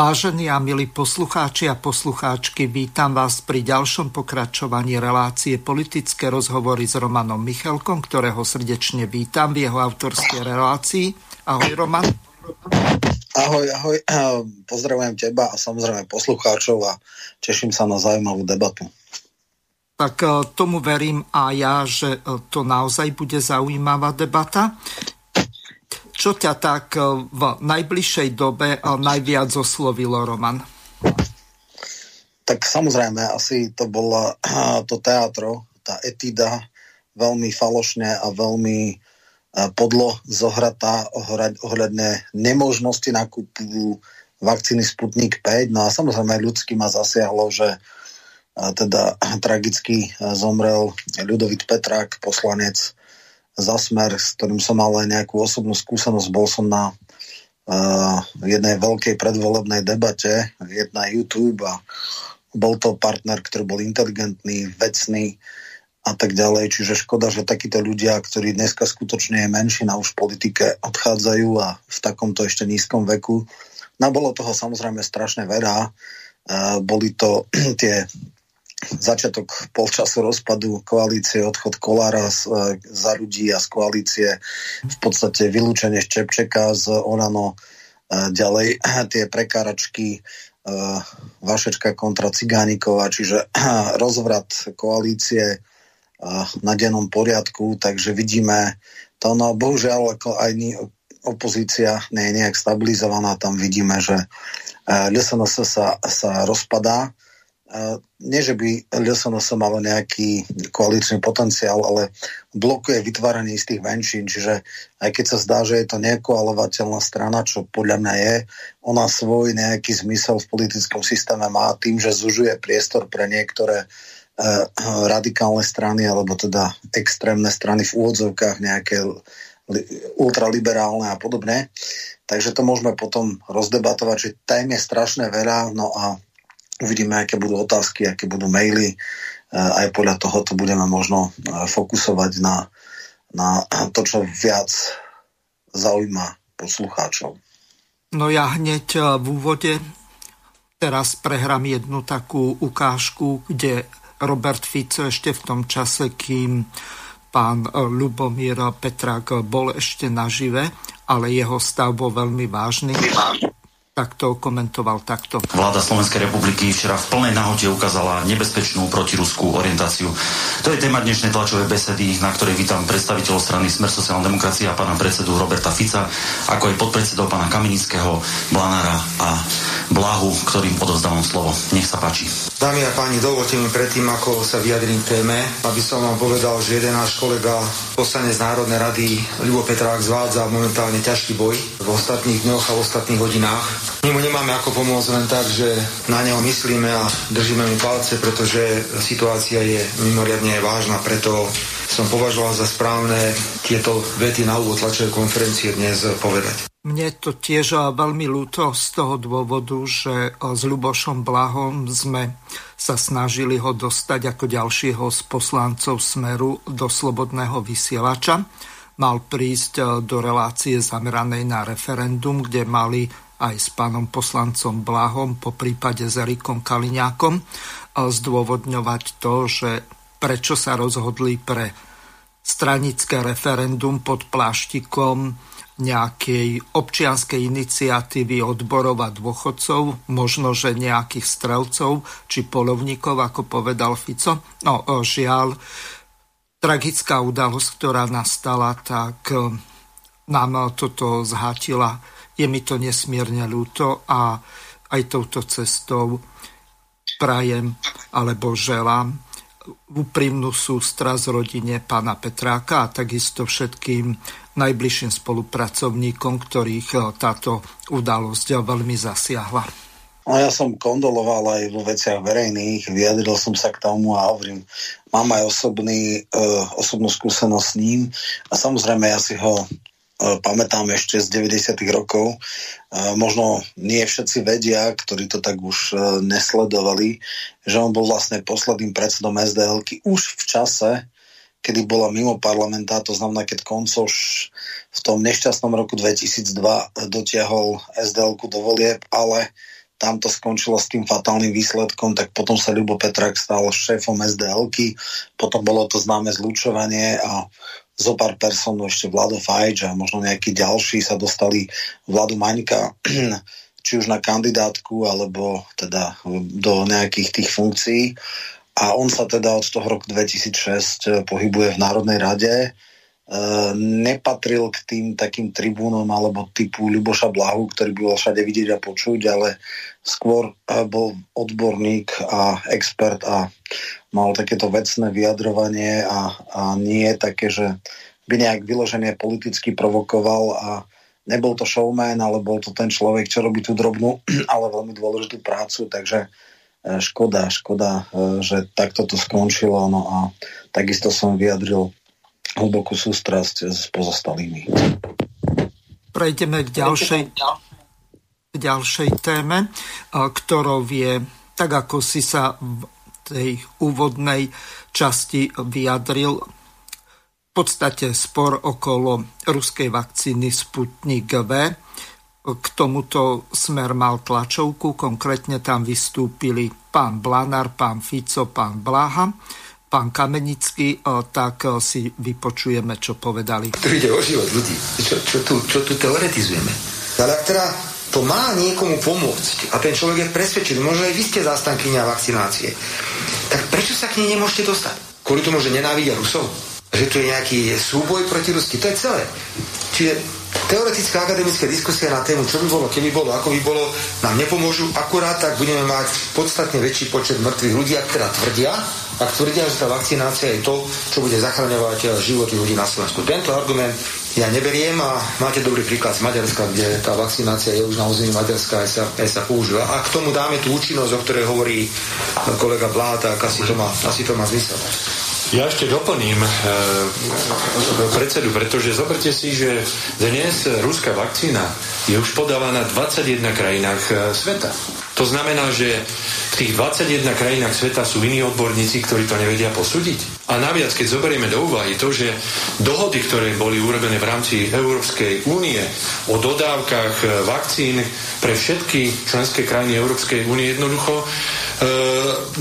Vážení a milí poslucháči a poslucháčky, vítam vás pri ďalšom pokračovaní relácie politické rozhovory s Romanom Michalkom, ktorého srdečne vítam v jeho autorskej relácii. Ahoj Roman. Ahoj, ahoj. Pozdravujem teba a samozrejme poslucháčov a teším sa na zaujímavú debatu. Tak e, tomu verím a ja, že e, to naozaj bude zaujímavá debata. Čo ťa tak eh, v najbližšej dobe eh, najviac oslovilo, Roman? Tak samozrejme, asi to bolo eh, to teatro, tá etida, veľmi falošne a veľmi podlo zohratá ohľadne nemožnosti nákupu vakcíny Sputnik 5. No a samozrejme ľudsky ma zasiahlo, že teda tragicky zomrel Ľudovit Petrák, poslanec za smer, s ktorým som mal aj nejakú osobnú skúsenosť. Bol som na uh, jednej veľkej predvolebnej debate, jedna YouTube a bol to partner, ktorý bol inteligentný, vecný a tak ďalej. Čiže škoda, že takíto ľudia, ktorí dneska skutočne je menšina už v politike, odchádzajú a v takomto ešte nízkom veku. No bolo toho samozrejme strašne veľa. Uh, boli to tie začiatok polčasu rozpadu koalície, odchod Kolára z, e, za ľudí a z koalície, v podstate vylúčenie Ščepčeka z Olano, e, ďalej tie prekáračky e, Vašečka kontra Cigánikova, čiže rozvrat koalície na dennom poriadku, takže vidíme to, no bohužiaľ ako aj opozícia nie je nejak stabilizovaná, tam vidíme, že LSNS sa, sa rozpadá, nie, že by LSNS malo nejaký koaličný potenciál, ale blokuje vytváranie istých menšín, čiže aj keď sa zdá, že je to nekoalovateľná strana, čo podľa mňa je, ona svoj nejaký zmysel v politickom systéme má tým, že zužuje priestor pre niektoré eh, radikálne strany, alebo teda extrémne strany v úvodzovkách, nejaké ultraliberálne a podobne. Takže to môžeme potom rozdebatovať, že tém je strašne veľa, no a Uvidíme, aké budú otázky, aké budú maily. E, aj podľa toho to budeme možno e, fokusovať na, na to, čo viac zaujíma poslucháčov. No ja hneď e, v úvode teraz prehrám jednu takú ukážku, kde Robert Fico ešte v tom čase, kým pán Lubomír Petrák bol ešte nažive, ale jeho stav bol veľmi vážny tak to komentoval takto. Vláda Slovenskej republiky včera v plnej nahote ukázala nebezpečnú protiruskú orientáciu. To je téma dnešnej tlačovej besedy, na ktorej vítam predstaviteľov strany Smer sociálna demokracia a pána predsedu Roberta Fica, ako aj podpredsedov pána Kamenického, Blanára a Blahu, ktorým odovzdávam slovo. Nech sa páči. Dámy a páni, dovolte mi predtým, ako sa vyjadrím téme, aby som vám povedal, že jeden náš kolega, poslanec Národnej rady Ľubo Petrák zvádza momentálne ťažký boj v ostatných dňoch a v ostatných hodinách. My mu nemáme ako pomôcť len tak, že na neho myslíme a držíme mu palce, pretože situácia je mimoriadne vážna, preto som považoval za správne tieto vety na úvod tlačovej konferencie dnes povedať. Mne to tiež veľmi ľúto z toho dôvodu, že s Lubošom Blahom sme sa snažili ho dostať ako ďalšieho z poslancov Smeru do slobodného vysielača. Mal prísť do relácie zameranej na referendum, kde mali aj s pánom poslancom Blahom, po prípade s Erikom Kaliňákom, zdôvodňovať to, že prečo sa rozhodli pre stranické referendum pod pláštikom nejakej občianskej iniciatívy odborov a dôchodcov, možno, že nejakých strelcov či polovníkov, ako povedal Fico. No, žiaľ, tragická udalosť, ktorá nastala, tak nám toto zhatila. Je mi to nesmierne ľúto a aj touto cestou prajem alebo želám úprimnú sústra z rodine pána Petráka a takisto všetkým najbližším spolupracovníkom, ktorých táto udalosť veľmi zasiahla. No ja som kondoloval aj vo veciach verejných, vyjadril som sa k tomu a hovorím, mám aj osobný, uh, osobnú skúsenosť s ním a samozrejme ja si ho pamätám ešte z 90. rokov. Uh, možno nie všetci vedia, ktorí to tak už uh, nesledovali, že on bol vlastne posledným predsedom SDL už v čase, kedy bola mimo parlamenta, to znamená, keď Koncoš v tom nešťastnom roku 2002 dotiahol SDL-ku do volieb, ale tam to skončilo s tým fatálnym výsledkom, tak potom sa Ľubo Petrak stal šéfom SDL-ky, potom bolo to známe zlučovanie a zo pár personov ešte Vlado Fajč a možno nejakí ďalší sa dostali Vladu Maňka či už na kandidátku alebo teda do nejakých tých funkcií. A on sa teda od toho roku 2006 pohybuje v Národnej rade. Eh, nepatril k tým takým tribúnom alebo typu Ľuboša Blahu, ktorý bol všade vidieť a počuť, ale skôr eh, bol odborník a expert a mal takéto vecné vyjadrovanie a, a nie také, že by nejak vyloženie politicky provokoval a nebol to showman, ale bol to ten človek, čo robí tú drobnú, ale veľmi dôležitú prácu, takže eh, škoda, škoda, že takto to skončilo, no a takisto som vyjadril hlbokú sústrasť s pozostalými. Prejdeme k ďalšej, k ďalšej téme, ktorou je, tak ako si sa tej úvodnej časti vyjadril, v podstate spor okolo ruskej vakcíny Sputnik V. K tomuto smer mal tlačovku, konkrétne tam vystúpili pán Blanár, pán Fico, pán Blaha pán Kamenický, e, tak e, si vypočujeme, čo povedali. Tu ide o život ľudí. Čo, čo, tu, čo tu teoretizujeme? Ale ak teda to má niekomu pomôcť a ten človek je presvedčený, možno aj vy ste zastankynia vakcinácie, tak prečo sa k nej nemôžete dostať? Kvôli tomu, že nenávidia Rusov? Že tu je nejaký súboj proti Rusky? To je celé. Čiže teoretická akademická diskusia na tému, čo by bolo, keby bolo, ako by bolo, nám nepomôžu. Akurát tak budeme mať podstatne väčší počet mŕtvych ľudí, ak teda tvrdia, ak tvrdia, že tá vakcinácia je to, čo bude zachraňovať životy ľudí na Slovensku. Tento argument ja neberiem a máte dobrý príklad z Maďarska, kde tá vakcinácia je už na území Maďarska aj sa, aj sa používa. A k tomu dáme tú účinnosť, o ktorej hovorí kolega Blá, tak asi to má, asi to má zmysel. Ja ešte doplním e, predsedu, pretože zoberte si, že dnes ruská vakcína je už podávaná v 21 krajinách e, sveta. To znamená, že v tých 21 krajinách sveta sú iní odborníci, ktorí to nevedia posúdiť. A naviac, keď zoberieme do úvahy to, že dohody, ktoré boli urobené v rámci Európskej únie o dodávkach e, vakcín pre všetky členské krajiny Európskej únie jednoducho e,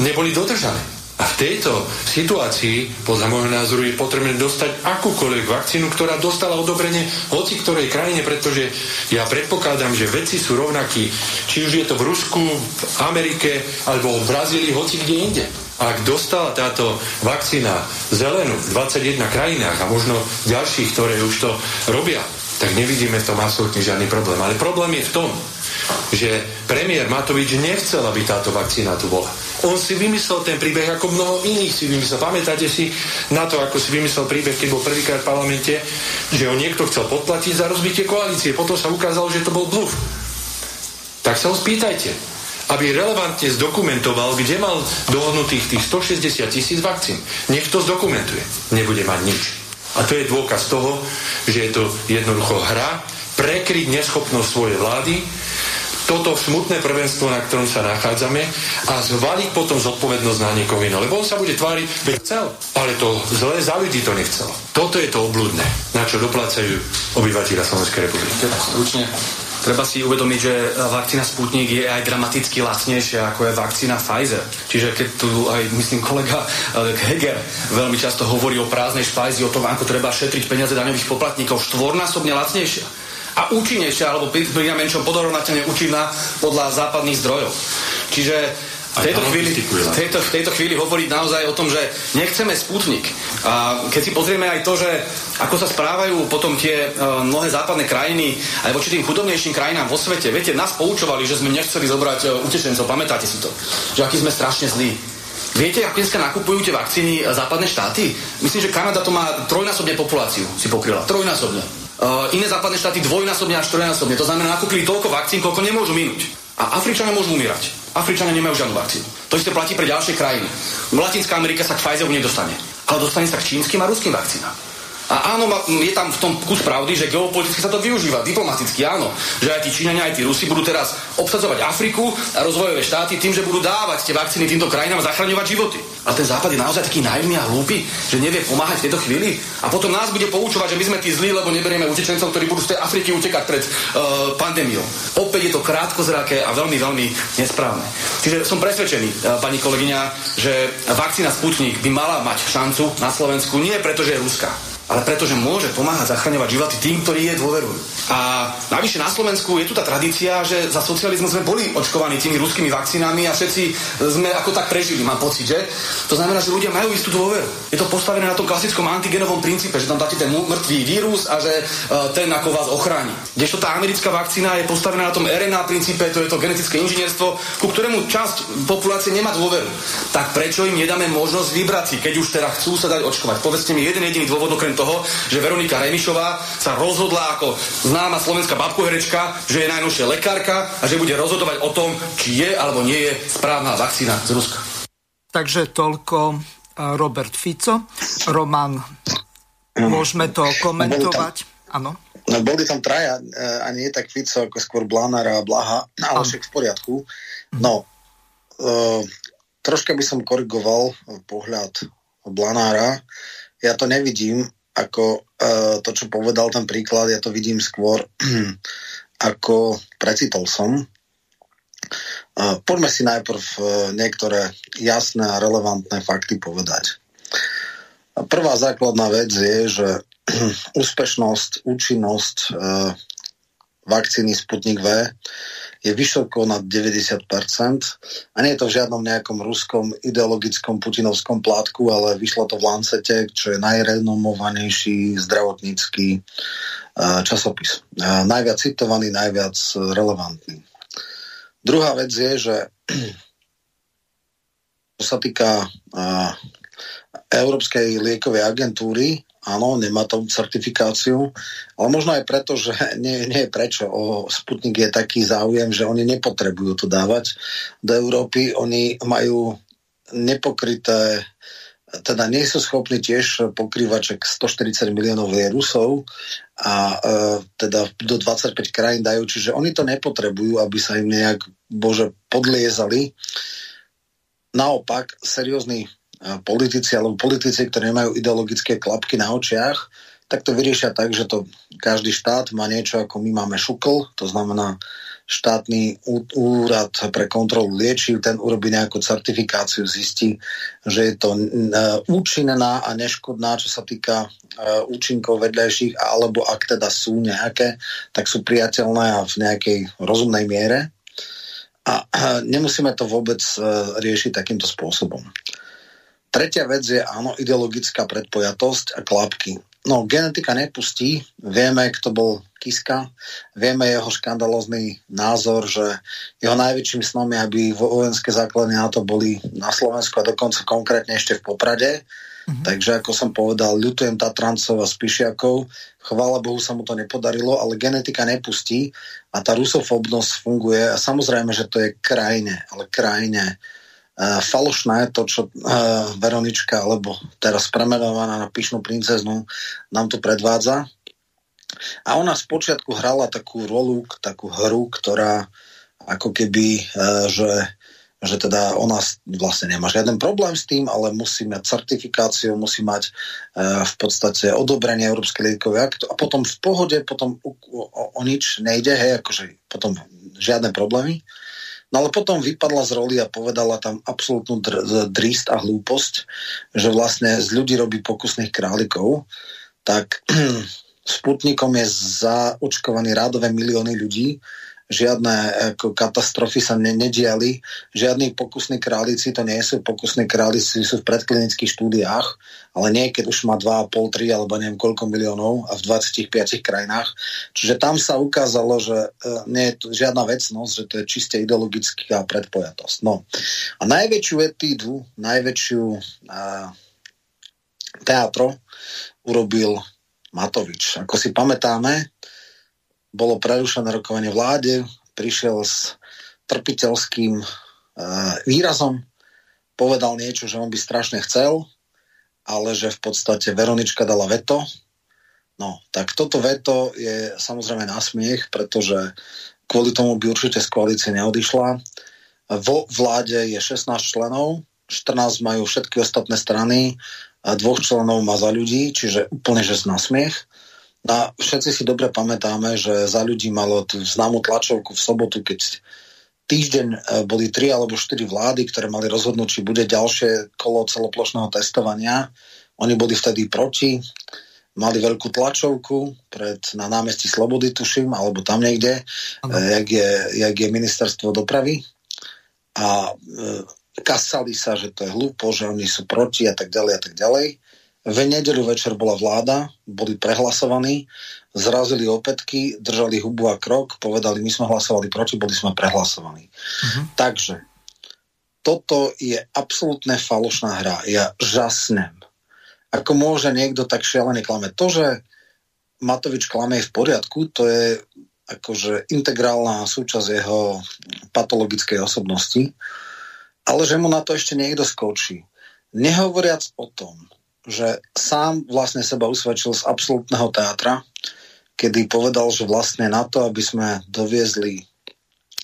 neboli dodržané. A v tejto situácii, podľa môjho názoru, je potrebné dostať akúkoľvek vakcínu, ktorá dostala odobrenie hoci ktorej krajine, pretože ja predpokladám, že veci sú rovnakí, či už je to v Rusku, v Amerike alebo v Brazílii, hoci kde inde. Ak dostala táto vakcína zelenú v 21 krajinách a možno ďalších, ktoré už to robia, tak nevidíme v tom absolútne žiadny problém. Ale problém je v tom, že premiér Matovič nechcel, aby táto vakcína tu bola. On si vymyslel ten príbeh, ako mnoho iných si vymyslel. Pamätáte si na to, ako si vymyslel príbeh, keď bol prvýkrát v parlamente, že ho niekto chcel podplatiť za rozbitie koalície. Potom sa ukázalo, že to bol bluf. Tak sa ho spýtajte aby relevantne zdokumentoval, kde mal dohodnutých tých 160 tisíc vakcín. Nech to zdokumentuje. Nebude mať nič. A to je dôkaz toho, že je to jednoducho hra, prekryť neschopnosť svojej vlády toto smutné prvenstvo, na ktorom sa nachádzame a zvaliť potom zodpovednosť na niekoho iného. Lebo on sa bude tváriť, veď chcel, ale to zlé za ľudí to nechcelo. Toto je to oblúdne, na čo doplácajú obyvateľa Slovenskej republiky. Stručne. Treba si uvedomiť, že vakcína Sputnik je aj dramaticky lacnejšia ako je vakcína Pfizer. Čiže keď tu aj, myslím, kolega eh, Heger veľmi často hovorí o prázdnej špajzi, o tom, ako treba šetriť peniaze daňových poplatníkov, štvornásobne lacnejšia a účinnejšia, alebo pri, pri menšom podorovnateľne účinná podľa západných zdrojov. Čiže v tejto, chvíli, v, tejto, v tejto chvíli hovoriť naozaj o tom, že nechceme Sputnik. A keď si pozrieme aj to, že ako sa správajú potom tie uh, mnohé západné krajiny aj voči tým chudobnejším krajinám vo svete, viete, nás poučovali, že sme nechceli zobrať uh, utečencov, pamätáte si to? Že aký sme strašne zlí. Viete, ako dneska nakupujú tie vakcíny západné štáty? Myslím, že Kanada to má trojnásobne populáciu, si pokryla. Trojnásobne. Uh, iné západné štáty dvojnásobne až trojnásobne. To znamená, nakúpili toľko vakcín, koľko nemôžu minúť. A Afričania môžu umírať. Afričania nemajú žiadnu vakcínu. To isté platí pre ďalšie krajiny. Latinská Amerika sa k Pfizeru nedostane. Ale dostane sa k čínskym a ruským vakcínám. A áno, je tam v tom kus pravdy, že geopoliticky sa to využíva, diplomaticky áno. Že aj tí Číňania, aj tí Rusi budú teraz obsadzovať Afriku a rozvojové štáty tým, že budú dávať tie vakcíny týmto krajinám a zachraňovať životy. A ten západ je naozaj taký naivný a hlúpy, že nevie pomáhať v tejto chvíli. A potom nás bude poučovať, že my sme tí zlí, lebo neberieme utečencov, ktorí budú z tej Afriky utekať pred uh, pandémiou. Opäť je to krátkozraké a veľmi, veľmi nesprávne. Čiže som presvedčený, uh, pani kolegyňa, že vakcína Sputnik by mala mať šancu na Slovensku nie preto, že je ruská, ale pretože môže pomáhať zachraňovať životy tým, ktorí je dôverujú. A navyše na Slovensku je tu tá tradícia, že za socializmu sme boli očkovaní tými ruskými vakcínami a všetci sme ako tak prežili, mám pocit, že? To znamená, že ľudia majú istú dôveru. Je to postavené na tom klasickom antigenovom princípe, že tam dáte ten mŕtvý vírus a že uh, ten ako vás ochráni. Kdežto tá americká vakcína je postavená na tom RNA princípe, to je to genetické inžinierstvo, ku ktorému časť populácie nemá dôveru. Tak prečo im nedáme možnosť vybrať si, keď už teda chcú sa dať očkovať? Povedzte mi jeden jediný dôvod okrem toho, že Veronika Remišová sa rozhodla ako známa slovenská babkoherečka, že je najnovšia lekárka a že bude rozhodovať o tom, či je alebo nie je správna vakcína z Ruska. Takže toľko e, Robert Fico. Roman, môžeme to komentovať? Áno. No, boli tam traja, e, a nie tak Fico, ako skôr Blanara a Blaha, ale však v poriadku. No, uh, troška by som korigoval pohľad Blanára. Ja to nevidím ako uh, to, čo povedal ten príklad, ja to vidím skôr ako precitol som. Uh, poďme si najprv uh, niektoré jasné a relevantné fakty povedať. Prvá základná vec je, že úspešnosť, účinnosť uh, vakcíny Sputnik V je vysoko nad 90% a nie je to v žiadnom nejakom ruskom ideologickom putinovskom plátku, ale vyšlo to v Lancete, čo je najrenomovanejší zdravotnícky uh, časopis. Uh, najviac citovaný, najviac relevantný. Druhá vec je, že čo sa týka uh, Európskej liekovej agentúry, áno, nemá to certifikáciu, ale možno aj preto, že nie, nie prečo. O Sputnik je taký záujem, že oni nepotrebujú to dávať do Európy. Oni majú nepokryté teda nie sú schopní tiež pokrývať, 140 miliónov je Rusov a e, teda do 25 krajín dajú, čiže oni to nepotrebujú, aby sa im nejak, bože, podliezali. Naopak, seriózny politici alebo politici, ktorí nemajú ideologické klapky na očiach, tak to vyriešia tak, že to každý štát má niečo ako my máme šukl, to znamená štátny úrad pre kontrolu liečiv, ten urobí nejakú certifikáciu, zistí, že je to účinná a neškodná, čo sa týka účinkov vedľajších, alebo ak teda sú nejaké, tak sú priateľné a v nejakej rozumnej miere. A nemusíme to vôbec e, riešiť takýmto spôsobom. Tretia vec je, áno, ideologická predpojatosť a klapky. No, genetika nepustí. Vieme, kto bol Kiska. Vieme jeho škandalozný názor, že jeho najväčším snom je, aby vojenské základne to boli na Slovensku a dokonca konkrétne ešte v Poprade. Mm-hmm. Takže ako som povedal, ľutujem Tatrancov a Spišiakov. Chvála Bohu sa mu to nepodarilo, ale genetika nepustí a tá rusofobnosť funguje a samozrejme, že to je krajine, ale krajine falošné to, čo uh, Veronička, alebo teraz premenovaná na pyšnú princeznu, nám tu predvádza. A ona spočiatku hrala takú rolu, takú hru, ktorá ako keby, uh, že že teda ona vlastne nemá žiaden problém s tým, ale musí mať certifikáciu, musí mať v podstate odobrenie Európskej liekovej aktu a potom v pohode, potom o, o, o nič nejde, hej, akože potom žiadne problémy. No ale potom vypadla z roli a povedala tam absolútnu dr- drist a hlúposť, že vlastne z ľudí robí pokusných králikov, tak Sputnikom je zaočkovaný rádové milióny ľudí, žiadne ako, katastrofy sa ne, nediali, žiadni pokusní králici to nie sú, pokusní králici sú v predklinických štúdiách, ale nie, keď už má 2,5, 3 alebo neviem koľko miliónov a v 25 krajinách. Čiže tam sa ukázalo, že uh, nie je to žiadna vecnosť, že to je čiste ideologická predpojatosť. No. A najväčšiu etídu, najväčšiu uh, teatro urobil Matovič. Ako si pamätáme, bolo prerušené rokovanie vláde, prišiel s trpiteľským e, výrazom, povedal niečo, že on by strašne chcel, ale že v podstate Veronička dala veto. No, tak toto veto je samozrejme na smiech, pretože kvôli tomu by určite z koalície neodišla. Vo vláde je 16 členov, 14 majú všetky ostatné strany, a dvoch členov má za ľudí, čiže úplne že na smiech. A všetci si dobre pamätáme, že za ľudí malo tú známu tlačovku v sobotu, keď týždeň e, boli tri alebo štyri vlády, ktoré mali rozhodnúť, či bude ďalšie kolo celoplošného testovania. Oni boli vtedy proti, mali veľkú tlačovku pred, na námestí Slobody, tuším, alebo tam niekde, e, jak, je, jak je ministerstvo dopravy. A e, kasali sa, že to je hlúpo, že oni sú proti a tak ďalej a tak ďalej. V nedeľu večer bola vláda, boli prehlasovaní, zrazili opätky, držali hubu a krok, povedali, my sme hlasovali proti, boli sme prehlasovaní. Uh-huh. Takže toto je absolútne falošná hra. Ja žasnem. Ako môže niekto tak šialene klameť? To, že Matovič klame je v poriadku, to je akože integrálna súčasť jeho patologickej osobnosti, ale že mu na to ešte niekto skočí. Nehovoriac o tom, že sám vlastne seba usvedčil z absolútneho teatra, kedy povedal, že vlastne na to, aby sme doviezli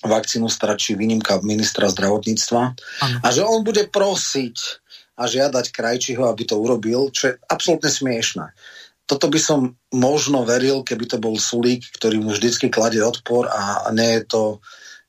vakcínu stačí výnimka ministra zdravotníctva ano. a že on bude prosiť a žiadať Krajčího, aby to urobil, čo je absolútne smiešné. Toto by som možno veril, keby to bol Sulík, ktorý mu vždycky kladie odpor a nie je to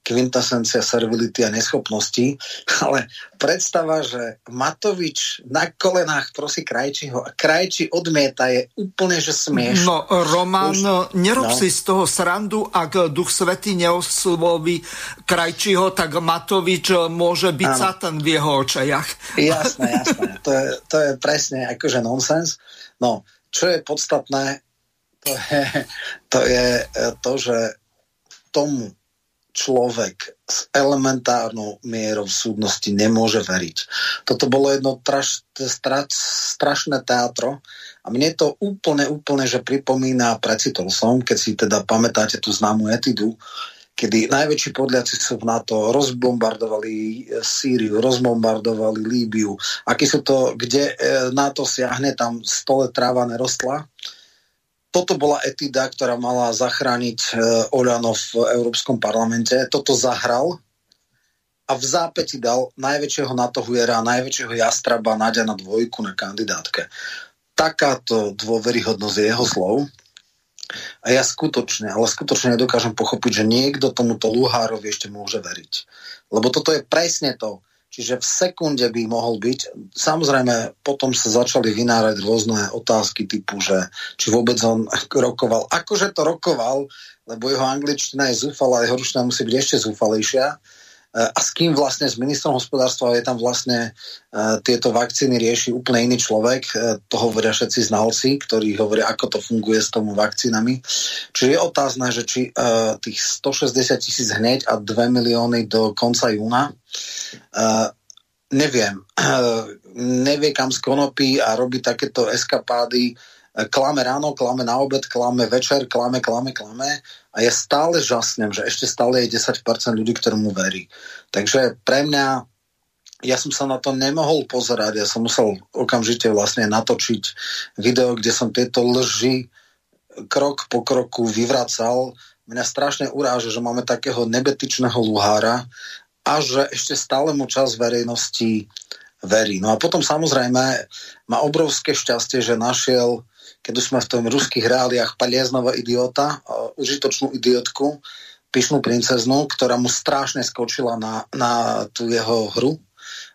kvintasencia servility a neschopnosti, ale predstava, že Matovič na kolenách prosí Krajčiho a Krajči odmieta je úplne, že smiešný. No, Roman, Už, nerob no. si z toho srandu, ak Duch Svetý neosloví Krajčiho, tak Matovič môže byť ano. satan v jeho očajach. Jasné, jasné. To je, to je presne akože nonsens. No, čo je podstatné, to je to, je to že tomu človek s elementárnou mierou súdnosti nemôže veriť. Toto bolo jedno traš, straš, strašné teatro a mne to úplne, úplne, že pripomína, precitol som, keď si teda pamätáte tú známu etidu, kedy najväčší podľaci sú v NATO rozbombardovali Sýriu, rozbombardovali Líbiu. Aký sú to, kde e, NATO siahne, tam stole tráva nerostla toto bola etida, ktorá mala zachrániť e, Oľano v Európskom parlamente. Toto zahral a v zápäti dal najväčšieho natohujera najväčšieho jastraba Nadia na dvojku na kandidátke. Takáto dôveryhodnosť je jeho slov. A ja skutočne, ale skutočne nedokážem pochopiť, že niekto tomuto Luhárovi ešte môže veriť. Lebo toto je presne to. Čiže v sekunde by mohol byť. Samozrejme, potom sa začali vynárať rôzne otázky typu, že či vôbec on rokoval. Akože to rokoval, lebo jeho angličtina je zúfala, jeho ruština musí byť ešte zúfalejšia. E, a s kým vlastne, s ministrom hospodárstva je tam vlastne uh, tieto vakcíny rieši úplne iný človek, uh, to hovoria všetci znalci, ktorí hovoria, ako to funguje s tomu vakcínami. Čiže je otázne, že či tých 160 tisíc hneď a 2 milióny do konca júna uh, neviem, uh, nevie kam z konopy a robí takéto eskapády klame ráno, klame na obed, klame večer, klame, klame, klame a ja stále žasnem, že ešte stále je 10% ľudí, ktorému verí. Takže pre mňa ja som sa na to nemohol pozerať, ja som musel okamžite vlastne natočiť video, kde som tieto lži krok po kroku vyvracal. Mňa strašne uráža, že máme takého nebetičného luhára a že ešte stále mu čas verejnosti verí. No a potom samozrejme má obrovské šťastie, že našiel keď už sme v tom ruských reáliách Palieznova idiota, užitočnú idiotku, pyšnú princeznú, ktorá mu strašne skočila na, na tú jeho hru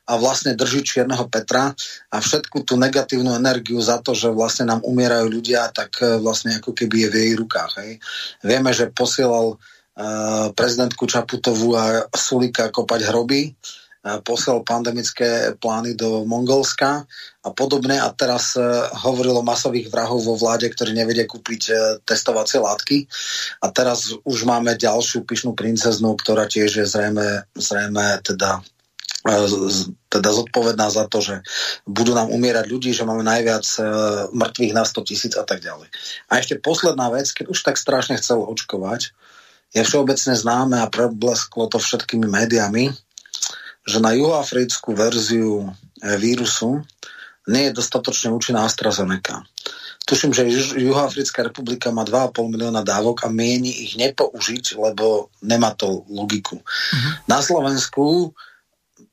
a vlastne drží Čierneho Petra a všetku tú negatívnu energiu za to, že vlastne nám umierajú ľudia, tak e, vlastne ako keby je v jej rukách. Hej. Vieme, že posielal prezidentku Čaputovú a Sulika kopať hroby. Posiel pandemické plány do Mongolska. A podobne a teraz e, hovoril o masových vrahov vo vláde, ktorí nevedia kúpiť e, testovacie látky. A teraz už máme ďalšiu pyšnú princeznu, ktorá tiež je zrejme, zrejme teda e, teda zodpovedná za to, že budú nám umierať ľudí, že máme najviac mŕtvych na 100 tisíc a tak ďalej. A ešte posledná vec, keď už tak strašne chcel očkovať, je všeobecne známe a preblesklo to všetkými médiami, že na juhoafrickú verziu e, vírusu nie je dostatočne účinná AstraZeneca. Tuším, že Juhoafrická republika má 2,5 milióna dávok a mieni ich nepoužiť, lebo nemá to logiku. Uh-huh. Na Slovensku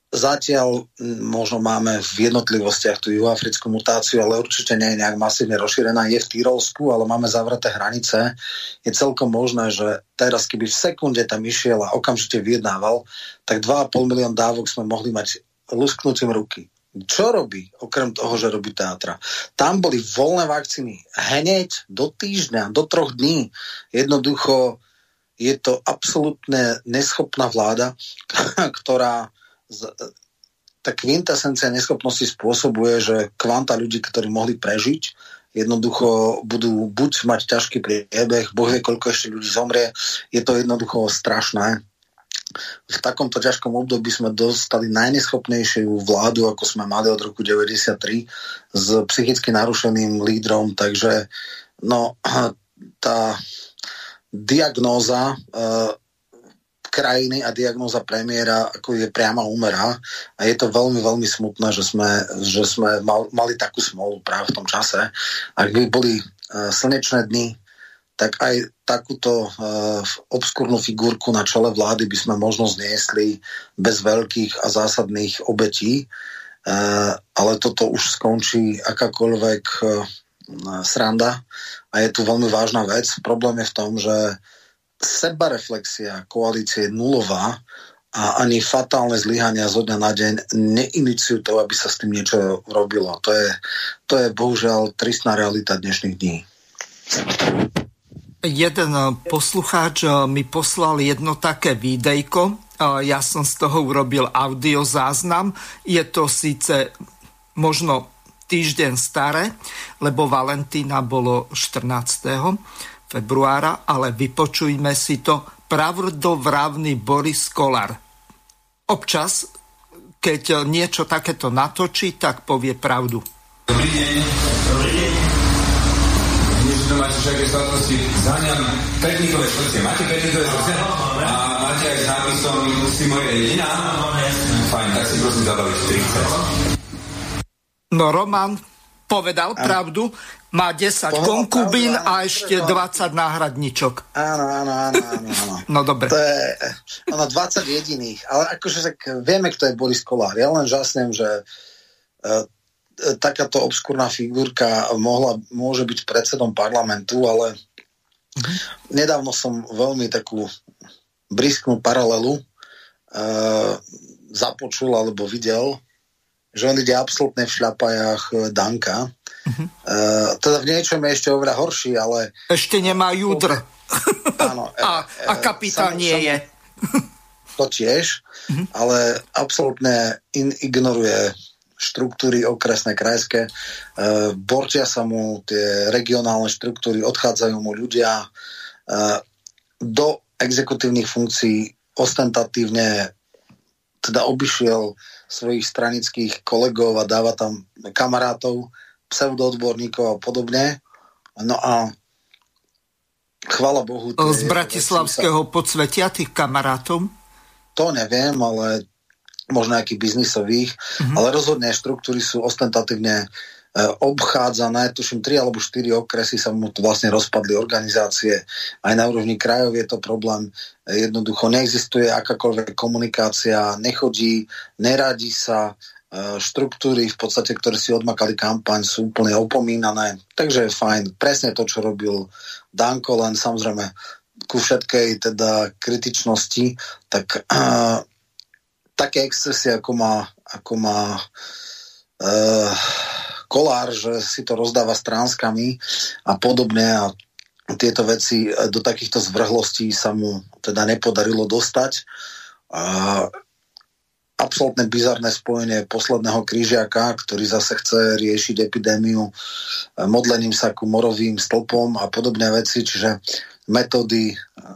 Zatiaľ možno máme v jednotlivostiach tú juhoafrickú mutáciu, ale určite nie je nejak masívne rozšírená. Je v Tyrolsku, ale máme zavreté hranice. Je celkom možné, že teraz, keby v sekunde tam išiel a okamžite vyjednával, tak 2,5 milión dávok sme mohli mať lusknutím ruky. Čo robí, okrem toho, že robí teatra? Tam boli voľné vakcíny hneď do týždňa, do troch dní. Jednoducho je to absolútne neschopná vláda, ktorá tá kvintesencia neschopnosti spôsobuje, že kvanta ľudí, ktorí mohli prežiť, jednoducho budú buď mať ťažký priebeh, boh vie, koľko ešte ľudí zomrie, je to jednoducho strašné. V takomto ťažkom období sme dostali najneschopnejšiu vládu, ako sme mali od roku 93 s psychicky narušeným lídrom, takže no, tá diagnóza uh, krajiny a diagnóza premiéra ako je priama úmera a je to veľmi, veľmi smutné, že sme, že sme mal, mali takú smolu práve v tom čase. Ak by boli uh, slnečné dny, tak aj takúto uh, obskúrnu figurku na čele vlády by sme možno zniesli bez veľkých a zásadných obetí, uh, ale toto už skončí akákoľvek uh, sranda a je tu veľmi vážna vec. Problém je v tom, že sebareflexia koalície je nulová a ani fatálne zlyhania zo dňa na deň neiniciujú to, aby sa s tým niečo robilo. To je, to je bohužiaľ tristná realita dnešných dní. Jeden poslucháč mi poslal jedno také videjko. Ja som z toho urobil audio záznam. Je to síce možno týždeň staré, lebo Valentína bolo 14 februára, ale vypočujme si to pravdovravný Boris Kolár. Občas, keď niečo takéto natočí, tak povie pravdu. Dobrý deň. Dobrý deň. Dnes máte všaké sladkosti. Zháňam perníkové srdce. Máte perníkové srdce? A máte aj s nápisom si moje jedina? Fajn, tak si prosím zabaviť 30. No Roman povedal pravdu, má 10 konkubín a ešte 20 náhradničok. Áno, áno, áno, áno. áno. No dobre. To je, ono 20 jediných, ale akože tak vieme, kto je Boris Kolár. Ja len žasnem, že uh, takáto obskúrna figurka mohla, môže byť predsedom parlamentu, ale nedávno som veľmi takú brisknú paralelu uh, započul alebo videl, že on ide absolútne v šľapajách Danka Uh-huh. Uh, teda v niečom je ešte oveľa horší, ale... Ešte nemá júdr. Áno. a, a kapitán nie je. to tiež, uh-huh. ale absolútne in, ignoruje štruktúry okresné, krajské. Uh, bortia sa mu tie regionálne štruktúry, odchádzajú mu ľudia uh, do exekutívnych funkcií ostentatívne teda obišiel svojich stranických kolegov a dáva tam kamarátov pseudoodborníkov a podobne. No a chvala Bohu... Z bratislavského sa... podsvetia tých kamarátov? To neviem, ale možno nejakých biznisových, mm-hmm. ale rozhodne štruktúry sú ostentatívne obchádzané, tuším, tri alebo štyri okresy sa mu tu vlastne rozpadli organizácie. Aj na úrovni krajov je to problém. Jednoducho neexistuje akákoľvek komunikácia, nechodí, neradí sa, E, štruktúry v podstate, ktoré si odmakali kampaň, sú úplne opomínané. Takže je fajn. Presne to, čo robil Danko, len samozrejme ku všetkej teda kritičnosti, tak uh, také excesy, ako má, ako má uh, kolár, že si to rozdáva stránskami a podobne a tieto veci do takýchto zvrhlostí sa mu teda nepodarilo dostať. A absolútne bizarné spojenie posledného krížiaka, ktorý zase chce riešiť epidémiu modlením sa ku morovým stĺpom a podobné veci, čiže metódy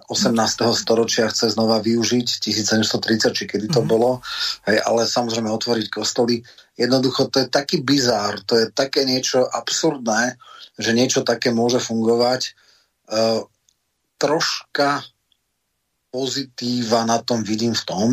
18. storočia chce znova využiť, 1730, či kedy to mm-hmm. bolo, hej, ale samozrejme otvoriť kostoly. Jednoducho to je taký bizár, to je také niečo absurdné, že niečo také môže fungovať. Uh, troška pozitíva na tom vidím v tom,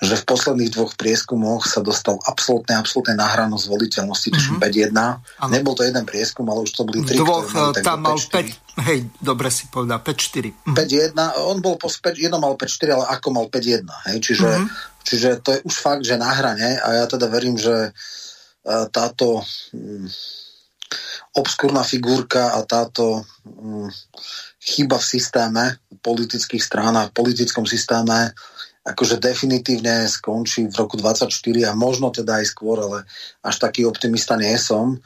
že v posledných dvoch prieskumoch sa dostal absolútne, absolútne nahranosť voliteľnosti, tuším mm-hmm. 5-1. Nebol to jeden prieskum, ale už to boli tri. Dvoch, ktoré tam mal 5, hej, dobre si povedal, 5-4. 5-1, on bol po 5, jedno mal 5-4, ale ako mal 5-1, hej, čiže, mm-hmm. čiže to je už fakt, že na hrane a ja teda verím, že uh, táto um, obskúrna figurka a táto um, chyba v systéme politických strán v politickom systéme akože definitívne skončí v roku 24 a možno teda aj skôr, ale až taký optimista nie som.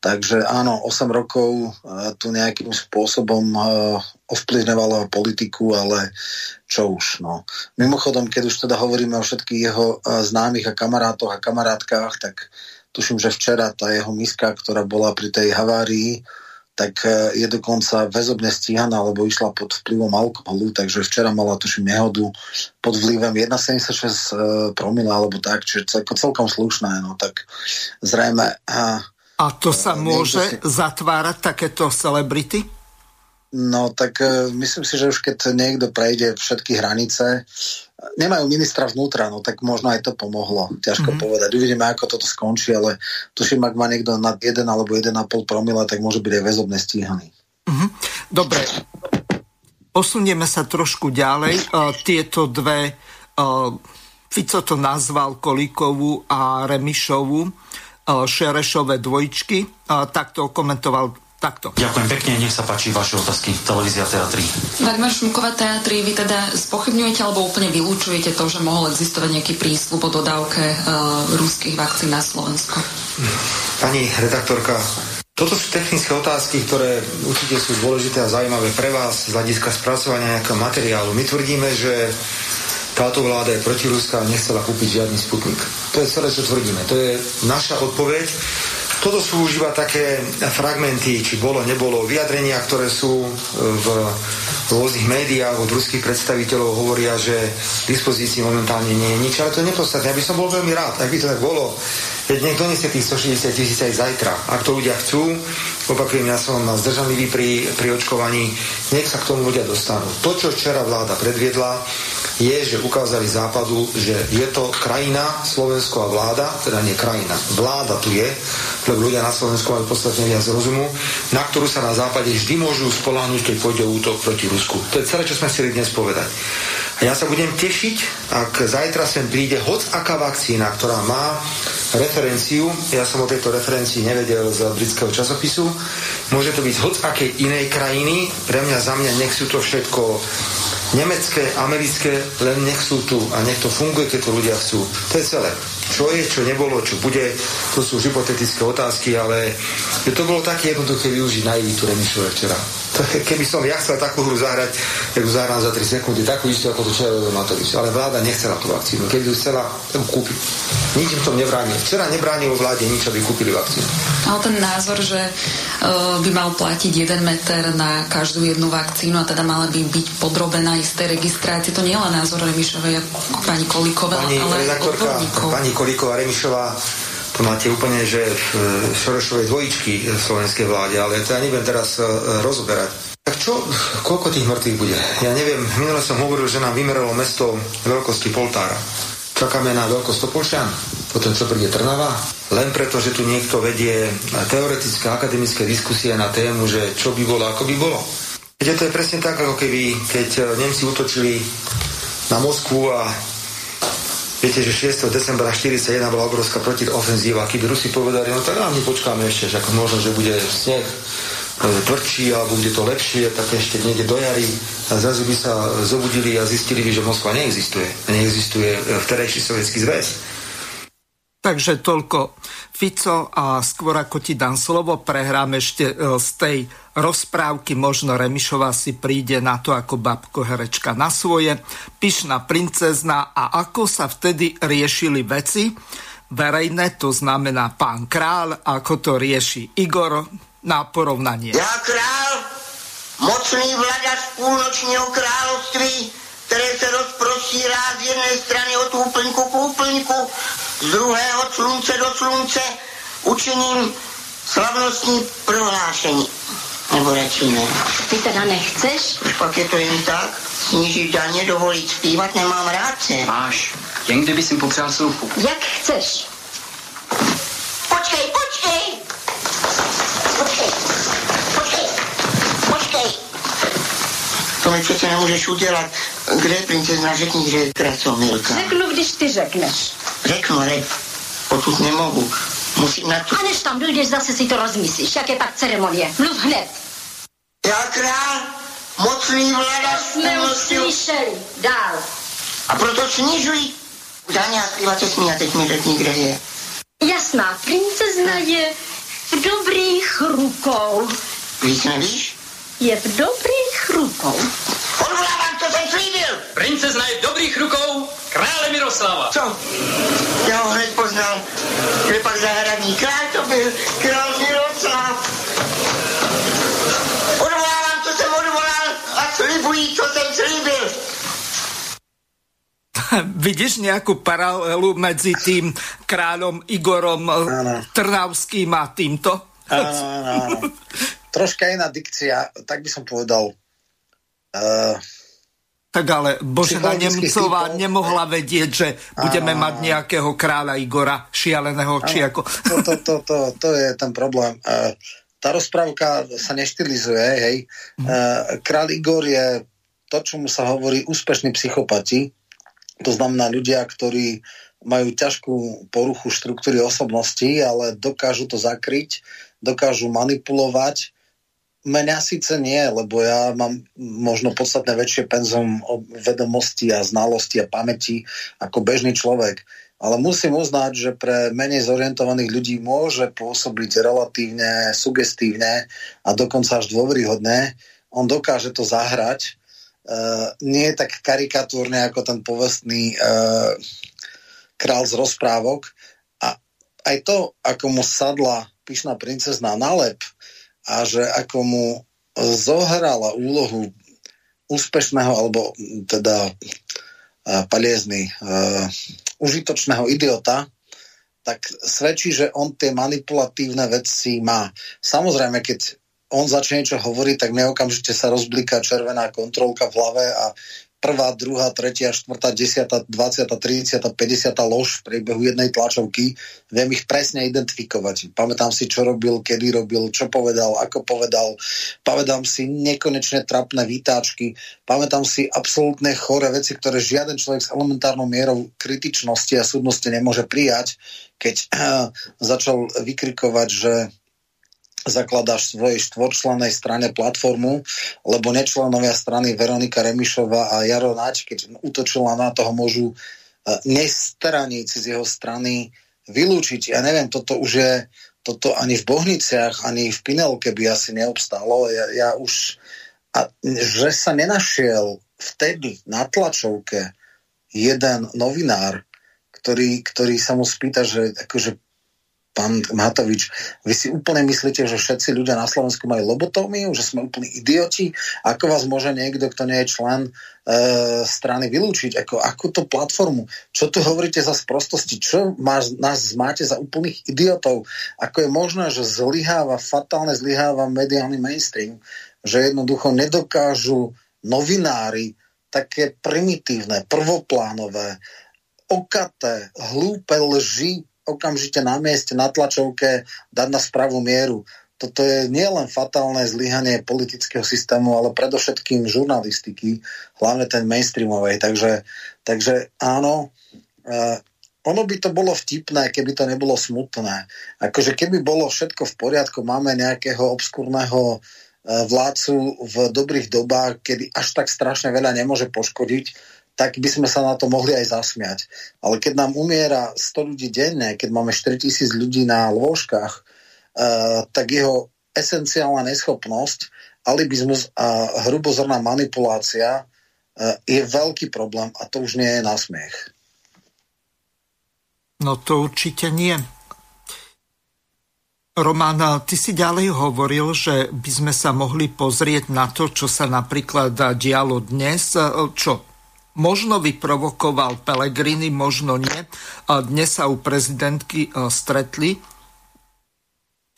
Takže áno, 8 rokov uh, tu nejakým spôsobom uh, ovplyvňovalo politiku, ale čo už. No. Mimochodom, keď už teda hovoríme o všetkých jeho uh, známych a kamarátoch a kamarátkách, tak tuším, že včera tá jeho miska, ktorá bola pri tej havárii, tak e, je dokonca väzobne stíhaná, lebo išla pod vplyvom alkoholu, takže včera mala tuším nehodu pod vplyvom 1,76 e, promila alebo tak, čiže celko, celkom slušné, no tak zrejme... A, a to sa môže si... zatvárať takéto celebrity? No tak myslím si, že už keď niekto prejde všetky hranice, nemajú ministra vnútra, no tak možno aj to pomohlo. Ťažko mm-hmm. povedať. Uvidíme, ako toto skončí, ale tuším, ak má niekto nad 1 alebo 1,5 promila, tak môže byť aj väzobne stíhaný. Mm-hmm. Dobre, posunieme sa trošku ďalej. Uh, tieto dve, uh, Fico to nazval Kolíkovú a Remišovú, uh, Šerešové dvojčky, uh, tak to komentoval Takto. Ďakujem pekne, nech sa páči vaše otázky. Televízia Teatry. Dagmar Šmuková Teatry, vy teda spochybňujete alebo úplne vylúčujete to, že mohol existovať nejaký prísľub o dodávke uh, ruských vakcín na Slovensko? Pani redaktorka, toto sú technické otázky, ktoré určite sú dôležité a zaujímavé pre vás z hľadiska spracovania nejakého materiálu. My tvrdíme, že táto vláda je protiruská a nechcela kúpiť žiadny sputnik. To je celé, čo tvrdíme. To je naša odpoveď. Toto sú už iba také fragmenty, či bolo, nebolo, vyjadrenia, ktoré sú e, v rôznych médiách od ruských predstaviteľov hovoria, že v dispozícii momentálne nie je nič, ale to je nepodstatné. Ja by som bol veľmi rád, ak by to tak bolo. Keď niekto nesie tých 160 tisíc aj zajtra. Ak to ľudia chcú, opakujem, ja som zdržanlivý pri, pri očkovaní, nech sa k tomu ľudia dostanú. To, čo včera vláda predviedla, je, že ukázali západu, že je to krajina, Slovensko a vláda, teda nie krajina, vláda tu je, lebo ľudia na Slovensku majú podstatne viac rozumu, na ktorú sa na západe vždy môžu spolahnuť, keď pôjde útok proti Rusku. To je celé, čo sme chceli dnes povedať. A ja sa budem tešiť, ak zajtra sem príde hoc aká vakcína, ktorá má referenciu, ja som o tejto referencii nevedel z britského časopisu, môže to byť hoc akej inej krajiny, pre mňa, za mňa nech sú to všetko nemecké, americké, len nech sú tu a nech to funguje, keď to ľudia chcú. To je celé. Čo je, čo nebolo, čo bude, to sú hypotetické otázky, ale to bolo také jednoduché využiť naivitu Remišove včera. To je, keby som ja chcel takú hru zahrať, tak ju zahrám za 3 sekundy, takú istú, ako to Čerovo Matovič. Ale vláda nechcela tú vakcínu. Keby ju chcela, tak kúpiť. Nič im tom nebránilo. Včera nebránilo vláde nič, aby kúpili vakcínu. Ale ten názor, že uh, by mal platiť 1 meter na každú jednu vakcínu a teda mala by byť podrobená isté registrácii, to nie je len názor Remišovej ako pani Kolíková, pani ale Pani Kolíková Remišová to máte úplne, že v Šorošovej dvojičky v slovenskej vláde, ale to ja nebudem teraz e, rozoberať. Tak čo, koľko tých mŕtvych bude? Ja neviem, minule som hovoril, že nám vymeralo mesto veľkosti Poltára. Čakáme na veľkosť Topolšan, potom čo príde Trnava. Len preto, že tu niekto vedie teoretické akademické diskusie na tému, že čo by bolo, ako by bolo. Viete, to je presne tak, ako keby, keď Nemci útočili na Moskvu a Viete, že 6. decembra 41 bola obrovská protiofenzíva. Keby Rusi povedali, no tak nám počkáme ešte, že ako možno, že bude sneh e, tvrdší alebo bude to lepšie, tak ešte niekde do jary a zrazu by sa zobudili a zistili by, že Moskva neexistuje. Neexistuje v terajší sovietský zväz. Takže toľko Fico a skôr ako ti dám slovo, prehrám ešte e, z tej rozprávky, možno Remišová si príde na to ako babko herečka na svoje, pyšná princezna a ako sa vtedy riešili veci verejné, to znamená pán král, ako to rieši Igor na porovnanie. Ja král, mocný vladař půlnočního království, které se rozprostírá z jedné strany od úplňku k úplňku, z druhého slunce do slunce, učiním slavnostní prohlášení. Nebo radši ne. Ty teda nechceš? Už pak je to jen tak. Snížit daně, dovolit zpívat, nemám rád se. Máš. Jen kdyby si popřál sluchu. Jak chceš. Počkej, počkej! Počkej, počkej, počkej! To mi přece nemůžeš udělat. Kde je princezna? Řekni, kde je krasomilka. Řeknu, když ty řekneš. Řeknu, ale potud nemohu. Musím na to... A než tam dojdeš, zase si to rozmyslíš. Jak je pak ceremonie? Mluv hned. Já král, mocný vladař Jsme už slyšeli. Dál. A proto snižují daně a zpívat se smí a teď mi řekni, kde je. Jasná, princezna je v dobrých rukou. Víc nevíš? Je v dobrých rukou. Odvolávám, co jsem slíbil! Princezna je v dobrých rukou krále Miroslava. Co? Já ho hned poznal. Kde pak zahradní král to byl? Král Miroslav. Odvolávám, co jsem odvolal a slibuji, co jsem slíbil. Vidíš nejakú paralelu medzi tým kráľom Igorom ano. Trnavským a týmto? Áno, áno, áno. Troška iná dikcia, tak by som povedal. Uh, tak ale Božena Nemcová typov, nemohla vedieť, že budeme áno, mať nejakého kráľa Igora šialeného, áno, či ako... To, to, to, to, to je ten problém. Uh, tá rozprávka sa neštilizuje, hej. Uh, kráľ Igor je to, čomu sa hovorí úspešní psychopati, to znamená ľudia, ktorí majú ťažkú poruchu štruktúry osobnosti, ale dokážu to zakryť, dokážu manipulovať. Mňa síce nie, lebo ja mám možno podstatne väčšie penzum vedomosti a znalosti a pamäti ako bežný človek. Ale musím uznať, že pre menej zorientovaných ľudí môže pôsobiť relatívne sugestívne a dokonca až dôveryhodné. On dokáže to zahrať uh, nie je tak karikatúrne ako ten povestný uh, král z rozprávok. A aj to, ako mu sadla pyšná princezná na lep a že ako mu zohrala úlohu úspešného, alebo teda uh, paliezny, uh, užitočného idiota, tak svedčí, že on tie manipulatívne veci má. Samozrejme, keď on začne niečo hovoriť, tak mne okamžite sa rozbliká červená kontrolka v hlave a prvá, druhá, tretia, štvrtá, desiatá, 20, 30, 50 lož v priebehu jednej tlačovky. Viem ich presne identifikovať. Pamätám si, čo robil, kedy robil, čo povedal, ako povedal. Pamätám si nekonečne trapné výtáčky. Pamätám si absolútne chore veci, ktoré žiaden človek s elementárnou mierou kritičnosti a súdnosti nemôže prijať, keď začal vykrikovať, že zakladáš svojej štvorčlenej strane platformu, lebo nečlenovia strany Veronika Remišová a Jaro Nač, keď útočila na toho, môžu e, nestraníci z jeho strany vylúčiť. Ja neviem, toto už je, toto ani v Bohniciach, ani v Pinelke by asi neobstalo. Ja, ja už, a, že sa nenašiel vtedy na tlačovke jeden novinár, ktorý, ktorý sa mu spýta, že akože pán Matovič, vy si úplne myslíte, že všetci ľudia na Slovensku majú lobotómiu, že sme úplní idioti? Ako vás môže niekto, kto nie je člen e, strany vylúčiť? Ako, akúto platformu? Čo tu hovoríte za sprostosti? Čo más, nás máte za úplných idiotov? Ako je možné, že zlyháva, fatálne zlyháva mediálny mainstream? Že jednoducho nedokážu novinári také primitívne, prvoplánové, okaté, hlúpe lži okamžite na mieste, na tlačovke dať na správnu mieru. Toto je nielen fatálne zlyhanie politického systému, ale predovšetkým žurnalistiky, hlavne ten mainstreamovej. Takže, takže áno, uh, ono by to bolo vtipné, keby to nebolo smutné. Akože keby bolo všetko v poriadku, máme nejakého obskúrneho uh, vládcu v dobrých dobách, kedy až tak strašne veľa nemôže poškodiť, tak by sme sa na to mohli aj zasmiať. Ale keď nám umiera 100 ľudí denne, keď máme 4000 ľudí na lôžkach, uh, tak jeho esenciálna neschopnosť, alibizmus a hrubozorná manipulácia je veľký problém a to už nie je na smiech. No to určite nie. Roman, ty si ďalej hovoril, že by sme sa mohli pozrieť na to, čo sa napríklad dialo dnes, čo možno vyprovokoval Pelegrini, možno nie. Dnes sa u prezidentky e, stretli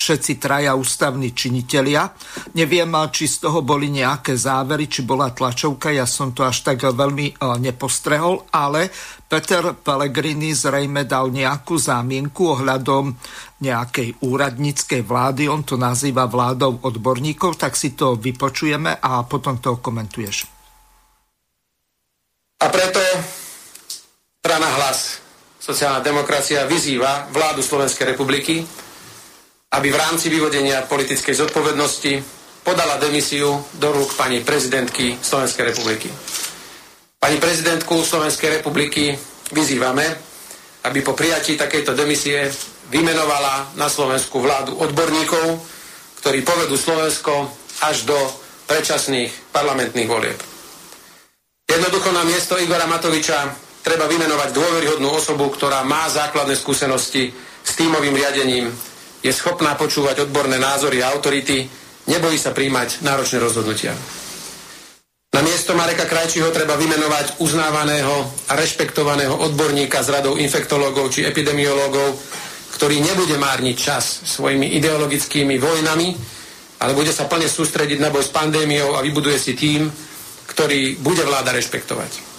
všetci traja ústavní činitelia. Neviem, či z toho boli nejaké závery, či bola tlačovka, ja som to až tak veľmi e, nepostrehol, ale Peter Pellegrini zrejme dal nejakú zámienku ohľadom nejakej úradníckej vlády, on to nazýva vládou odborníkov, tak si to vypočujeme a potom to komentuješ. A preto strana hlas sociálna demokracia vyzýva vládu Slovenskej republiky, aby v rámci vyvodenia politickej zodpovednosti podala demisiu do rúk pani prezidentky Slovenskej republiky. Pani prezidentku Slovenskej republiky vyzývame, aby po prijatí takejto demisie vymenovala na Slovensku vládu odborníkov, ktorí povedú Slovensko až do predčasných parlamentných volieb. Jednoducho na miesto Igora Matoviča treba vymenovať dôveryhodnú osobu, ktorá má základné skúsenosti s týmovým riadením je schopná počúvať odborné názory a autority, nebojí sa príjmať náročné rozhodnutia. Na miesto Mareka Krajčího treba vymenovať uznávaného a rešpektovaného odborníka z radou infektológov či epidemiológov, ktorý nebude márniť čas svojimi ideologickými vojnami, ale bude sa plne sústrediť na boj s pandémiou a vybuduje si tým, ktorý bude vláda rešpektovať.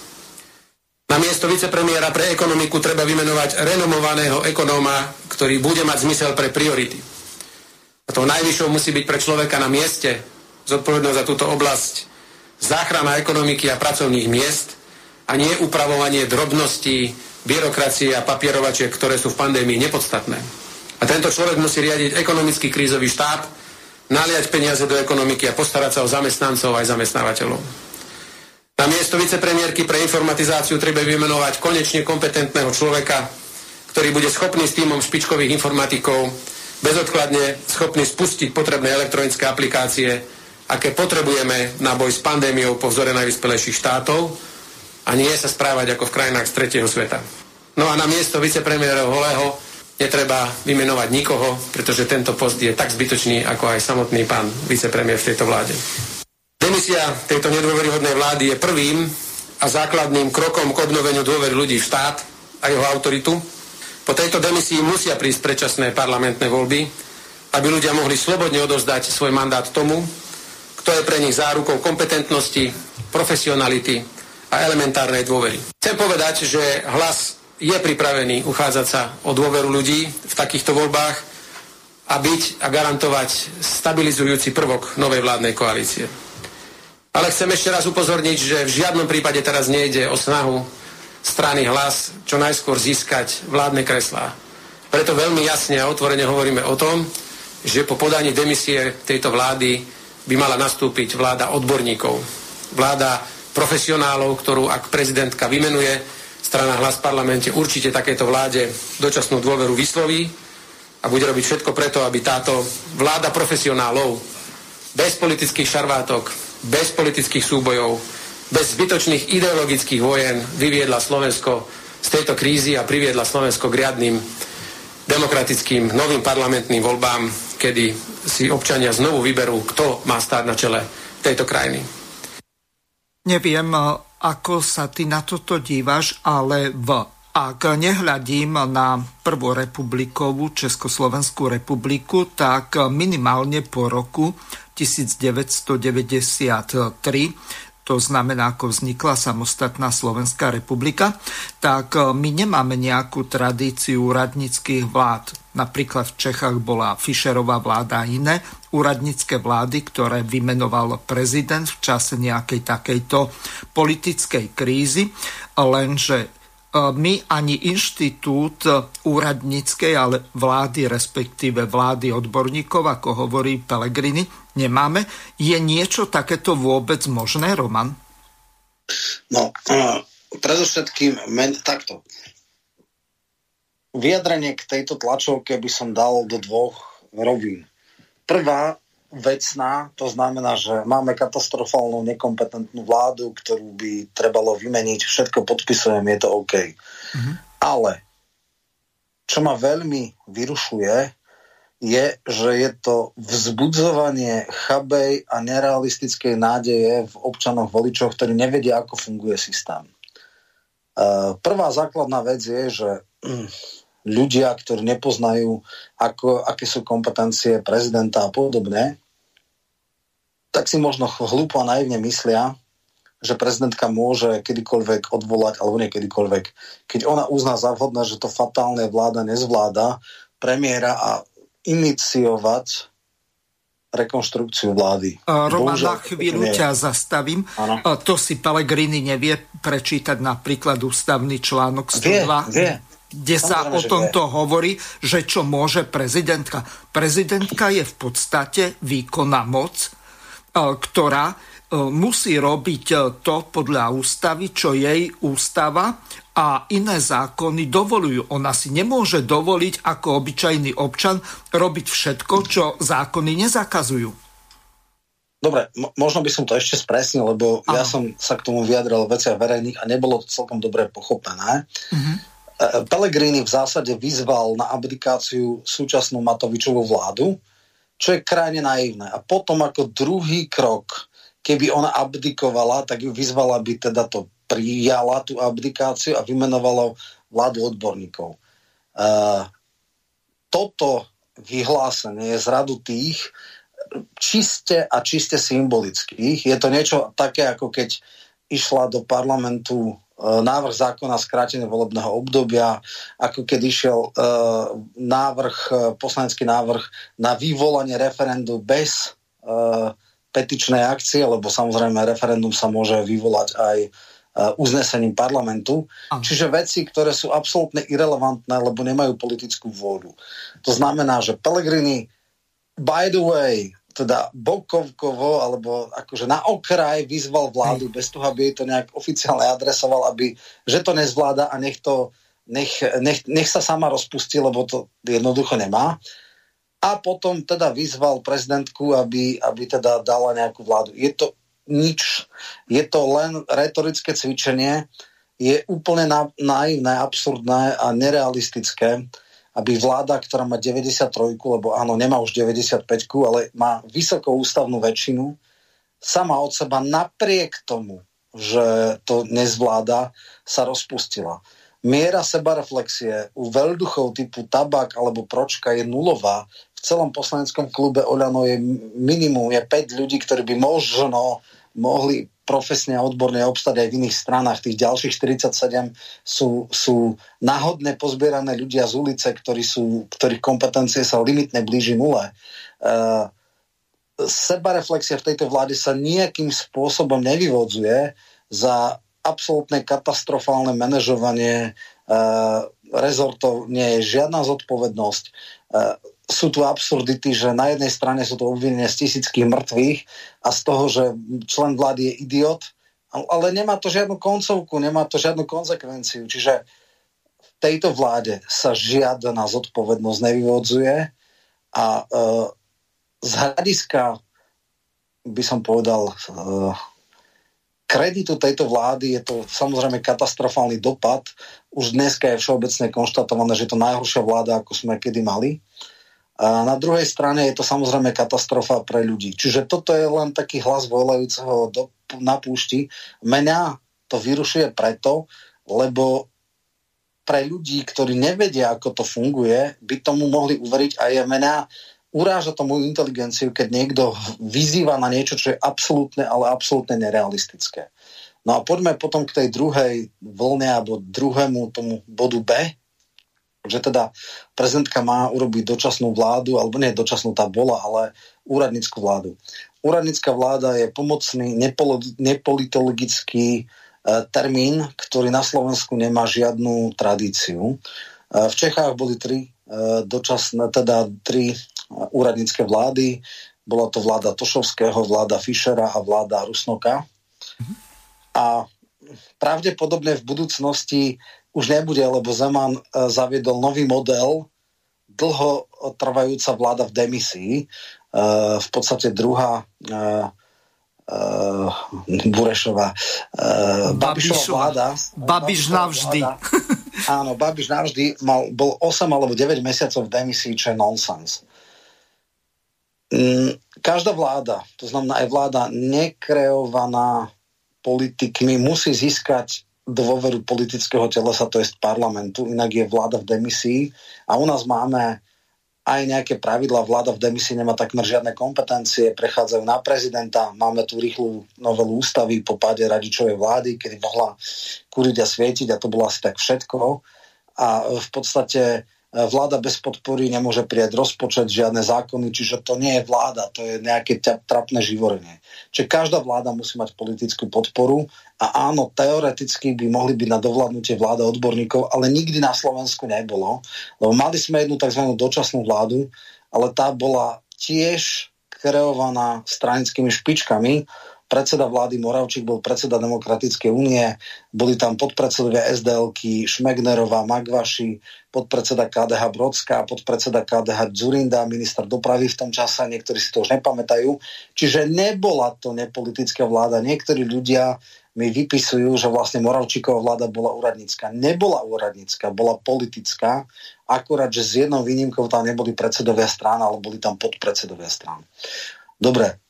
Na miesto vicepremiéra pre ekonomiku treba vymenovať renomovaného ekonóma, ktorý bude mať zmysel pre priority. A to najvyššou musí byť pre človeka na mieste zodpovednosť za túto oblasť záchrana ekonomiky a pracovných miest a nie upravovanie drobností, byrokracie a papierovačiek, ktoré sú v pandémii nepodstatné. A tento človek musí riadiť ekonomický krízový štáb, naliať peniaze do ekonomiky a postarať sa o zamestnancov aj zamestnávateľov. Na miesto vicepremiérky pre informatizáciu treba vymenovať konečne kompetentného človeka, ktorý bude schopný s týmom špičkových informatikov bezodkladne schopný spustiť potrebné elektronické aplikácie, aké potrebujeme na boj s pandémiou po vzore najvyspelejších štátov a nie sa správať ako v krajinách z tretieho sveta. No a na miesto vicepremiérov Holého netreba vymenovať nikoho, pretože tento post je tak zbytočný, ako aj samotný pán vicepremiér v tejto vláde. Demisia tejto nedôveryhodnej vlády je prvým a základným krokom k obnoveniu dôvery ľudí v štát a jeho autoritu. Po tejto demisii musia prísť predčasné parlamentné voľby, aby ľudia mohli slobodne odovzdať svoj mandát tomu, kto je pre nich zárukou kompetentnosti, profesionality a elementárnej dôvery. Chcem povedať, že hlas je pripravený uchádzať sa o dôveru ľudí v takýchto voľbách a byť a garantovať stabilizujúci prvok novej vládnej koalície. Ale chcem ešte raz upozorniť, že v žiadnom prípade teraz nejde o snahu strany hlas čo najskôr získať vládne kreslá. Preto veľmi jasne a otvorene hovoríme o tom, že po podaní demisie tejto vlády by mala nastúpiť vláda odborníkov. Vláda profesionálov, ktorú ak prezidentka vymenuje, strana hlas v parlamente určite takéto vláde dočasnú dôveru vysloví a bude robiť všetko preto, aby táto vláda profesionálov bez politických šarvátok, bez politických súbojov, bez zbytočných ideologických vojen vyviedla Slovensko z tejto krízy a priviedla Slovensko k riadným demokratickým novým parlamentným voľbám, kedy si občania znovu vyberú, kto má stáť na čele tejto krajiny. Neviem, ako sa ty na toto dívaš, ale v ak nehľadím na prvú republikovú Československú republiku, tak minimálne po roku 1993 to znamená, ako vznikla samostatná Slovenská republika, tak e, my nemáme nejakú tradíciu úradníckých vlád. Napríklad v Čechách bola Fischerová vláda a iné úradnícke vlády, ktoré vymenoval prezident v čase nejakej takejto politickej krízy, lenže E, my ani inštitút úradníckej ale vlády, respektíve vlády odborníkov, ako hovorí Pelegrini, nemáme. Je niečo takéto vôbec možné, Roman? No, uh, predovšetkým men, takto. Vyjadrenie k tejto tlačovke by som dal do dvoch rovín. Prvá vecná, to znamená, že máme katastrofálnu nekompetentnú vládu, ktorú by trebalo vymeniť, všetko podpisujem, je to OK. Mm-hmm. Ale čo ma veľmi vyrušuje, je, že je to vzbudzovanie chabej a nerealistickej nádeje v občanoch voličoch, ktorí nevedia, ako funguje systém. Prvá základná vec je, že ľudia, ktorí nepoznajú, ako, aké sú kompetencie prezidenta a podobne, tak si možno hlúpo a naivne myslia, že prezidentka môže kedykoľvek odvolať, alebo nie kedykoľvek, keď ona uzná za vhodné, že to fatálne vláda nezvláda, premiéra a iniciovať rekonštrukciu vlády. Roman, na chvíľu ťa zastavím. Ano. To si Pelegrini nevie prečítať napríklad ústavný článok 102. Vie, vie kde sa o tomto hovorí, že čo môže prezidentka. Prezidentka je v podstate výkonná moc, e, ktorá musí robiť e, to podľa ústavy, čo jej ústava a iné zákony dovolujú. Ona si nemôže dovoliť ako obyčajný občan robiť všetko, čo zákony nezakazujú. Dobre, možno by som to ešte spresnil, lebo Aha. ja som sa k tomu vyjadril veciach verejných a nebolo to celkom dobre pochopené. Uh-huh. Pellegrini v zásade vyzval na abdikáciu súčasnú Matovičovú vládu, čo je krajne naivné. A potom ako druhý krok, keby ona abdikovala, tak ju vyzvala, aby teda to prijala, tú abdikáciu a vymenovala vládu odborníkov. Uh, toto vyhlásenie je z radu tých čiste a čiste symbolických. Je to niečo také, ako keď išla do parlamentu E, návrh zákona skrátenie volebného obdobia, ako keď išiel e, návrh, e, poslanecký návrh na vyvolanie referendu bez petičnej akcie, lebo samozrejme referendum sa môže vyvolať aj uznesením parlamentu. Čiže veci, ktoré sú absolútne irrelevantné, lebo nemajú politickú vôľu. To znamená, že Pellegrini, by the way, teda bokovkovo alebo akože na okraj vyzval vládu bez toho, aby jej to nejak oficiálne adresoval, aby, že to nezvláda a nech, to, nech, nech, nech sa sama rozpustí, lebo to jednoducho nemá. A potom teda vyzval prezidentku, aby, aby teda dala nejakú vládu. Je to nič, je to len retorické cvičenie, je úplne naivné, absurdné a nerealistické aby vláda, ktorá má 93, lebo áno, nemá už 95, ale má vysokú ústavnú väčšinu, sama od seba napriek tomu, že to nezvláda, sa rozpustila. Miera sebareflexie u veľduchov typu tabak alebo pročka je nulová. Celom poslaneckom klube Oľano je minimum, je 5 ľudí, ktorí by možno mohli profesne a odborne obstať aj v iných stranách. Tých ďalších 47 sú, sú náhodne pozbierané ľudia z ulice, ktorí sú, ktorých kompetencie sa limitne blíži nule. Uh, sebareflexia v tejto vláde sa nejakým spôsobom nevyvodzuje za absolútne katastrofálne manažovanie uh, rezortov. Nie je žiadna zodpovednosť. Uh, sú tu absurdity, že na jednej strane sú to obvinenia z tisíckých mŕtvych a z toho, že člen vlády je idiot, ale nemá to žiadnu koncovku, nemá to žiadnu konsekvenciu. Čiže v tejto vláde sa žiadna zodpovednosť nevyvodzuje a e, z hľadiska by som povedal e, kreditu tejto vlády je to samozrejme katastrofálny dopad. Už dneska je všeobecne konštatované, že je to najhoršia vláda, ako sme kedy mali. A na druhej strane je to samozrejme katastrofa pre ľudí. Čiže toto je len taký hlas volajúceho do, na púšti. Mňa to vyrušuje preto, lebo pre ľudí, ktorí nevedia, ako to funguje, by tomu mohli uveriť a je mňa uráža tomu inteligenciu, keď niekto vyzýva na niečo, čo je absolútne, ale absolútne nerealistické. No a poďme potom k tej druhej vlne alebo druhému tomu bodu B, že teda prezidentka má urobiť dočasnú vládu, alebo nie dočasnú tá bola, ale úradnícku vládu. Úradnícka vláda je pomocný nepolitologický e, termín, ktorý na Slovensku nemá žiadnu tradíciu. E, v Čechách boli tri e, dočasné, teda tri úradnícke vlády. Bola to vláda Tošovského, vláda Fischera a vláda Rusnoka. Mhm. A pravdepodobne v budúcnosti už nebude, lebo Zeman e, zaviedol nový model, dlho trvajúca vláda v demisii. v podstate druhá uh, Burešová, uh, Babišová vláda. Babiš navždy. Vláda, áno, Babiš navždy mal, bol 8 alebo 9 mesiacov v demisii, čo je nonsens. Mm, každá vláda, to znamená aj vláda nekreovaná politikmi, musí získať dôveru politického telesa, to je parlamentu, inak je vláda v demisii. A u nás máme aj nejaké pravidla, vláda v demisii nemá takmer žiadne kompetencie, prechádzajú na prezidenta, máme tu rýchlu novelu ústavy po páde radičovej vlády, kedy mohla kuriť a svietiť a to bolo asi tak všetko. A v podstate vláda bez podpory nemôže prijať rozpočet, žiadne zákony, čiže to nie je vláda, to je nejaké trapné živorenie. Čiže každá vláda musí mať politickú podporu a áno, teoreticky by mohli byť na dovládnutie vláda odborníkov, ale nikdy na Slovensku nebolo, lebo mali sme jednu tzv. dočasnú vládu, ale tá bola tiež kreovaná stranickými špičkami, predseda vlády Moravčík bol predseda Demokratickej únie, boli tam podpredsedovia SDLky Šmegnerová, Magvaši, podpredseda KDH Brodská, podpredseda KDH Zurinda, minister dopravy v tom čase, niektorí si to už nepamätajú. Čiže nebola to nepolitická vláda. Niektorí ľudia mi vypisujú, že vlastne Moravčíková vláda bola úradnícka. Nebola úradnícka, bola politická, akurát, že s jednou výnimkou tam neboli predsedovia strán, ale boli tam podpredsedovia strán. Dobre,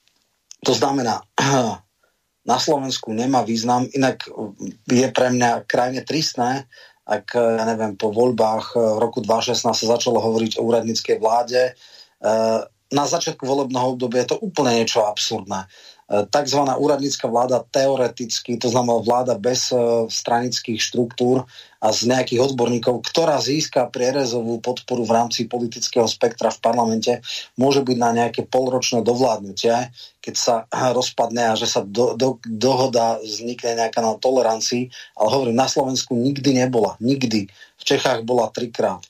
to znamená, na Slovensku nemá význam, inak je pre mňa krajne tristné, ak, ja neviem, po voľbách v roku 2016 sa začalo hovoriť o úradníckej vláde. Eh, na začiatku volebného obdobia je to úplne niečo absurdné. E, tzv. úradnícka vláda teoreticky, to znamená vláda bez e, stranických štruktúr a z nejakých odborníkov, ktorá získa prierezovú podporu v rámci politického spektra v parlamente, môže byť na nejaké polročné dovládnutie, keď sa rozpadne a že sa do, do, dohoda vznikne nejaká na tolerancii, ale hovorím, na Slovensku nikdy nebola. Nikdy. V Čechách bola trikrát.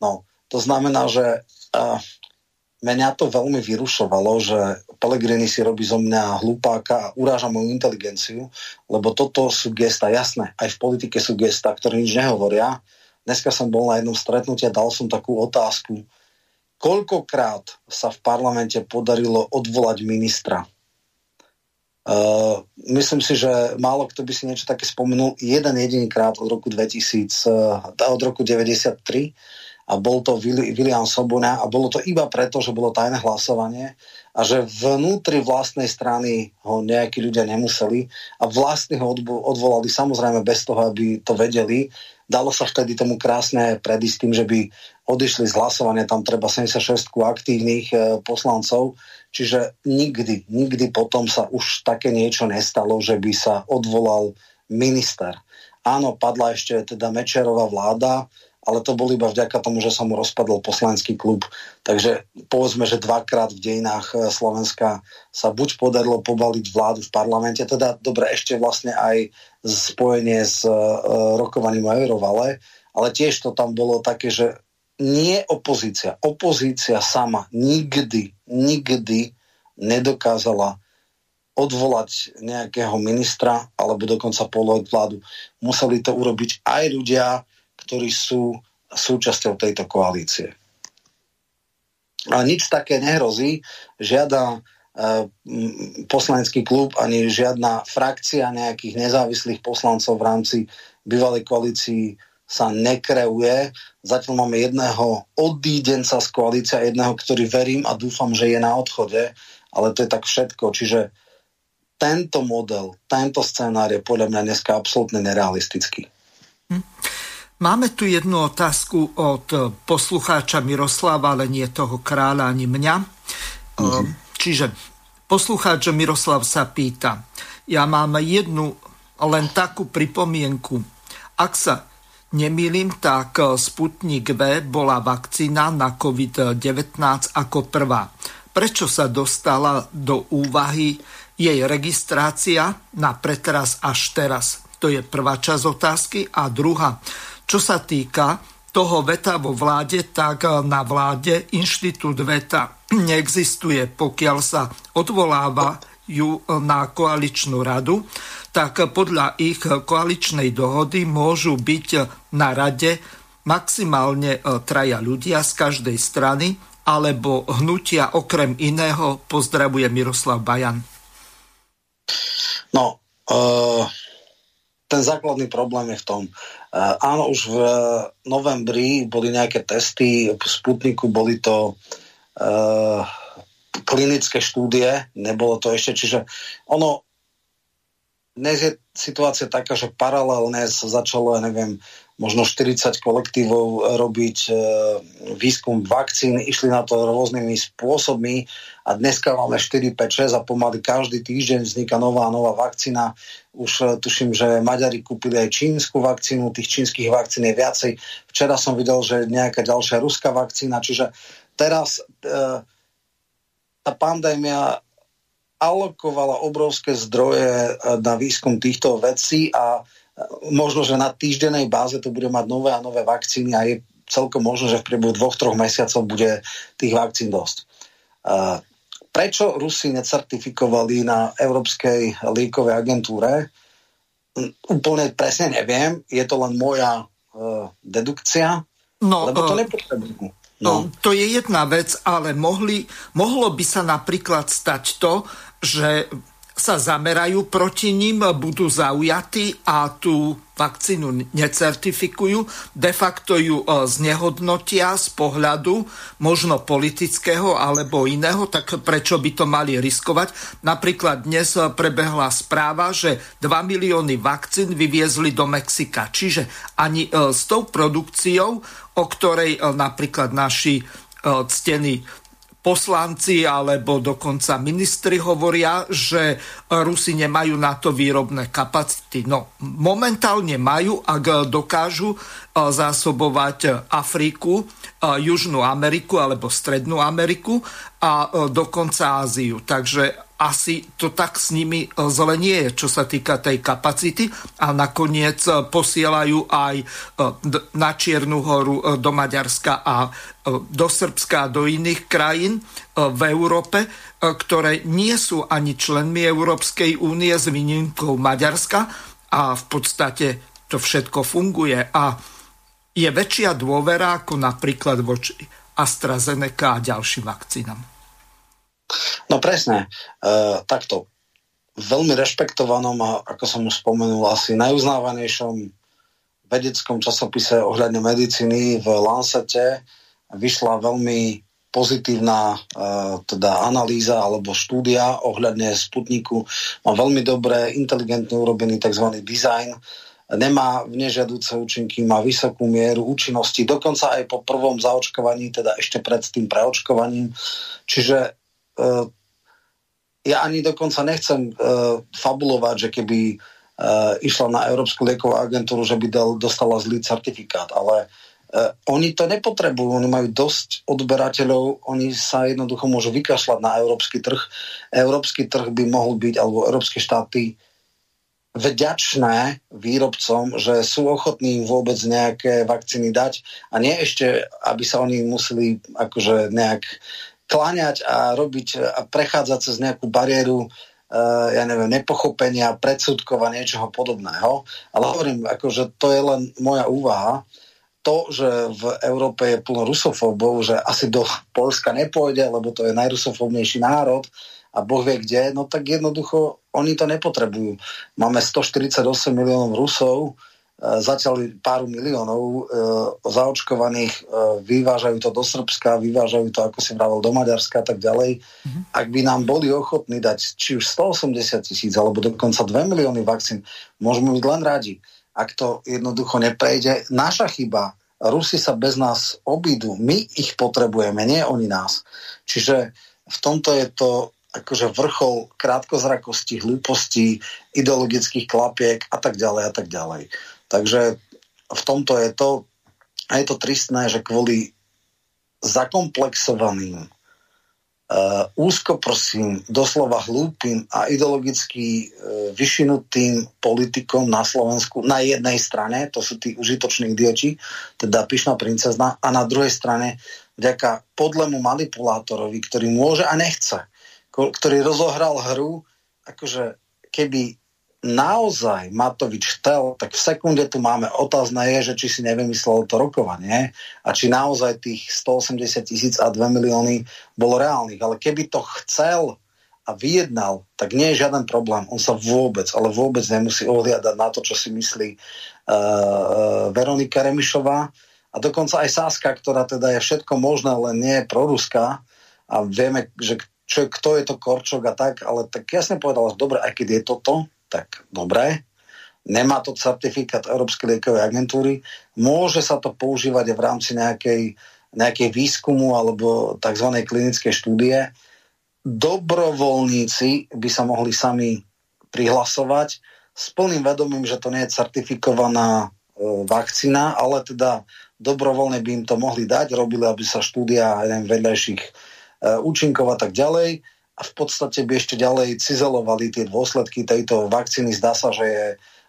No, to znamená, že uh, mňa to veľmi vyrušovalo, že Pelegrini si robí zo mňa hlupáka a uráža moju inteligenciu, lebo toto sú gesta, jasné, aj v politike sú gesta, ktoré nič nehovoria. Dneska som bol na jednom stretnutí a dal som takú otázku, koľkokrát sa v parlamente podarilo odvolať ministra. Uh, myslím si, že málo kto by si niečo také spomenul jeden jediný krát od roku 2000, uh, od roku 93, a bol to William Sobuna a bolo to iba preto, že bolo tajné hlasovanie a že vnútri vlastnej strany ho nejakí ľudia nemuseli a vlastne ho odvolali samozrejme bez toho, aby to vedeli. Dalo sa vtedy tomu krásne predísť tým, že by odišli z hlasovania, tam treba 76 aktívnych e, poslancov, čiže nikdy, nikdy potom sa už také niečo nestalo, že by sa odvolal minister. Áno, padla ešte teda Mečerová vláda, ale to bolo iba vďaka tomu, že sa mu rozpadol poslanecký klub. Takže povedzme, že dvakrát v dejinách e, Slovenska sa buď podarilo pobaliť vládu v parlamente, teda dobre, ešte vlastne aj spojenie s uh, rokovaním o Eurovale, ale tiež to tam bolo také, že nie opozícia, opozícia sama nikdy, nikdy nedokázala odvolať nejakého ministra alebo dokonca polovať vládu. Museli to urobiť aj ľudia, ktorí sú súčasťou tejto koalície. A nič také nehrozí, žiada e, poslanecký klub ani žiadna frakcia nejakých nezávislých poslancov v rámci bývalej koalícii sa nekreuje. Zatiaľ máme jedného odídenca z koalícia, jedného, ktorý verím a dúfam, že je na odchode, ale to je tak všetko. Čiže tento model, tento scenár je podľa mňa dneska absolútne nerealistický. Hm. Máme tu jednu otázku od poslucháča Miroslava, ale nie toho kráľa ani mňa. Mm-hmm. Čiže poslucháč Miroslav sa pýta, ja mám jednu len takú pripomienku. Ak sa nemýlim, tak Sputnik V bola vakcína na COVID-19 ako prvá. Prečo sa dostala do úvahy jej registrácia na pretras až teraz? To je prvá časť otázky. A druhá, čo sa týka toho veta vo vláde, tak na vláde inštitút veta neexistuje, pokiaľ sa odvolávajú na koaličnú radu, tak podľa ich koaličnej dohody môžu byť na rade maximálne traja ľudia z každej strany alebo hnutia okrem iného. Pozdravuje Miroslav Bajan. No, uh, ten základný problém je v tom, uh, áno, už v novembri boli nejaké testy v Sputniku, boli to uh, klinické štúdie, nebolo to ešte, čiže ono dnes je situácia taká, že paralelne sa začalo, ja neviem, možno 40 kolektívov robiť e, výskum vakcín, išli na to rôznymi spôsobmi a dneska máme 4, 5, 6 a pomaly každý týždeň vzniká nová nová vakcína. Už e, tuším, že Maďari kúpili aj čínsku vakcínu, tých čínskych vakcín je viacej. Včera som videl, že nejaká ďalšia ruská vakcína, čiže teraz e, tá pandémia alokovala obrovské zdroje e, na výskum týchto vecí a možno, že na týždennej báze to bude mať nové a nové vakcíny a je celkom možno, že v priebehu dvoch, troch mesiacov bude tých vakcín dosť. E, prečo Rusi necertifikovali na Európskej liekovej agentúre? Úplne presne neviem, je to len moja dedukcia, no, lebo to nepotrebujú. No. no, to je jedna vec, ale mohli, mohlo by sa napríklad stať to, že sa zamerajú proti ním, budú zaujatí a tú vakcínu necertifikujú, de facto ju e, znehodnotia z pohľadu možno politického alebo iného, tak prečo by to mali riskovať? Napríklad dnes prebehla správa, že 2 milióny vakcín vyviezli do Mexika, čiže ani e, s tou produkciou, o ktorej e, napríklad naši ctení poslanci alebo dokonca ministri hovoria, že Rusi nemajú na to výrobné kapacity. No, momentálne majú, ak dokážu e, zásobovať Afriku, e, Južnú Ameriku alebo Strednú Ameriku a e, dokonca Áziu. Takže asi to tak s nimi e, zle nie je, čo sa týka tej kapacity a nakoniec e, posielajú aj e, na Čiernu horu do Maďarska a do Srbska a do iných krajín v Európe, ktoré nie sú ani členmi Európskej únie s výnimkou Maďarska a v podstate to všetko funguje a je väčšia dôvera ako napríklad voči AstraZeneca a ďalším vakcínam. No presne, e, takto. Veľmi rešpektovanom a ako som už spomenul, asi najuznávanejšom vedeckom časopise ohľadne medicíny v Lancete vyšla veľmi pozitívna uh, teda analýza alebo štúdia ohľadne Sputniku. Má veľmi dobre, inteligentne urobený tzv. dizajn. Nemá nežiaduce účinky, má vysokú mieru účinnosti, dokonca aj po prvom zaočkovaní, teda ešte pred tým preočkovaním. Čiže ja ani dokonca nechcem uh, fabulovať, že keby uh, išla na Európsku liekovú agentúru, že by dal, dostala zlý certifikát, ale uh, oni to nepotrebujú, oni majú dosť odberateľov, oni sa jednoducho môžu vykašľať na európsky trh. Európsky trh by mohol byť, alebo európske štáty vďačné výrobcom, že sú ochotní im vôbec nejaké vakcíny dať a nie ešte, aby sa oni museli akože nejak kláňať a robiť a prechádzať cez nejakú bariéru Uh, ja neviem, nepochopenia, predsudkov a niečoho podobného. Ale hovorím, akože to je len moja úvaha. To, že v Európe je plno rusofóbov, že asi do Polska nepôjde, lebo to je najrusofóbnejší národ a Boh vie kde, no tak jednoducho oni to nepotrebujú. Máme 148 miliónov Rusov, E, zatiaľ pár miliónov e, zaočkovaných e, vyvážajú to do Srbska, vyvážajú to, ako si vravel, do Maďarska a tak ďalej. Mm-hmm. Ak by nám boli ochotní dať či už 180 tisíc alebo dokonca 2 milióny vakcín, môžeme byť len radi. Ak to jednoducho neprejde, naša chyba, Rusi sa bez nás obídu, my ich potrebujeme, nie oni nás. Čiže v tomto je to akože vrchol krátkozrakosti, hlúposti, ideologických klapiek a tak ďalej a tak ďalej. Takže v tomto je to, a je to tristné, že kvôli zakomplexovaným, uh, úzko prosím, doslova hlúpým a ideologicky uh, vyšinutým politikom na Slovensku na jednej strane, to sú tí užitoční idioti, teda pyšná princezna, a na druhej strane vďaka podlému manipulátorovi, ktorý môže a nechce, ktorý rozohral hru, akože keby naozaj Matovič chcel, tak v sekunde tu máme otázne je, že či si nevymyslel to rokovanie a či naozaj tých 180 tisíc a 2 milióny bolo reálnych. Ale keby to chcel a vyjednal, tak nie je žiaden problém. On sa vôbec, ale vôbec nemusí ohliadať na to, čo si myslí uh, Veronika Remišová a dokonca aj Sáska, ktorá teda je všetko možné, len nie je proruská a vieme, že čo, kto je to Korčok a tak, ale tak jasne povedala, dobre, aj keď je toto, tak dobre, nemá to certifikát Európskej liekovej agentúry, môže sa to používať v rámci nejakej, nejakej výskumu alebo tzv. klinickej štúdie. Dobrovoľníci by sa mohli sami prihlasovať s plným vedomím, že to nie je certifikovaná e, vakcína, ale teda dobrovoľne by im to mohli dať, robili aby sa štúdia neviem, vedľajších e, účinkov a tak ďalej a v podstate by ešte ďalej cizelovali tie dôsledky tejto vakcíny. Zdá sa, že je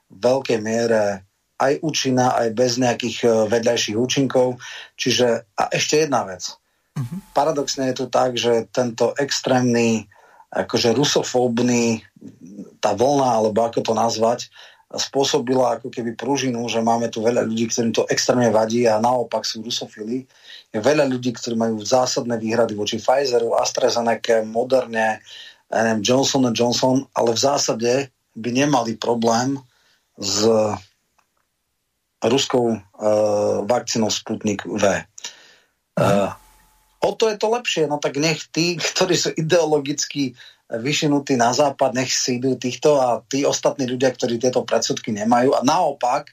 v veľkej miere aj účinná, aj bez nejakých e, vedľajších účinkov. Čiže, a ešte jedna vec. Mm-hmm. Paradoxne je to tak, že tento extrémny, akože rusofóbny, tá vlna, alebo ako to nazvať, spôsobila ako keby pružinu, že máme tu veľa ľudí, ktorým to extrémne vadí a naopak sú rusofili. Je veľa ľudí, ktorí majú zásadné výhrady voči Pfizeru, AstraZeneca, Moderne, neviem, Johnson Johnson, ale v zásade by nemali problém s ruskou uh, vakcínou Sputnik V. Uh, o to je to lepšie, no tak nech tí, ktorí sú ideologicky vyšinutí na západ, nech si idú týchto a tí ostatní ľudia, ktorí tieto predsudky nemajú a naopak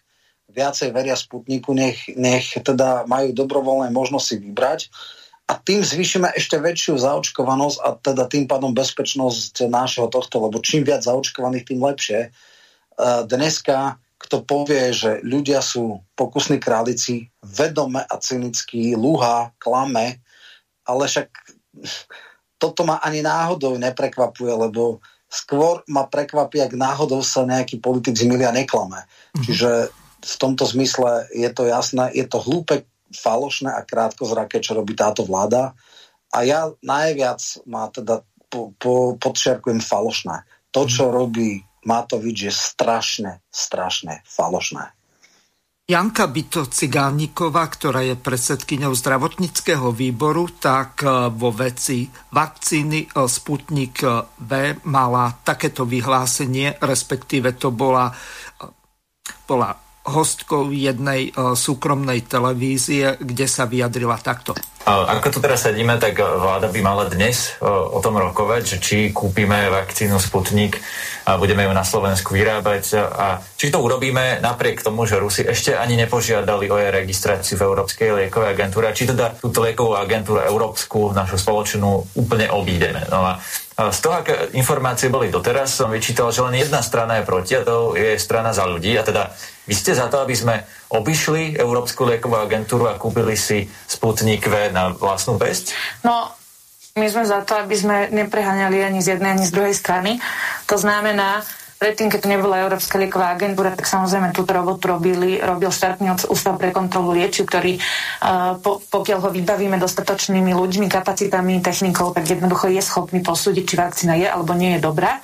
viacej veria Sputniku, nech, nech teda majú dobrovoľné možnosti vybrať a tým zvýšime ešte väčšiu zaočkovanosť a teda tým pádom bezpečnosť nášho tohto, lebo čím viac zaočkovaných, tým lepšie. Dneska, kto povie, že ľudia sú pokusní králici, vedome a cynicky lúha, klame, ale však toto ma ani náhodou neprekvapuje, lebo skôr ma prekvapí, ak náhodou sa nejaký politik z milia neklame. Mm-hmm. Čiže v tomto zmysle je to jasné, je to hlúpe, falošné a krátkozraké, čo robí táto vláda. A ja najviac má teda po, po, podčiarkujem falošné. To, čo mm-hmm. robí Matovič, je strašne, strašne falošné. Janka Byto Cigániková, ktorá je predsedkyňou zdravotníckého výboru, tak e, vo veci vakcíny e, Sputnik V mala takéto vyhlásenie, respektíve to bola, e, bola hostkou jednej súkromnej televízie, kde sa vyjadrila takto. Ako tu teraz sedíme, tak vláda by mala dnes o tom rokovať, že či kúpime vakcínu Sputnik a budeme ju na Slovensku vyrábať a či to urobíme napriek tomu, že Rusi ešte ani nepožiadali o jej registráciu v Európskej liekovej agentúre, či teda túto liekovú agentúru európsku, našu spoločnú, úplne obídeme. No a z toho, aké informácie boli doteraz, som vyčítal, že len jedna strana je proti a to je strana za ľudí. A teda vy ste za to, aby sme obišli Európsku liekovú agentúru a kúpili si Sputnik V na vlastnú pesť? No, my sme za to, aby sme nepreháňali ani z jednej, ani z druhej strany. To znamená, predtým, keď tu nebola Európska lieková agentúra, tak samozrejme túto robotu robili, robil štátny ústav pre kontrolu liečiv, ktorý uh, po, pokiaľ ho vybavíme dostatočnými ľuďmi, kapacitami, technikou, tak jednoducho je schopný posúdiť, či vakcína je alebo nie je dobrá.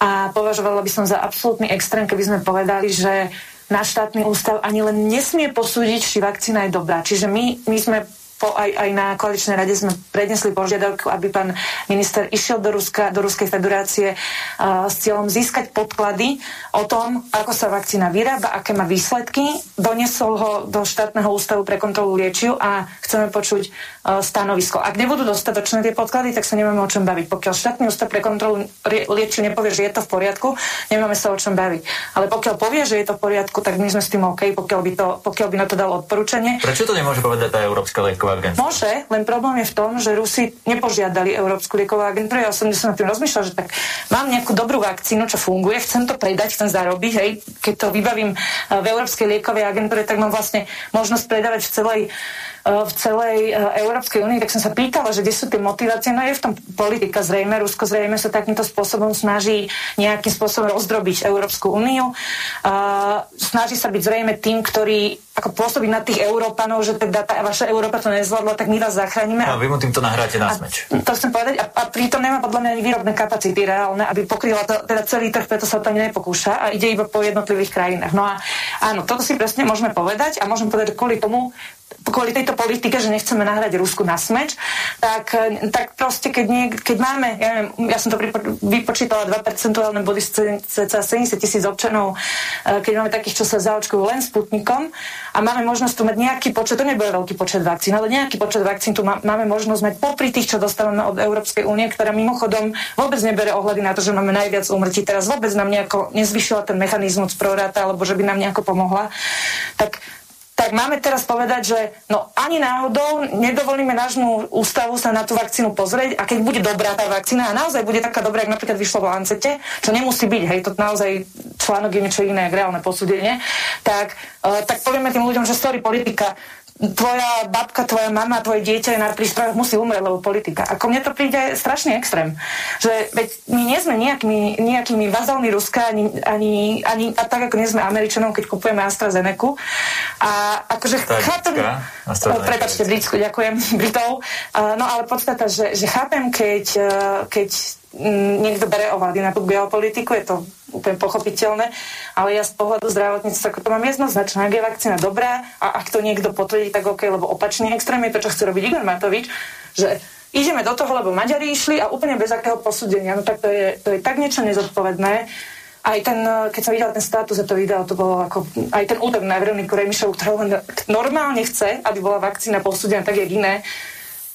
A považovala by som za absolútny extrém, keby sme povedali, že náš štátny ústav ani len nesmie posúdiť, či vakcína je dobrá. Čiže my, my sme po, aj, aj na koaličnej rade sme prednesli požiadavku, aby pán minister išiel do, Ruska, do Ruskej federácie uh, s cieľom získať podklady o tom, ako sa vakcína vyrába, aké má výsledky. Doniesol ho do štátneho ústavu pre kontrolu liečiv a chceme počuť uh, stanovisko. Ak nebudú dostatočné tie podklady, tak sa nemáme o čom baviť. Pokiaľ štátny ústav pre kontrolu liečiv nepovie, že je to v poriadku, nemáme sa o čom baviť. Ale pokiaľ povie, že je to v poriadku, tak my sme s tým OK, pokiaľ by, to, pokiaľ by na to dalo odporúčanie. Prečo to nemôže povedať tá Európska lieková lieková? Môže, len problém je v tom, že Rusi nepožiadali Európsku liekovú agentúru. Ja som sa nad tým rozmýšľal, že tak mám nejakú dobrú vakcínu, čo funguje, chcem to predať, chcem zarobiť, hej, keď to vybavím eh, v Európskej liekovej agentúre, tak mám vlastne možnosť predávať v celej v celej Európskej únii, tak som sa pýtala, že kde sú tie motivácie. No je v tom politika zrejme. Rusko zrejme sa takýmto spôsobom snaží nejakým spôsobom rozdrobiť Európsku úniu. Snaží sa byť zrejme tým, ktorý ako pôsobí na tých Európanov, že teda tá vaša Európa to nezvládla, tak my vás zachránime. A vy mu týmto nahráte na smeč. To chcem povedať. A, a pritom nemá podľa mňa ani výrobné kapacity reálne, aby pokryla to, teda celý trh, preto sa ani nepokúša a ide iba po jednotlivých krajinách. No a áno, toto si presne môžeme povedať a môžeme povedať, kvôli tomu kvôli tejto politike, že nechceme nahrať Rusku na smeč, tak, tak proste, keď, nie, keď máme, ja, neviem, ja som to vypočítala 2 percentuálne body cca 70 tisíc občanov, e, keď máme takých, čo sa zaočkujú len Sputnikom a máme možnosť tu mať nejaký počet, to nebude veľký počet vakcín, ale nejaký počet vakcín tu má, máme možnosť mať popri tých, čo dostávame od Európskej únie, ktorá mimochodom vôbec nebere ohľady na to, že máme najviac umrtí. Teraz vôbec nám nejako nezvyšila ten mechanizmus proráta, alebo že by nám nejako pomohla. Tak tak máme teraz povedať, že no ani náhodou nedovolíme nášmu ústavu sa na tú vakcínu pozrieť a keď bude dobrá tá vakcína a naozaj bude taká dobrá, ako napríklad vyšlo v Lancete, čo nemusí byť, hej, to naozaj článok je niečo iné, reálne posúdenie, tak, uh, tak povieme tým ľuďom, že story politika, tvoja babka, tvoja mama, tvoje dieťa je na prístrojoch, musí umrieť, lebo politika. Ako mne to príde strašne extrém. Že veď my nie sme nejakými, nejakými vazalmi Ruska, ani, ani, ani a tak ako nie sme Američanom, keď kupujeme AstraZeneca. A akože chápem... Prepačte, Britsku, ďakujem, Britov. no ale podstata, že, že chápem, keď, e, keď niekto bere ohľady na tú geopolitiku, je to úplne pochopiteľné, ale ja z pohľadu zdravotníctva to mám jednoznačné, ak je vakcína dobrá a ak to niekto potvrdí, tak OK, lebo opačný extrém je to, čo chce robiť Igor Matovič, že ideme do toho, lebo Maďari išli a úplne bez akého posúdenia, no tak to je, to je tak niečo nezodpovedné, aj ten, keď som videla ten status a to video, to bolo ako, aj ten útok na Veroniku Remišovu, ktorá normálne chce, aby bola vakcína posúdená tak, jak iné,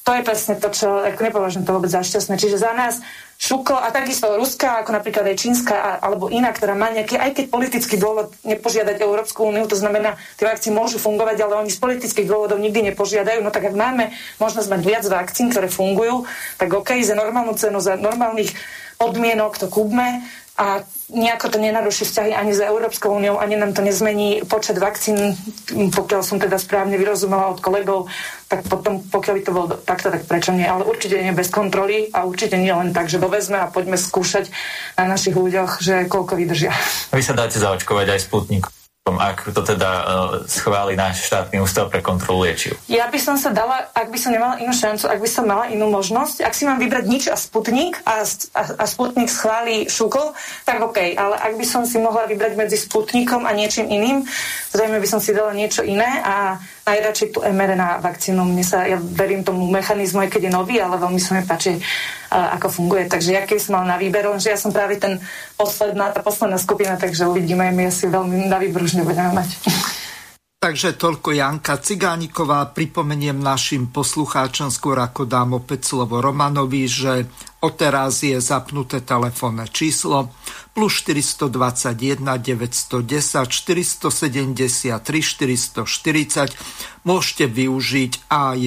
to je presne to, čo ako nepovažujem to vôbec za šťastné. Čiže za nás Šuko a takisto Ruská, ako napríklad aj Čínska alebo iná, ktorá má nejaký, aj keď politický dôvod nepožiadať Európsku úniu, to znamená, tie vakcíny môžu fungovať, ale oni z politických dôvodov nikdy nepožiadajú. No tak ak máme možnosť mať viac vakcín, ktoré fungujú, tak OK, za normálnu cenu, za normálnych podmienok to kúpme a nejako to nenaruší vzťahy ani s Európskou úniou, ani nám to nezmení počet vakcín, pokiaľ som teda správne vyrozumela od kolegov, tak potom, pokiaľ by to bolo takto, tak prečo nie? Ale určite nie bez kontroly a určite nie len tak, že dovezme a poďme skúšať na našich ľuďoch, že koľko vydržia. Vy sa dáte zaočkovať aj Sputnik ak to teda uh, schváli náš štátny ústav pre kontrolu liečiv? Ja by som sa dala, ak by som nemala inú šancu, ak by som mala inú možnosť, ak si mám vybrať nič a Sputnik a, a, a Sputnik schváli šukol, tak OK, ale ak by som si mohla vybrať medzi Sputnikom a niečím iným, zrejme by som si dala niečo iné a najradšej tú mRNA vakcínu. Mne sa, ja verím tomu mechanizmu, aj keď je nový, ale veľmi sa mi páči, ako funguje. Takže ja keby som mal na výber, že ja som práve ten posledná, tá posledná skupina, takže uvidíme, my asi veľmi na výber už nebudeme mať. Takže toľko Janka Cigániková. Pripomeniem našim poslucháčom skôr ako dám opäť slovo Romanovi, že odteraz je zapnuté telefónne číslo plus 421 910 473 440. Môžete využiť aj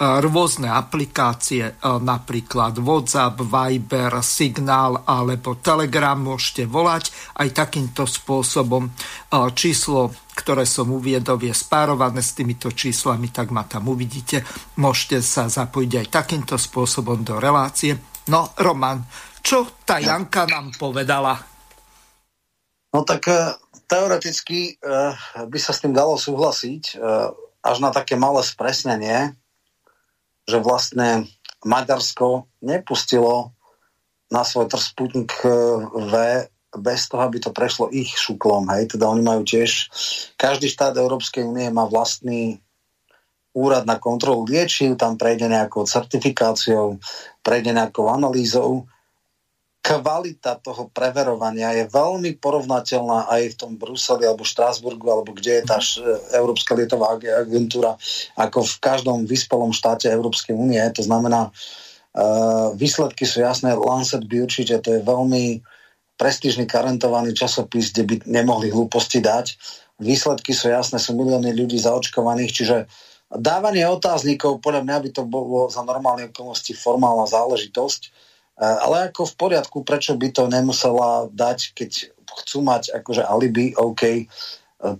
rôzne aplikácie, e, napríklad WhatsApp, Viber, Signál alebo Telegram môžete volať aj takýmto spôsobom. E, číslo, ktoré som uviedol, je spárované s týmito číslami, tak ma tam uvidíte. Môžete sa zapojiť aj takýmto spôsobom do relácie. No, Roman, čo tá Janka nám povedala? No tak e, teoreticky by sa s tým dalo súhlasiť, až na také malé spresnenie, že vlastne Maďarsko nepustilo na svoj trh Sputnik eh, V bez toho, aby to prešlo ich šuklom. Hej? Teda oni majú tiež, každý štát Európskej únie má vlastný úrad na kontrolu liečiv, tam prejde nejakou certifikáciou, prejde nejakou analýzou kvalita toho preverovania je veľmi porovnateľná aj v tom Bruseli alebo Štrásburgu alebo kde je tá Európska lietová agentúra ako v každom vyspelom štáte Európskej únie. To znamená, uh, výsledky sú jasné, Lancet by určite, to je veľmi prestížny karentovaný časopis, kde by nemohli hlúposti dať. Výsledky sú jasné, sú milióny ľudí zaočkovaných, čiže dávanie otáznikov, podľa mňa by to bolo za normálne okolnosti formálna záležitosť ale ako v poriadku, prečo by to nemusela dať, keď chcú mať akože alibi, OK.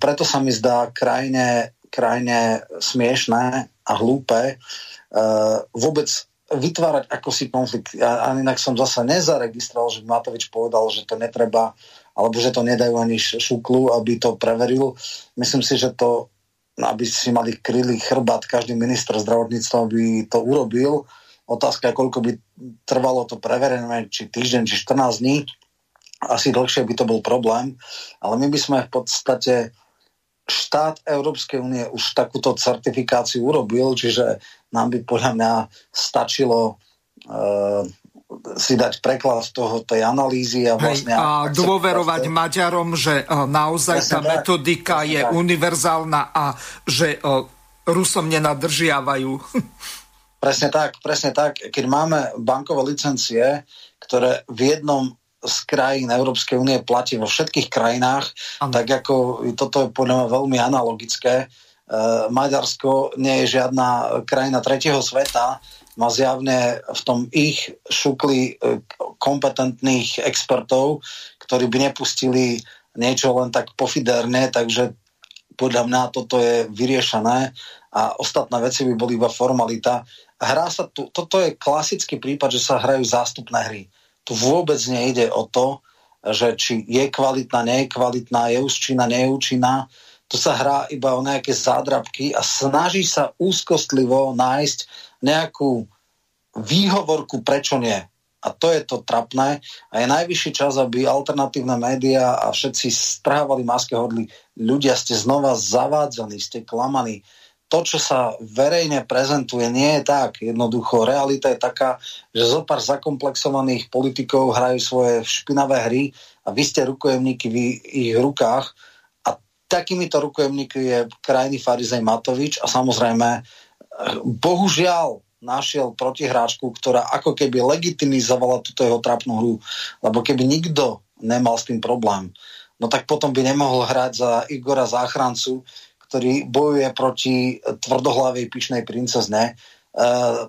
Preto sa mi zdá krajine krajine smiešné a hlúpe uh, vôbec vytvárať ako si konflikt. Ja, inak som zase nezaregistroval, že Matovič povedal, že to netreba, alebo že to nedajú ani šuklu, aby to preveril. Myslím si, že to, aby si mali kryli chrbát, každý minister zdravotníctva by to urobil. Otázka koľko by trvalo to preverené, či týždeň, či 14 dní. Asi dlhšie by to bol problém. Ale my by sme v podstate štát Európskej únie už takúto certifikáciu urobil, čiže nám by podľa mňa stačilo uh, si dať preklad toho, tej analýzy a vlastne... Hej, a dôverovať to... Maďarom, že uh, naozaj presne tá tak, metodika je tak. univerzálna a že uh, Rusom nenadržiavajú. presne tak, presne tak. Keď máme bankové licencie, ktoré v jednom z krajín Európskej únie platí vo všetkých krajinách, ano. tak ako toto je podľa mňa veľmi analogické. E, Maďarsko nie je žiadna krajina tretieho sveta, má zjavne v tom ich šukli e, kompetentných expertov, ktorí by nepustili niečo len tak pofiderne, takže podľa mňa toto je vyriešené a ostatné veci by boli iba formalita. Hrá sa tu, toto je klasický prípad, že sa hrajú zástupné hry tu vôbec nejde o to, že či je kvalitná, nie je kvalitná, je účinná, nie je účinná. Tu sa hrá iba o nejaké zádrabky a snaží sa úzkostlivo nájsť nejakú výhovorku, prečo nie. A to je to trapné. A je najvyšší čas, aby alternatívne médiá a všetci strhávali maske hodli. Ľudia, ste znova zavádzaní, ste klamaní to, čo sa verejne prezentuje, nie je tak. Jednoducho, realita je taká, že zo pár zakomplexovaných politikov hrajú svoje špinavé hry a vy ste rukojemníky v ich rukách a takýmito rukojemníky je krajný Farizej Matovič a samozrejme bohužiaľ našiel protihráčku, ktorá ako keby legitimizovala túto jeho trapnú hru. Lebo keby nikto nemal s tým problém, no tak potom by nemohol hrať za Igora Záchrancu, ktorý bojuje proti tvrdohlavej pyšnej princezne, e,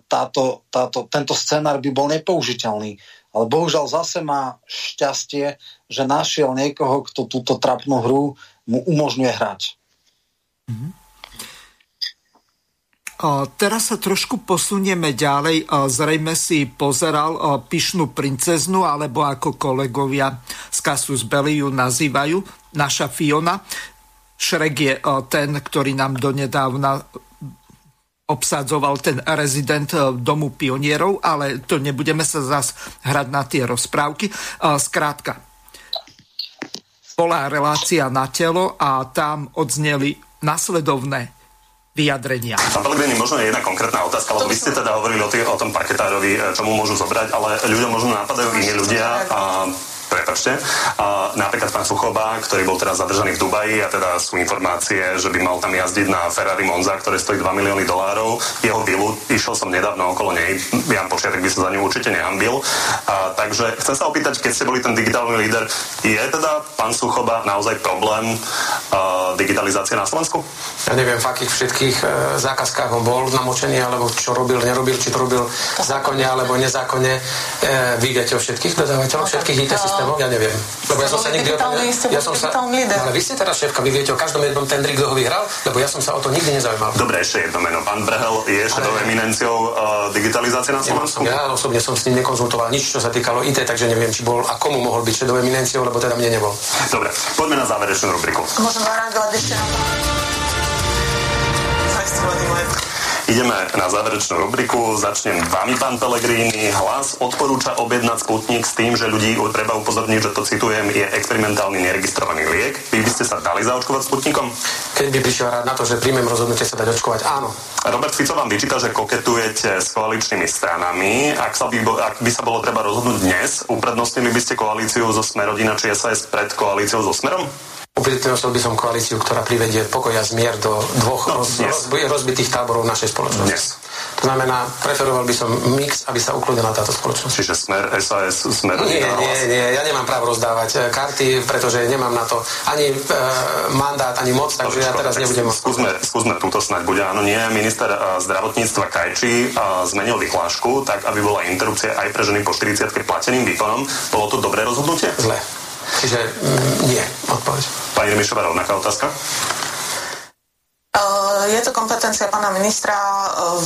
táto, táto, tento scenár by bol nepoužiteľný. Ale bohužiaľ zase má šťastie, že našiel niekoho, kto túto trapnú hru mu umožňuje hrať. Mm-hmm. Teraz sa trošku posunieme ďalej. Zrejme si pozeral pyšnú princeznu, alebo ako kolegovia z Kasus Belli ju nazývajú, naša Fiona. Šrek je eh, ten, ktorý nám donedávna obsadzoval ten rezident eh, Domu pionierov, ale to nebudeme sa zas hrať na tie rozprávky. Skrátka, eh, bola relácia na telo a tam odzneli nasledovné vyjadrenia. Pán Pelegrini, možno je jedna konkrétna otázka, lebo vy ste teda hovorili o, tý, o tom parketárovi, čo môžu zobrať, ale ľudia možno napadajú iní ľudia a prepačte. A napríklad pán Suchoba, ktorý bol teraz zadržaný v Dubaji a teda sú informácie, že by mal tam jazdiť na Ferrari Monza, ktoré stojí 2 milióny dolárov. Jeho vilu, išiel som nedávno okolo nej, Jan Počiatek by sa za ňu určite nehambil. A, takže chcem sa opýtať, keď ste boli ten digitálny líder, je teda pán Suchoba naozaj problém uh, digitalizácie na Slovensku? Ja neviem, v akých všetkých uh, zákazkách on bol namočený, alebo čo robil, nerobil, či to robil zákonne alebo nezákonne. Uh, vy viete o všetkých dodávateľoch, všetkých IT systémov systémov? Ja neviem. Lebo ja som sa nikdy tom... Ja som sa, ale vy ste teraz šéfka, vy viete o každom jednom tendri, kto ho vyhral? Lebo ja som sa o to nikdy nezaujímal. Dobre, ešte jedno meno. Pán Brehel je šedou eminenciou uh, digitalizácie na Slovensku? Ja osobne som s ním nekonzultoval nič, čo sa týkalo IT, takže neviem, či bol a komu mohol byť šedou eminenciou, lebo teda mne nebol. Dobre, poďme na záverečnú rubriku. Môžem zareagovať ešte na Ideme na záverečnú rubriku. Začnem vami, pán Pellegrini. Hlas odporúča objednať Sputnik s tým, že ľudí treba upozorniť, že to citujem, je experimentálny neregistrovaný liek. Vy by ste sa dali zaočkovať Sputnikom? Keď by prišiel rád na to, že príjmem rozhodnutie sa dať očkovať, áno. Robert Fico vám vyčíta, že koketujete s koaličnými stranami. Ak, sa by, ak by sa bolo treba rozhodnúť dnes, uprednostnili by ste koalíciu zo Smerodina či SAS pred koalíciou so Smerom? Uprednostnil by som koalíciu, ktorá privedie pokoj a zmier do dvoch no, roz, roz, rozbitých táborov našej spoločnosti. Dnes. To znamená, preferoval by som mix, aby sa ukludila táto spoločnosť. Čiže smer, SAS, smer... Nie, nie, nie, ja nemám právo rozdávať e, karty, pretože nemám na to ani e, mandát, ani moc, takže Dobre, ja teraz nebudem... Skúsme, skúsme túto snať, bude áno, nie. Minister uh, zdravotníctva Kajči uh, zmenil vyhlášku, tak aby bola interrupcia aj pre ženy po 40 plateným výkonom. Bolo to dobré rozhodnutie? Zle. Čiže nie, odpoveď. Pani Remišová, rovnaká otázka? Je to kompetencia pána ministra,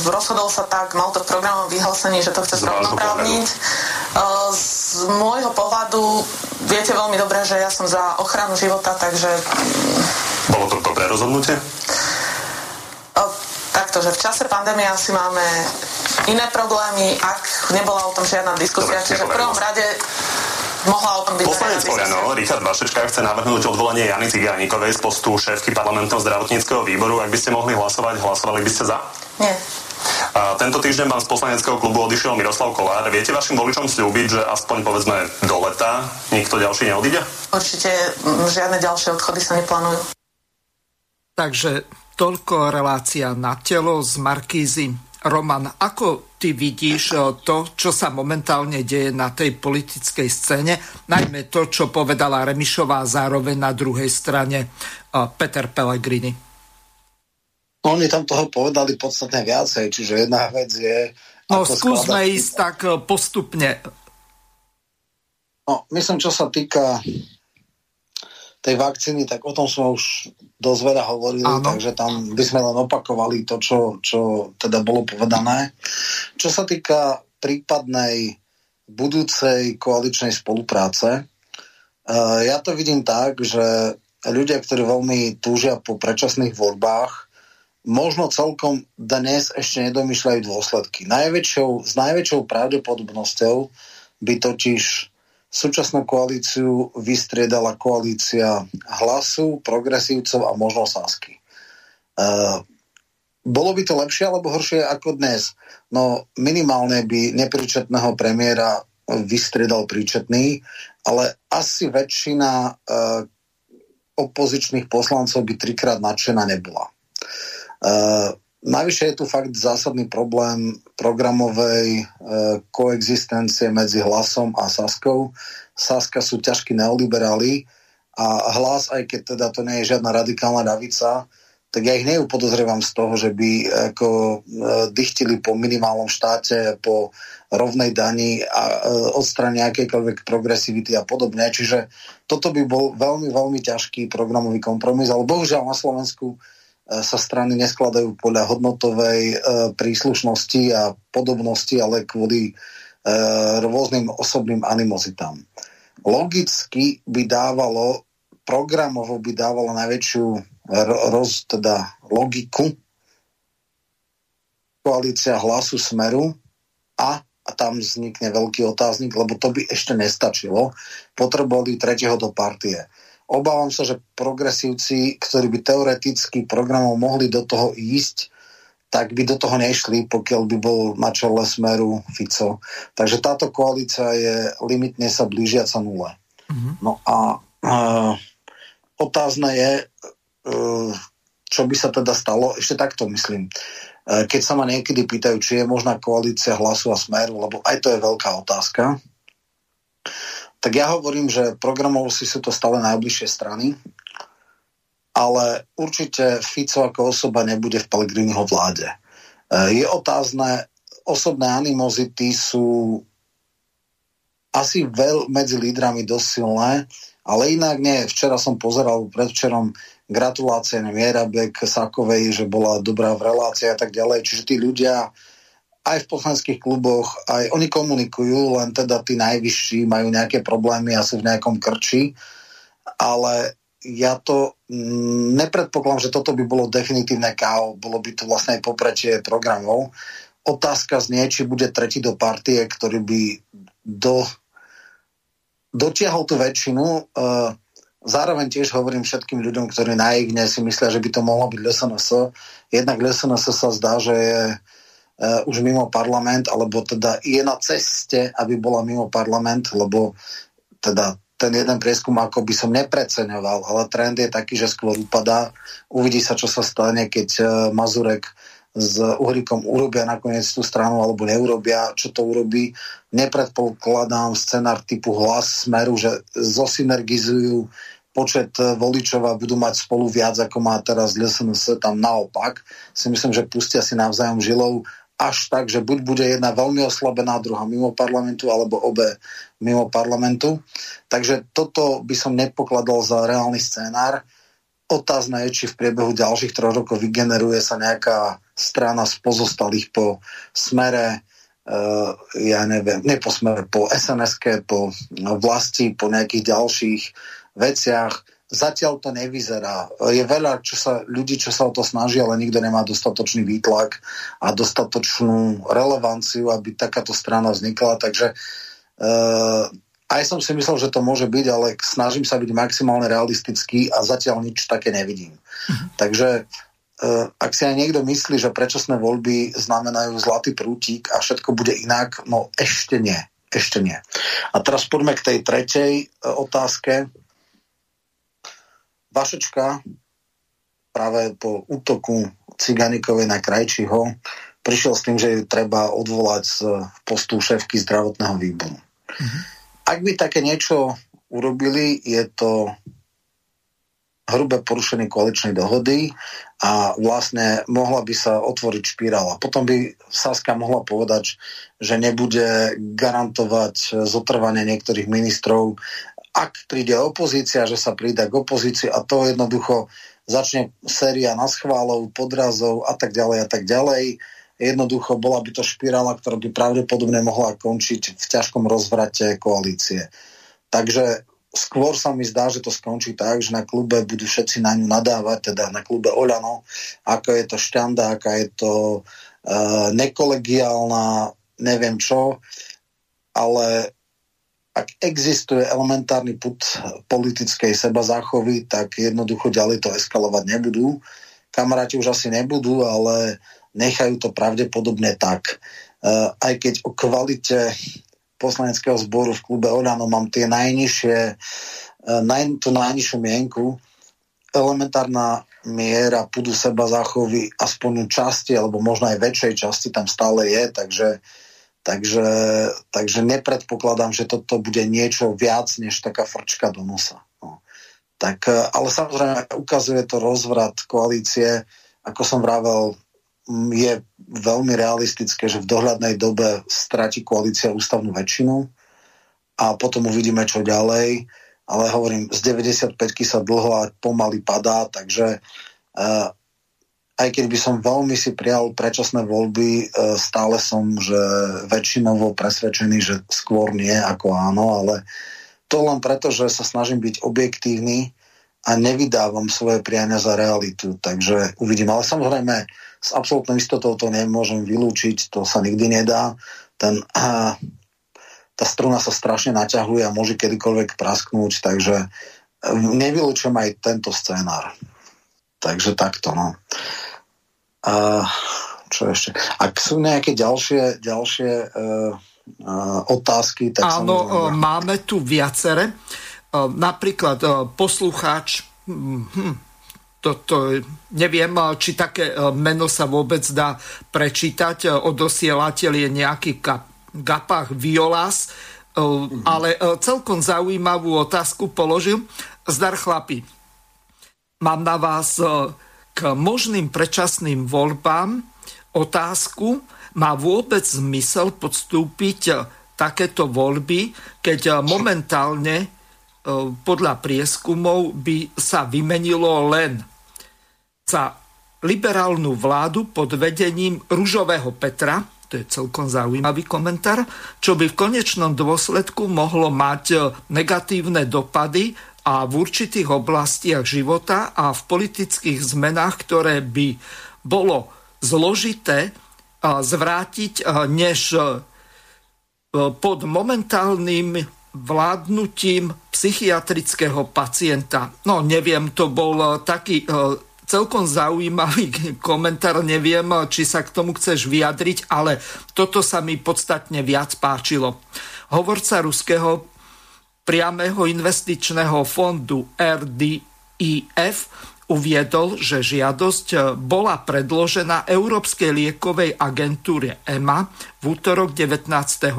rozhodol sa tak, mal to v programom vyhlásení, že to chce zrovnoprávniť. Z môjho pohľadu viete veľmi dobre, že ja som za ochranu života, takže... Bolo to dobré rozhodnutie? Takto, že v čase pandémie asi máme iné problémy, ak nebola o tom žiadna diskusia. Dobre, čiže v prvom rade mohla o tom byť Poslanec Oľano, Richard Vašečka, chce navrhnúť odvolanie Jany Cigánikovej z postu šéfky parlamentného zdravotníckého výboru. Ak by ste mohli hlasovať, hlasovali by ste za? Nie. A tento týždeň vám z poslaneckého klubu odišiel Miroslav Kolár. Viete vašim voličom slúbiť, že aspoň povedzme do leta nikto ďalší neodíde? Určite žiadne ďalšie odchody sa neplánujú. Takže toľko relácia na telo z Markízy. Roman, ako ty vidíš eh, to, čo sa momentálne deje na tej politickej scéne, najmä to, čo povedala Remišová zároveň na druhej strane eh, Peter Pellegrini? Oni tam toho povedali podstatne viacej, čiže jedna vec je... No skúsme skladať... ísť tak eh, postupne. No, myslím, čo sa týka tej vakcíny, tak o tom sme už dosť veľa hovorili, Áno. takže tam by sme len opakovali to, čo, čo teda bolo povedané. Čo sa týka prípadnej budúcej koaličnej spolupráce, uh, ja to vidím tak, že ľudia, ktorí veľmi túžia po predčasných voľbách, možno celkom dnes ešte nedomýšľajú dôsledky. Najväčšou, s najväčšou pravdepodobnosťou by totiž Súčasnú koalíciu vystriedala koalícia hlasu, progresívcov a možno Sasky. Uh, bolo by to lepšie alebo horšie ako dnes? No minimálne by nepríčetného premiéra vystriedal príčetný, ale asi väčšina uh, opozičných poslancov by trikrát nadšená nebola. Uh, Najvyššie je tu fakt zásadný problém programovej e, koexistencie medzi hlasom a Saskou. Saska sú ťažkí neoliberáli a hlas, aj keď teda to nie je žiadna radikálna davica, tak ja ich neupodozrievam z toho, že by ako e, dychtili po minimálnom štáte, po rovnej dani a e, odstrane akejkoľvek progresivity a podobne. Čiže toto by bol veľmi, veľmi ťažký programový kompromis, ale bohužiaľ na Slovensku sa strany neskladajú podľa hodnotovej e, príslušnosti a podobnosti, ale kvôli e, rôznym osobným animozitám. Logicky by dávalo, programovo by dávalo najväčšiu roz, teda logiku koalícia hlasu Smeru a, a tam vznikne veľký otáznik, lebo to by ešte nestačilo. Potrebovali tretieho do partie Obávam sa, že progresívci, ktorí by teoreticky programov mohli do toho ísť, tak by do toho nešli, pokiaľ by bol na čele smeru Fico. Takže táto koalícia je limitne sa blížiaca nule. Mm-hmm. No a uh, otázne je, uh, čo by sa teda stalo, ešte takto myslím. Uh, keď sa ma niekedy pýtajú, či je možná koalícia hlasu a smeru, lebo aj to je veľká otázka, tak ja hovorím, že programovo si sú to stále najbližšie strany, ale určite Fico ako osoba nebude v Pellegriniho vláde. E, je otázne, osobné animozity sú asi veľ medzi lídrami dosť silné, ale inak nie. Včera som pozeral predvčerom gratulácie Mierabek Sakovej, že bola dobrá v relácii a tak ďalej. Čiže tí ľudia aj v poslanských kluboch, aj oni komunikujú, len teda tí najvyšší majú nejaké problémy a sú v nejakom krči, ale ja to mm, nepredpokladám, že toto by bolo definitívne KO, bolo by to vlastne aj poprečie programov. Otázka znie, či bude tretí do partie, ktorý by do, dotiahol tú väčšinu. Uh, zároveň tiež hovorím všetkým ľuďom, ktorí na Igne si myslia, že by to mohlo byť LSNS. Jednak LSNS sa zdá, že je už mimo parlament, alebo teda je na ceste, aby bola mimo parlament, lebo teda ten jeden prieskum ako by som nepreceňoval, ale trend je taký, že skôr upadá. Uvidí sa, čo sa stane, keď uh, Mazurek s Uhrikom urobia nakoniec tú stranu alebo neurobia, čo to urobí. Nepredpokladám scenár typu hlas smeru, že zosynergizujú počet voličov a budú mať spolu viac, ako má teraz LSNS, tam naopak. Si myslím, že pustia si navzájom žilou až tak, že buď bude jedna veľmi oslabená, druhá mimo parlamentu, alebo obe mimo parlamentu. Takže toto by som nepokladal za reálny scénár. otázne je, či v priebehu ďalších troch rokov vygeneruje sa nejaká strana z pozostalých po smere, uh, ja neviem, ne po smere, po sns po vlasti, po nejakých ďalších veciach. Zatiaľ to nevyzerá. Je veľa čo sa, ľudí, čo sa o to snaží, ale nikto nemá dostatočný výtlak a dostatočnú relevanciu, aby takáto strana vznikla. Takže uh, aj som si myslel, že to môže byť, ale snažím sa byť maximálne realistický a zatiaľ nič také nevidím. Uh-huh. Takže uh, ak si aj niekto myslí, že predčasné voľby znamenajú zlatý prútik a všetko bude inak, no ešte nie. Ešte nie. A teraz poďme k tej tretej uh, otázke. Vašečka práve po útoku Ciganikovej na Krajčiho prišiel s tým, že ju treba odvolať z postu šéfky zdravotného výboru. Uh-huh. Ak by také niečo urobili, je to hrubé porušenie koaličnej dohody a vlastne mohla by sa otvoriť špirála. Potom by Saska mohla povedať, že nebude garantovať zotrvanie niektorých ministrov, ak príde opozícia, že sa príde k opozícii a to jednoducho začne séria na schválov, podrazov a tak ďalej a tak ďalej Jednoducho bola by to špirála, ktorá by pravdepodobne mohla končiť v ťažkom rozvrate koalície. Takže skôr sa mi zdá, že to skončí tak, že na klube budú všetci na ňu nadávať, teda na klube Oľano, ako je to šťanda, aká je to uh, nekolegiálna, neviem čo, ale ak existuje elementárny put politickej seba záchovy, tak jednoducho ďalej to eskalovať nebudú. Kamaráti už asi nebudú, ale nechajú to pravdepodobne tak. Uh, aj keď o kvalite poslaneckého zboru v klube Oľano mám tie najnižšie, uh, naj, tú najnižšiu mienku, elementárna miera pudu seba zachovy aspoň časti, alebo možno aj väčšej časti tam stále je, takže, takže, takže nepredpokladám, že toto bude niečo viac než taká frčka do nosa. No. Tak, e, ale samozrejme ukazuje to rozvrat koalície, ako som vravel, je veľmi realistické, že v dohľadnej dobe stratí koalícia ústavnú väčšinu a potom uvidíme, čo ďalej. Ale hovorím, z 95 sa dlho a pomaly padá, takže uh, aj keď by som veľmi si prijal predčasné voľby, uh, stále som, že väčšinovo presvedčený, že skôr nie ako áno, ale to len preto, že sa snažím byť objektívny a nevydávam svoje priania za realitu. Takže uvidím. Ale samozrejme, s absolútnou istotou to nemôžem vylúčiť, to sa nikdy nedá. Ten, a, tá struna sa strašne naťahuje a môže kedykoľvek prasknúť, takže e, nevylúčujem aj tento scénár. Takže takto, no. A, čo ešte? Ak sú nejaké ďalšie, ďalšie uh, uh, otázky, tak Áno, samozrejme... máme tu viacere. Uh, napríklad uh, poslucháč hm, toto, neviem, či také e, meno sa vôbec dá prečítať. E, odosielateľ je nejaký Gapach Violas, mm-hmm. ale celkom zaujímavú otázku položil. Zdar chlapi, mám na vás k možným predčasným voľbám otázku. Má vôbec zmysel podstúpiť takéto voľby, keď momentálne podľa prieskumov by sa vymenilo len za liberálnu vládu pod vedením Ružového Petra, to je celkom zaujímavý komentár, čo by v konečnom dôsledku mohlo mať e, negatívne dopady a v určitých oblastiach života a v politických zmenách, ktoré by bolo zložité zvrátiť, než pod momentálnym vládnutím psychiatrického pacienta. No neviem, to bol taký celkom zaujímavý komentár, neviem, či sa k tomu chceš vyjadriť, ale toto sa mi podstatne viac páčilo. Hovorca ruského priamého investičného fondu RDIF uviedol, že žiadosť bola predložená Európskej liekovej agentúre EMA v útorok 19.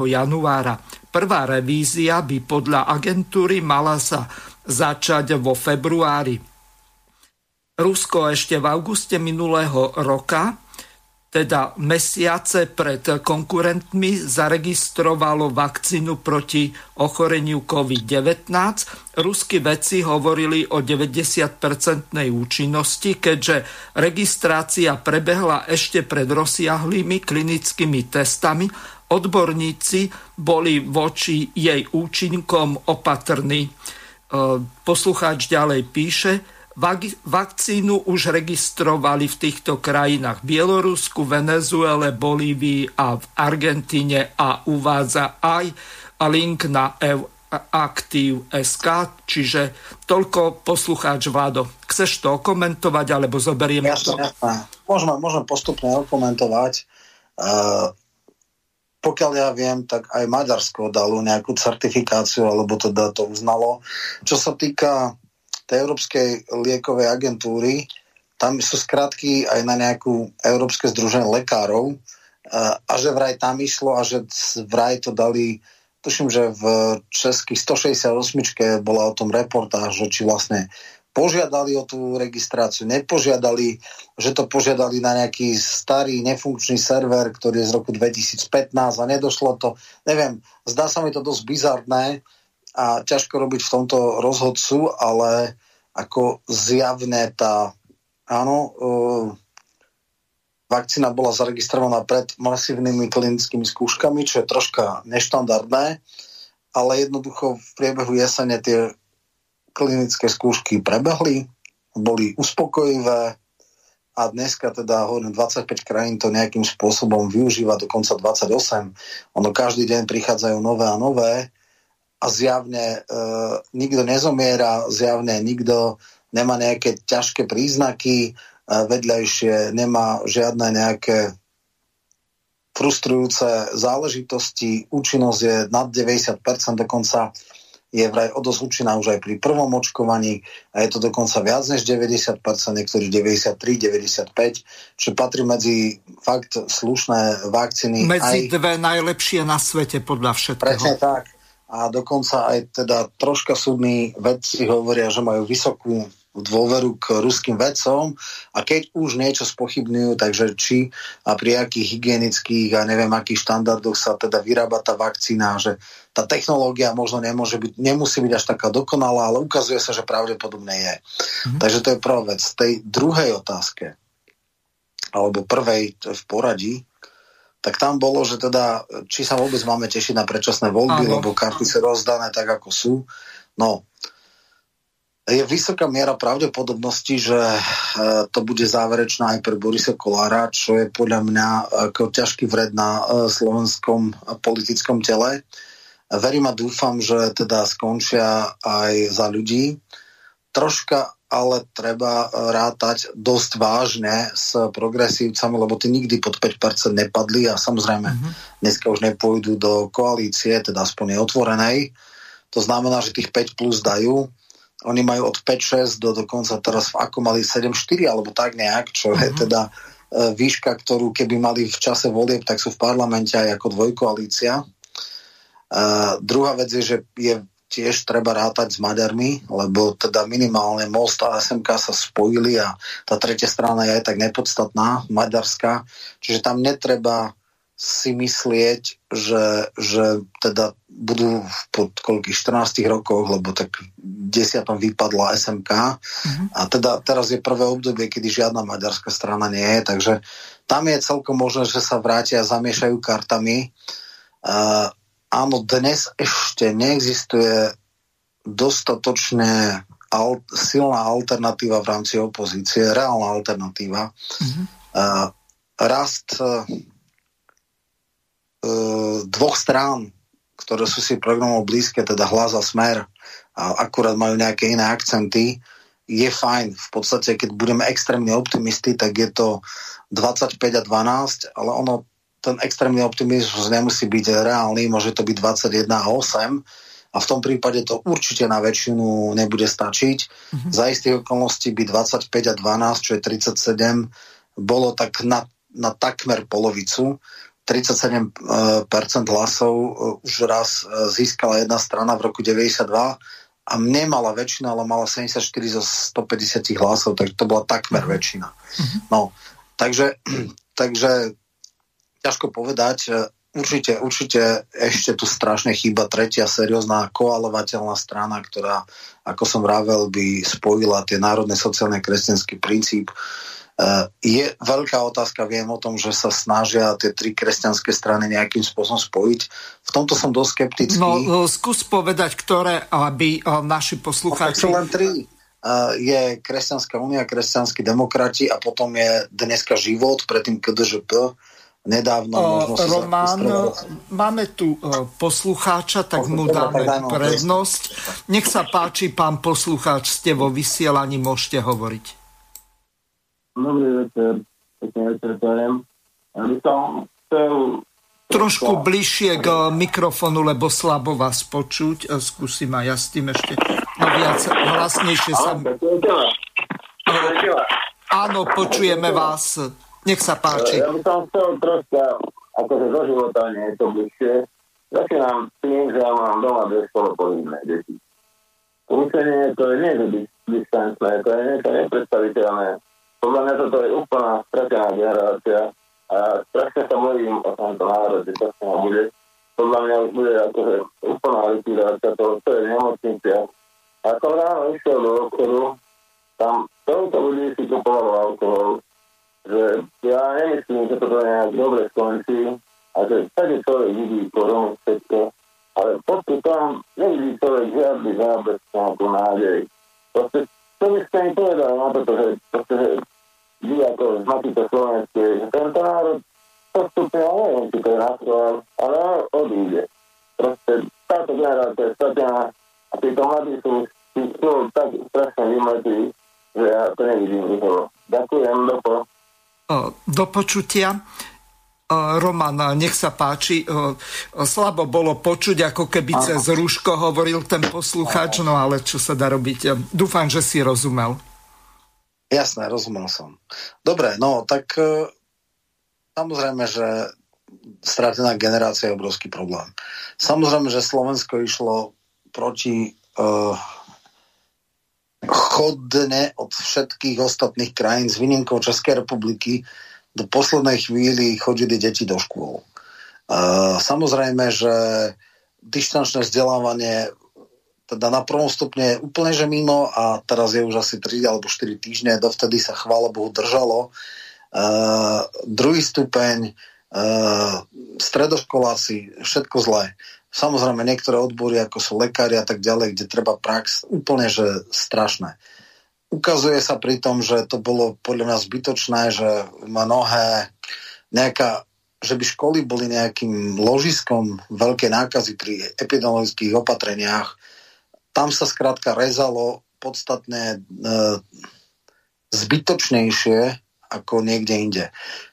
januára. Prvá revízia by podľa agentúry mala sa začať vo februári. Rusko ešte v auguste minulého roka teda mesiace pred konkurentmi zaregistrovalo vakcínu proti ochoreniu COVID-19. Ruskí vedci hovorili o 90-percentnej účinnosti, keďže registrácia prebehla ešte pred rozsiahlými klinickými testami. Odborníci boli voči jej účinkom opatrní. E, poslucháč ďalej píše, Vakcínu už registrovali v týchto krajinách Bielorusku, Venezuele, Bolívii a v Argentíne a uvádza aj link na Aktív SK, čiže toľko poslucháč Vlado. Chceš to komentovať, alebo zoberiem jasne, to? Jasne. Môžeme, môžeme postupne okomentovať. Uh, pokiaľ ja viem, tak aj Maďarsko dalo nejakú certifikáciu, alebo teda to uznalo. Čo sa týka tej Európskej liekovej agentúry, tam sú skratky aj na nejakú Európske združenie lekárov a že vraj tam išlo a že vraj to dali, tuším, že v českých 168 bola o tom reportáž, že či vlastne požiadali o tú registráciu, nepožiadali, že to požiadali na nejaký starý nefunkčný server, ktorý je z roku 2015 a nedošlo to. Neviem, zdá sa mi to dosť bizarné, a ťažko robiť v tomto rozhodcu, ale ako zjavne tá áno, uh, vakcína bola zaregistrovaná pred masívnymi klinickými skúškami, čo je troška neštandardné, ale jednoducho v priebehu jesene tie klinické skúšky prebehli, boli uspokojivé a dneska teda hovorím 25 krajín to nejakým spôsobom využíva, dokonca 28. Ono každý deň prichádzajú nové a nové a zjavne e, nikto nezomiera, zjavne nikto nemá nejaké ťažké príznaky e, vedľajšie, nemá žiadne nejaké frustrujúce záležitosti. Účinnosť je nad 90%, dokonca je vraj o dosť účinná už aj pri prvom očkovaní a je to dokonca viac než 90%, niektorí 93, 95, čo patrí medzi fakt slušné vakcíny. Medzi aj... dve najlepšie na svete podľa všetkého. Presne tak a dokonca aj teda troška súdni vedci hovoria, že majú vysokú dôveru k ruským vedcom a keď už niečo spochybňujú, takže či a pri akých hygienických a neviem akých štandardoch sa teda vyrába tá vakcína, že tá technológia možno nemôže byť, nemusí byť až taká dokonalá, ale ukazuje sa, že pravdepodobne je. Mm-hmm. Takže to je prvá vec. Tej druhej otázke, alebo prvej v poradí, tak tam bolo, že teda, či sa vôbec máme tešiť na predčasné voľby, Áno. lebo karty sú rozdané tak, ako sú. No, je vysoká miera pravdepodobnosti, že e, to bude záverečná aj pre Borisa Kolára, čo je podľa mňa ako ťažký vred na e, slovenskom politickom tele. Verím a dúfam, že teda skončia aj za ľudí. Troška ale treba e, rátať dosť vážne s progresívcami, lebo tí nikdy pod 5% nepadli a samozrejme mm-hmm. dneska už nepôjdu do koalície, teda aspoň otvorenej. To znamená, že tých 5 plus dajú. Oni majú od 5-6 do dokonca teraz ako mali 7-4 alebo tak nejak, čo mm-hmm. je mhm. teda e, výška, ktorú keby mali v čase volieb, tak sú v parlamente aj ako dvojkoalícia. Uh, druhá vec je, že je tiež treba rátať s Maďarmi, lebo teda minimálne Most a SMK sa spojili a tá tretia strana je aj tak nepodstatná, Maďarská, čiže tam netreba si myslieť, že, že teda budú po koľkých 14 rokoch, lebo tak v 10. vypadla SMK mm-hmm. a teda teraz je prvé obdobie, kedy žiadna maďarská strana nie je, takže tam je celkom možné, že sa vrátia a zamiešajú kartami. Uh, áno, dnes ešte neexistuje dostatočne al- silná alternatíva v rámci opozície, reálna alternatíva. Mm-hmm. Uh, rast uh, dvoch strán, ktoré sú si programov blízke, teda hlas a smer, a akurát majú nejaké iné akcenty, je fajn. V podstate, keď budeme extrémne optimisti, tak je to 25 a 12, ale ono ten extrémny optimizmus nemusí byť reálny, môže to byť 21 a 8 a v tom prípade to určite na väčšinu nebude stačiť. Mm-hmm. Za istých okolností by 25 a 12, čo je 37, bolo tak na, na takmer polovicu. 37% hlasov e, už raz e, získala jedna strana v roku 92 a nemala väčšina, ale mala 74 zo 150 hlasov, takže to bola takmer väčšina. Mm-hmm. No, takže takže ťažko povedať. Určite, určite ešte tu strašne chýba tretia seriózna koalovateľná strana, ktorá, ako som vravel, by spojila tie národné sociálne kresťanský princíp. Uh, je veľká otázka, viem o tom, že sa snažia tie tri kresťanské strany nejakým spôsobom spojiť. V tomto som dosť skeptický. No, skús povedať, ktoré, aby naši poslucháči... No, len tri. Je Kresťanská únia, Kresťanskí demokrati a potom je dneska život, predtým KDŽP nedávno. Uh, Román, máme tu uh, poslucháča, tak mu dáme prednosť. Nech sa páči, pán poslucháč, ste vo vysielaní, môžete hovoriť. Dobrý večer, pekný večer, poviem. Ja by som chcel Trošku bližšie k mikrofonu, lebo slabo vás počuť. Skúsim aj ja s tým ešte no viac hlasnejšie sa... Áno, počujeme vás. Nech sa páči. Ja by som chcel troška, akože zo života nie je to bližšie. Začínam tým, že ja mám doma dve spolopovinné deti. Učenie to je nie, že distancné, to je niečo nepredstaviteľné. Podľa mňa toto je úplná stratená generácia a strašne sa bojím o tomto národe, čo sa bude. Podľa mňa už bude akože úplná likvidácia toho, čo je v nemocniciach. A som ráno išiel do obchodu, tam toľko ľudí si kupovalo alkohol, že ja nemyslím, že to nejak dobre skončí a že všade človek vidí koronu všetko, ale potom tam nevidí človek žiadny zábez nejakú nádej. Proste, čo by ste mi povedali na toto, že, proste, vy ako z Matice že tento národ postupne, ja neviem, či to je nastroval, ale odíde. Proste táto generácia je stratená a títo mladí sú tých tak strašne vymletí, že ja to nevidím výhovo. Ďakujem, dopo do počutia. Roman, nech sa páči. Slabo bolo počuť, ako keby Aha. cez rúško hovoril ten poslucháč, no ale čo sa dá robiť? Dúfam, že si rozumel. Jasné, rozumel som. Dobre, no tak e, samozrejme, že stratená generácia je obrovský problém. Samozrejme, že Slovensko išlo proti uh, chodne od všetkých ostatných krajín s výnimkou Českej republiky do poslednej chvíli chodili deti do škôl. Uh, samozrejme, že distančné vzdelávanie teda na prvom stupne je úplne že mimo a teraz je už asi 3 alebo 4 týždne, dovtedy sa chvála Bohu držalo. Uh, druhý stupeň, uh, stredoškoláci, všetko zlé. Samozrejme, niektoré odbory, ako sú lekári a tak ďalej, kde treba prax, úplne, že strašné. Ukazuje sa pri tom, že to bolo podľa mňa zbytočné, že mnohé nejaká že by školy boli nejakým ložiskom veľkej nákazy pri epidemiologických opatreniach. Tam sa skrátka rezalo podstatne e, zbytočnejšie ako niekde inde.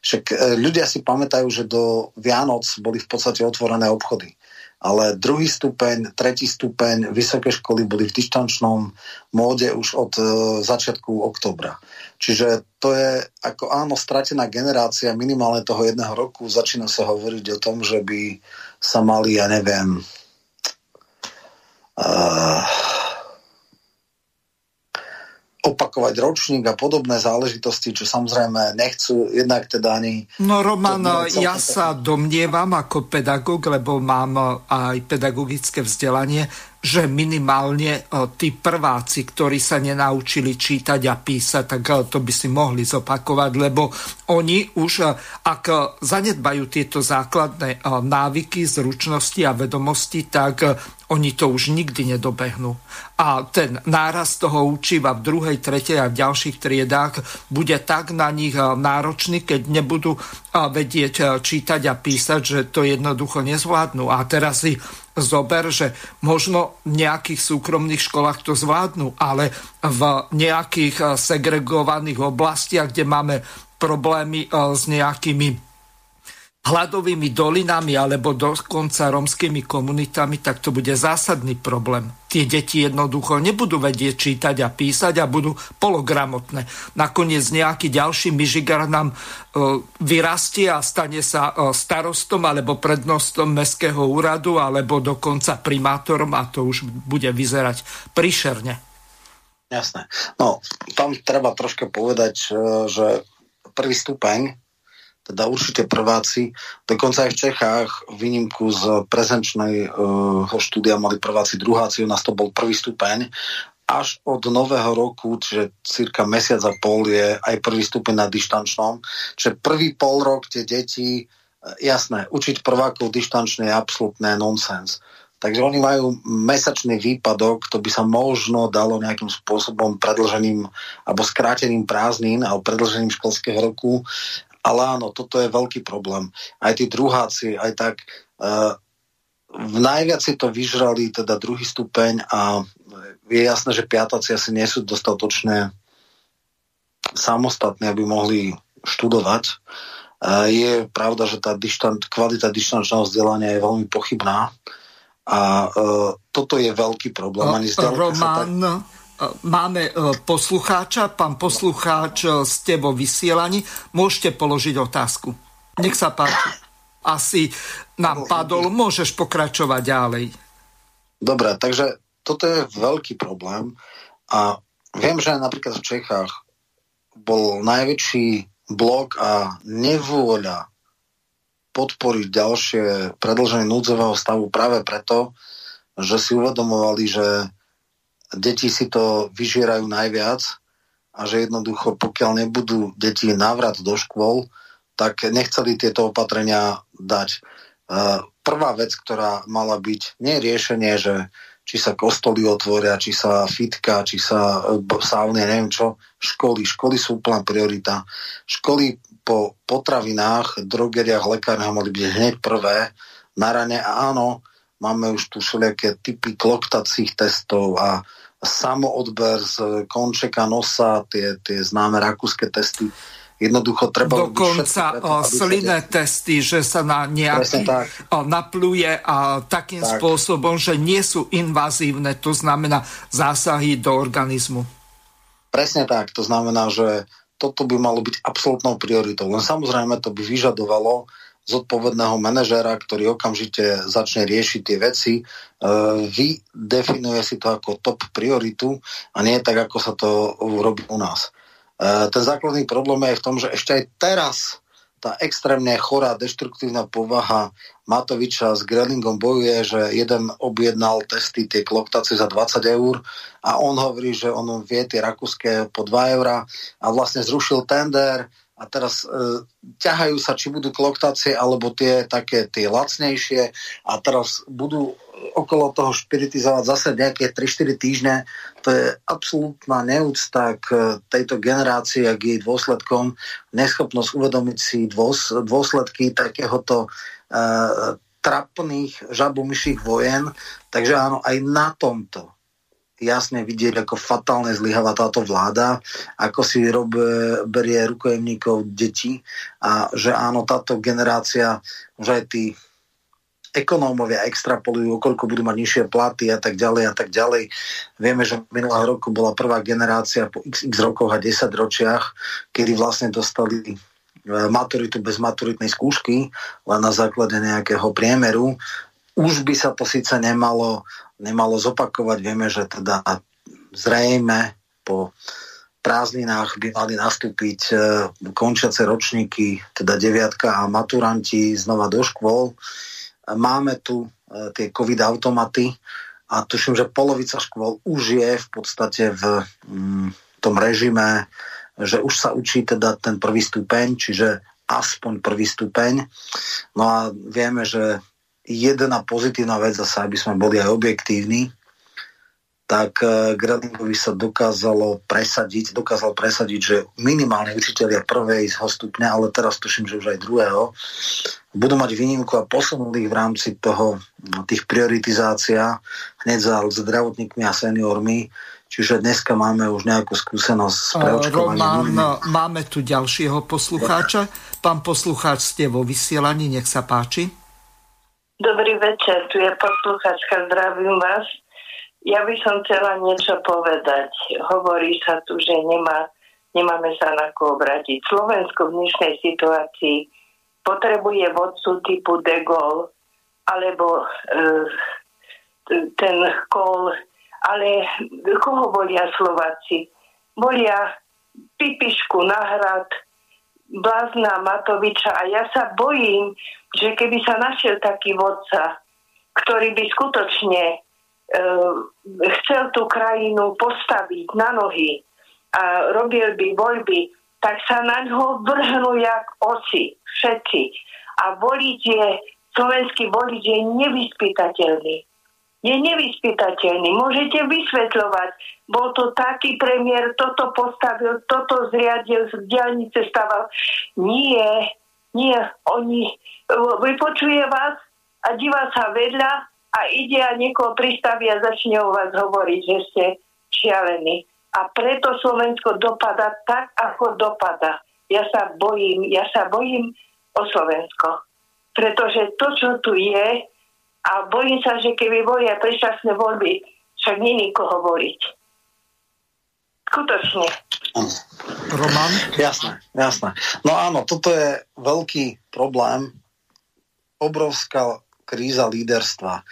Však e, ľudia si pamätajú, že do Vianoc boli v podstate otvorené obchody ale druhý stupeň, tretí stupeň, vysoké školy boli v distančnom móde už od e, začiatku oktobra. Čiže to je ako áno, stratená generácia minimálne toho jedného roku. Začína sa hovoriť o tom, že by sa mali, ja neviem, uh, opakovať ročník a podobné záležitosti, čo samozrejme nechcú jednak teda ani... No Roman, ja sa domnievam ako pedagóg, lebo mám aj pedagogické vzdelanie, že minimálne e, tí prváci, ktorí sa nenaučili čítať a písať, tak e, to by si mohli zopakovať, lebo oni už, e, ak zanedbajú tieto základné návyky, zručnosti a vedomosti, tak oni to už nikdy nedobehnú. A ten náraz toho učiva v druhej, tretej a v ďalších triedách bude tak na nich náročný, keď nebudú vedieť čítať a písať, že to jednoducho nezvládnu. A teraz si zober, že možno v nejakých súkromných školách to zvládnu, ale v nejakých eh, segregovaných oblastiach, kde máme problémy eh, s nejakými hladovými dolinami alebo dokonca romskými komunitami, tak to bude zásadný problém. Tie deti jednoducho nebudú vedieť čítať a písať a budú pologramotné. Nakoniec nejaký ďalší myžigar nám e, vyrastie a stane sa e, starostom alebo prednostom mestského úradu alebo dokonca primátorom a to už bude vyzerať príšerne. Jasné. No, tam treba troška povedať, e, že prvý stupeň teda určite prváci. Dokonca aj v Čechách výnimku z prezenčného uh, štúdia mali prváci, druháci, u nás to bol prvý stupeň. Až od nového roku, čiže cirka mesiac a pol je aj prvý stupeň na dištančnom. Čiže prvý pol rok tie deti, uh, jasné, učiť prvákov dištančne je absolútne nonsens. Takže oni majú mesačný výpadok, to by sa možno dalo nejakým spôsobom predlženým alebo skráteným prázdnin alebo predlženým školského roku ale áno, toto je veľký problém. Aj tí druháci, aj tak uh, v najviac si to vyžrali teda druhý stupeň a je jasné, že piatáci asi nie sú dostatočne samostatní, aby mohli študovať. Uh, je pravda, že tá dištant, kvalita dištančného vzdelania je veľmi pochybná a uh, toto je veľký problém. Ani Roman, tak máme e, poslucháča. Pán poslucháč, e, ste vo vysielaní. Môžete položiť otázku. Nech sa páči. Asi nám padol. Môžeš pokračovať ďalej. Dobre, takže toto je veľký problém a viem, že napríklad v Čechách bol najväčší blok a nevôľa podporiť ďalšie predlženie núdzového stavu práve preto, že si uvedomovali, že deti si to vyžierajú najviac a že jednoducho, pokiaľ nebudú deti návrat do škôl, tak nechceli tieto opatrenia dať. E, prvá vec, ktorá mala byť, nie je riešenie, že či sa kostoly otvoria, či sa fitka, či sa sávne, neviem čo, školy. Školy sú úplná priorita. Školy po potravinách, drogeriach, lekárniach mali byť hneď prvé na rane áno, máme už tu všelijaké typy kloktacích testov a samoodber z končeka nosa, tie, tie známe rakúske testy. Jednoducho treba... Dokonca preto, slinné testy, že sa na nejaký napluje a takým tak. spôsobom, že nie sú invazívne, to znamená zásahy do organizmu. Presne tak, to znamená, že toto by malo byť absolútnou prioritou. Len samozrejme to by vyžadovalo zodpovedného manažéra, ktorý okamžite začne riešiť tie veci, e, vydefinuje si to ako top prioritu a nie tak, ako sa to robí u nás. E, ten základný problém je v tom, že ešte aj teraz tá extrémne chorá, deštruktívna povaha Matoviča s Grelingom bojuje, že jeden objednal testy, tie kloktace za 20 eur a on hovorí, že on vie tie rakúske po 2 eurá a vlastne zrušil tender, a teraz e, ťahajú sa, či budú kloktácie, alebo tie také tie lacnejšie a teraz budú okolo toho špiritizovať zase nejaké 3-4 týždne. To je absolútna neúcta k tejto generácii a k jej dôsledkom, neschopnosť uvedomiť si dôs, dôsledky takéhoto e, trapných žabomyších vojen. Takže áno, aj na tomto jasne vidieť, ako fatálne zlyháva táto vláda, ako si rob, berie rukojemníkov detí a že áno, táto generácia, že aj tí ekonómovia extrapolujú, koľko budú mať nižšie platy a tak ďalej a tak ďalej. Vieme, že minulého roku bola prvá generácia po x, x rokoch a 10 ročiach, kedy vlastne dostali e, maturitu bez maturitnej skúšky, len na základe nejakého priemeru. Už by sa to síce nemalo nemalo zopakovať. Vieme, že teda zrejme po prázdninách by mali nastúpiť e, končiace ročníky, teda deviatka a maturanti znova do škôl. Máme tu e, tie covid automaty a tuším, že polovica škôl už je v podstate v mm, tom režime, že už sa učí teda ten prvý stupeň, čiže aspoň prvý stupeň. No a vieme, že jedna pozitívna vec, zase aby sme boli aj objektívni, tak uh, Grelingovi sa dokázalo presadiť, dokázal presadiť, že minimálne učiteľia prvej ho stupňa, ale teraz tuším, že už aj druhého, budú mať výnimku a posunúť ich v rámci toho, no, tých prioritizácia hneď za zdravotníkmi a seniormi. Čiže dneska máme už nejakú skúsenosť s preočkovaním. Roman, máme tu ďalšieho poslucháča. Pán poslucháč, ste vo vysielaní, nech sa páči. Dobrý večer, tu je posluchačka, zdravím vás. Ja by som chcela niečo povedať. Hovorí sa tu, že nemá, nemáme sa na koho obrátiť. Slovensko v dnešnej situácii potrebuje vodcu typu De Gaulle alebo e, ten Kohl, ale koho volia Slováci? Volia Pipišku na hrad, blázna Matoviča a ja sa bojím, že keby sa našiel taký vodca, ktorý by skutočne e, chcel tú krajinu postaviť na nohy a robil by voľby, tak sa na ňo vrhnú jak osi, všetci. A voliť je, slovenský volič je nevyspytateľný je nevyspytateľný. Môžete vysvetľovať, bol to taký premiér, toto postavil, toto zriadil, z diálnice staval. Nie, nie, oni vypočuje vás a divá sa vedľa a ide a niekoho pristaví a začne o vás hovoriť, že ste šialení. A preto Slovensko dopada tak, ako dopada. Ja sa bojím, ja sa bojím o Slovensko. Pretože to, čo tu je, a bojím sa, že keby boli aj predčasné voľby, však nie nikoho voliť. Skutočne. Roman? Jasné, jasné. No áno, toto je veľký problém. Obrovská kríza líderstva. E,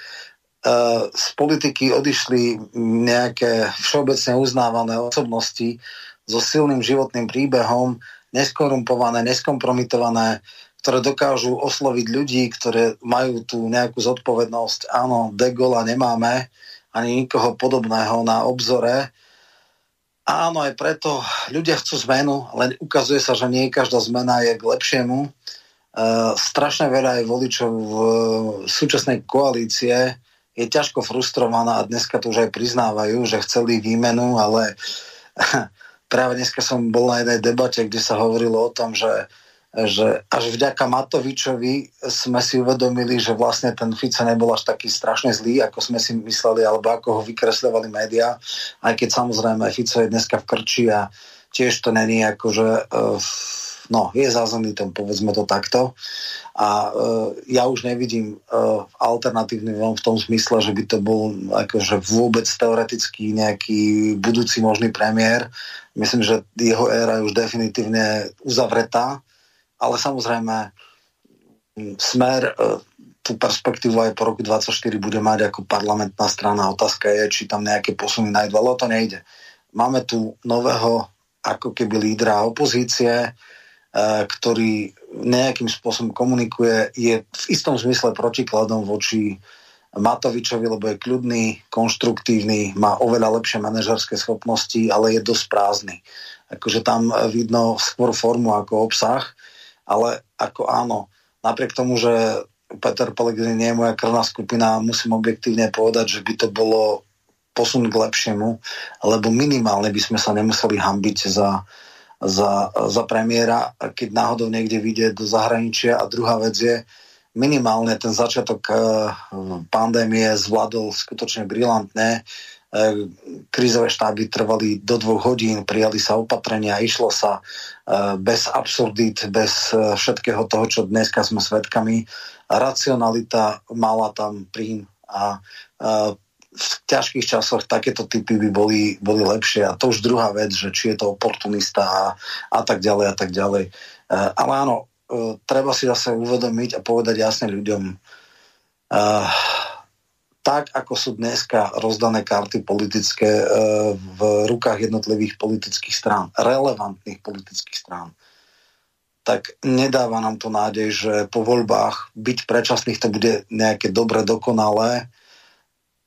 z politiky odišli nejaké všeobecne uznávané osobnosti so silným životným príbehom, neskorumpované, neskompromitované, ktoré dokážu osloviť ľudí, ktoré majú tú nejakú zodpovednosť. Áno, De Gola nemáme, ani nikoho podobného na obzore. Áno, aj preto ľudia chcú zmenu, len ukazuje sa, že nie každá zmena je k lepšiemu. E, strašne veľa aj voličov v súčasnej koalície je ťažko frustrovaná a dneska to už aj priznávajú, že chceli výmenu, ale práve dneska som bol na jednej debate, kde sa hovorilo o tom, že že až vďaka Matovičovi sme si uvedomili, že vlastne ten Fico nebol až taký strašne zlý, ako sme si mysleli, alebo ako ho vykresľovali médiá, aj keď samozrejme Fico je dneska v krči a tiež to není akože uh, no, je zázemný tom, povedzme to takto. A uh, ja už nevidím uh, alternatívny v tom smysle, že by to bol akože vôbec teoreticky nejaký budúci možný premiér. Myslím, že jeho éra je už definitívne uzavretá ale samozrejme smer e, tú perspektívu aj po roku 24 bude mať ako parlamentná strana. Otázka je, či tam nejaké posuny nájdu, ale o to nejde. Máme tu nového ako keby lídra opozície, e, ktorý nejakým spôsobom komunikuje, je v istom zmysle protikladom voči Matovičovi, lebo je kľudný, konštruktívny, má oveľa lepšie manažerské schopnosti, ale je dosť prázdny. Akože tam vidno skôr formu ako obsah ale ako áno, napriek tomu, že Peter Pellegrini nie je moja krvná skupina, musím objektívne povedať, že by to bolo posun k lepšiemu, lebo minimálne by sme sa nemuseli hambiť za, za, za premiéra, keď náhodou niekde vyjde do zahraničia. A druhá vec je, minimálne ten začiatok eh, pandémie zvládol skutočne brilantne. E, krízové štáby trvali do dvoch hodín, prijali sa opatrenia, išlo sa e, bez absurdít, bez e, všetkého toho, čo dneska sme svedkami. Racionalita mala tam príjm a v ťažkých časoch takéto typy by boli, boli lepšie. A to už druhá vec, že či je to oportunista a, a tak ďalej a tak ďalej. Ale áno, treba si zase uvedomiť a povedať jasne ľuďom, tak, ako sú dneska rozdané karty politické e, v rukách jednotlivých politických strán, relevantných politických strán, tak nedáva nám to nádej, že po voľbách byť predčasných to bude nejaké dobre, dokonalé.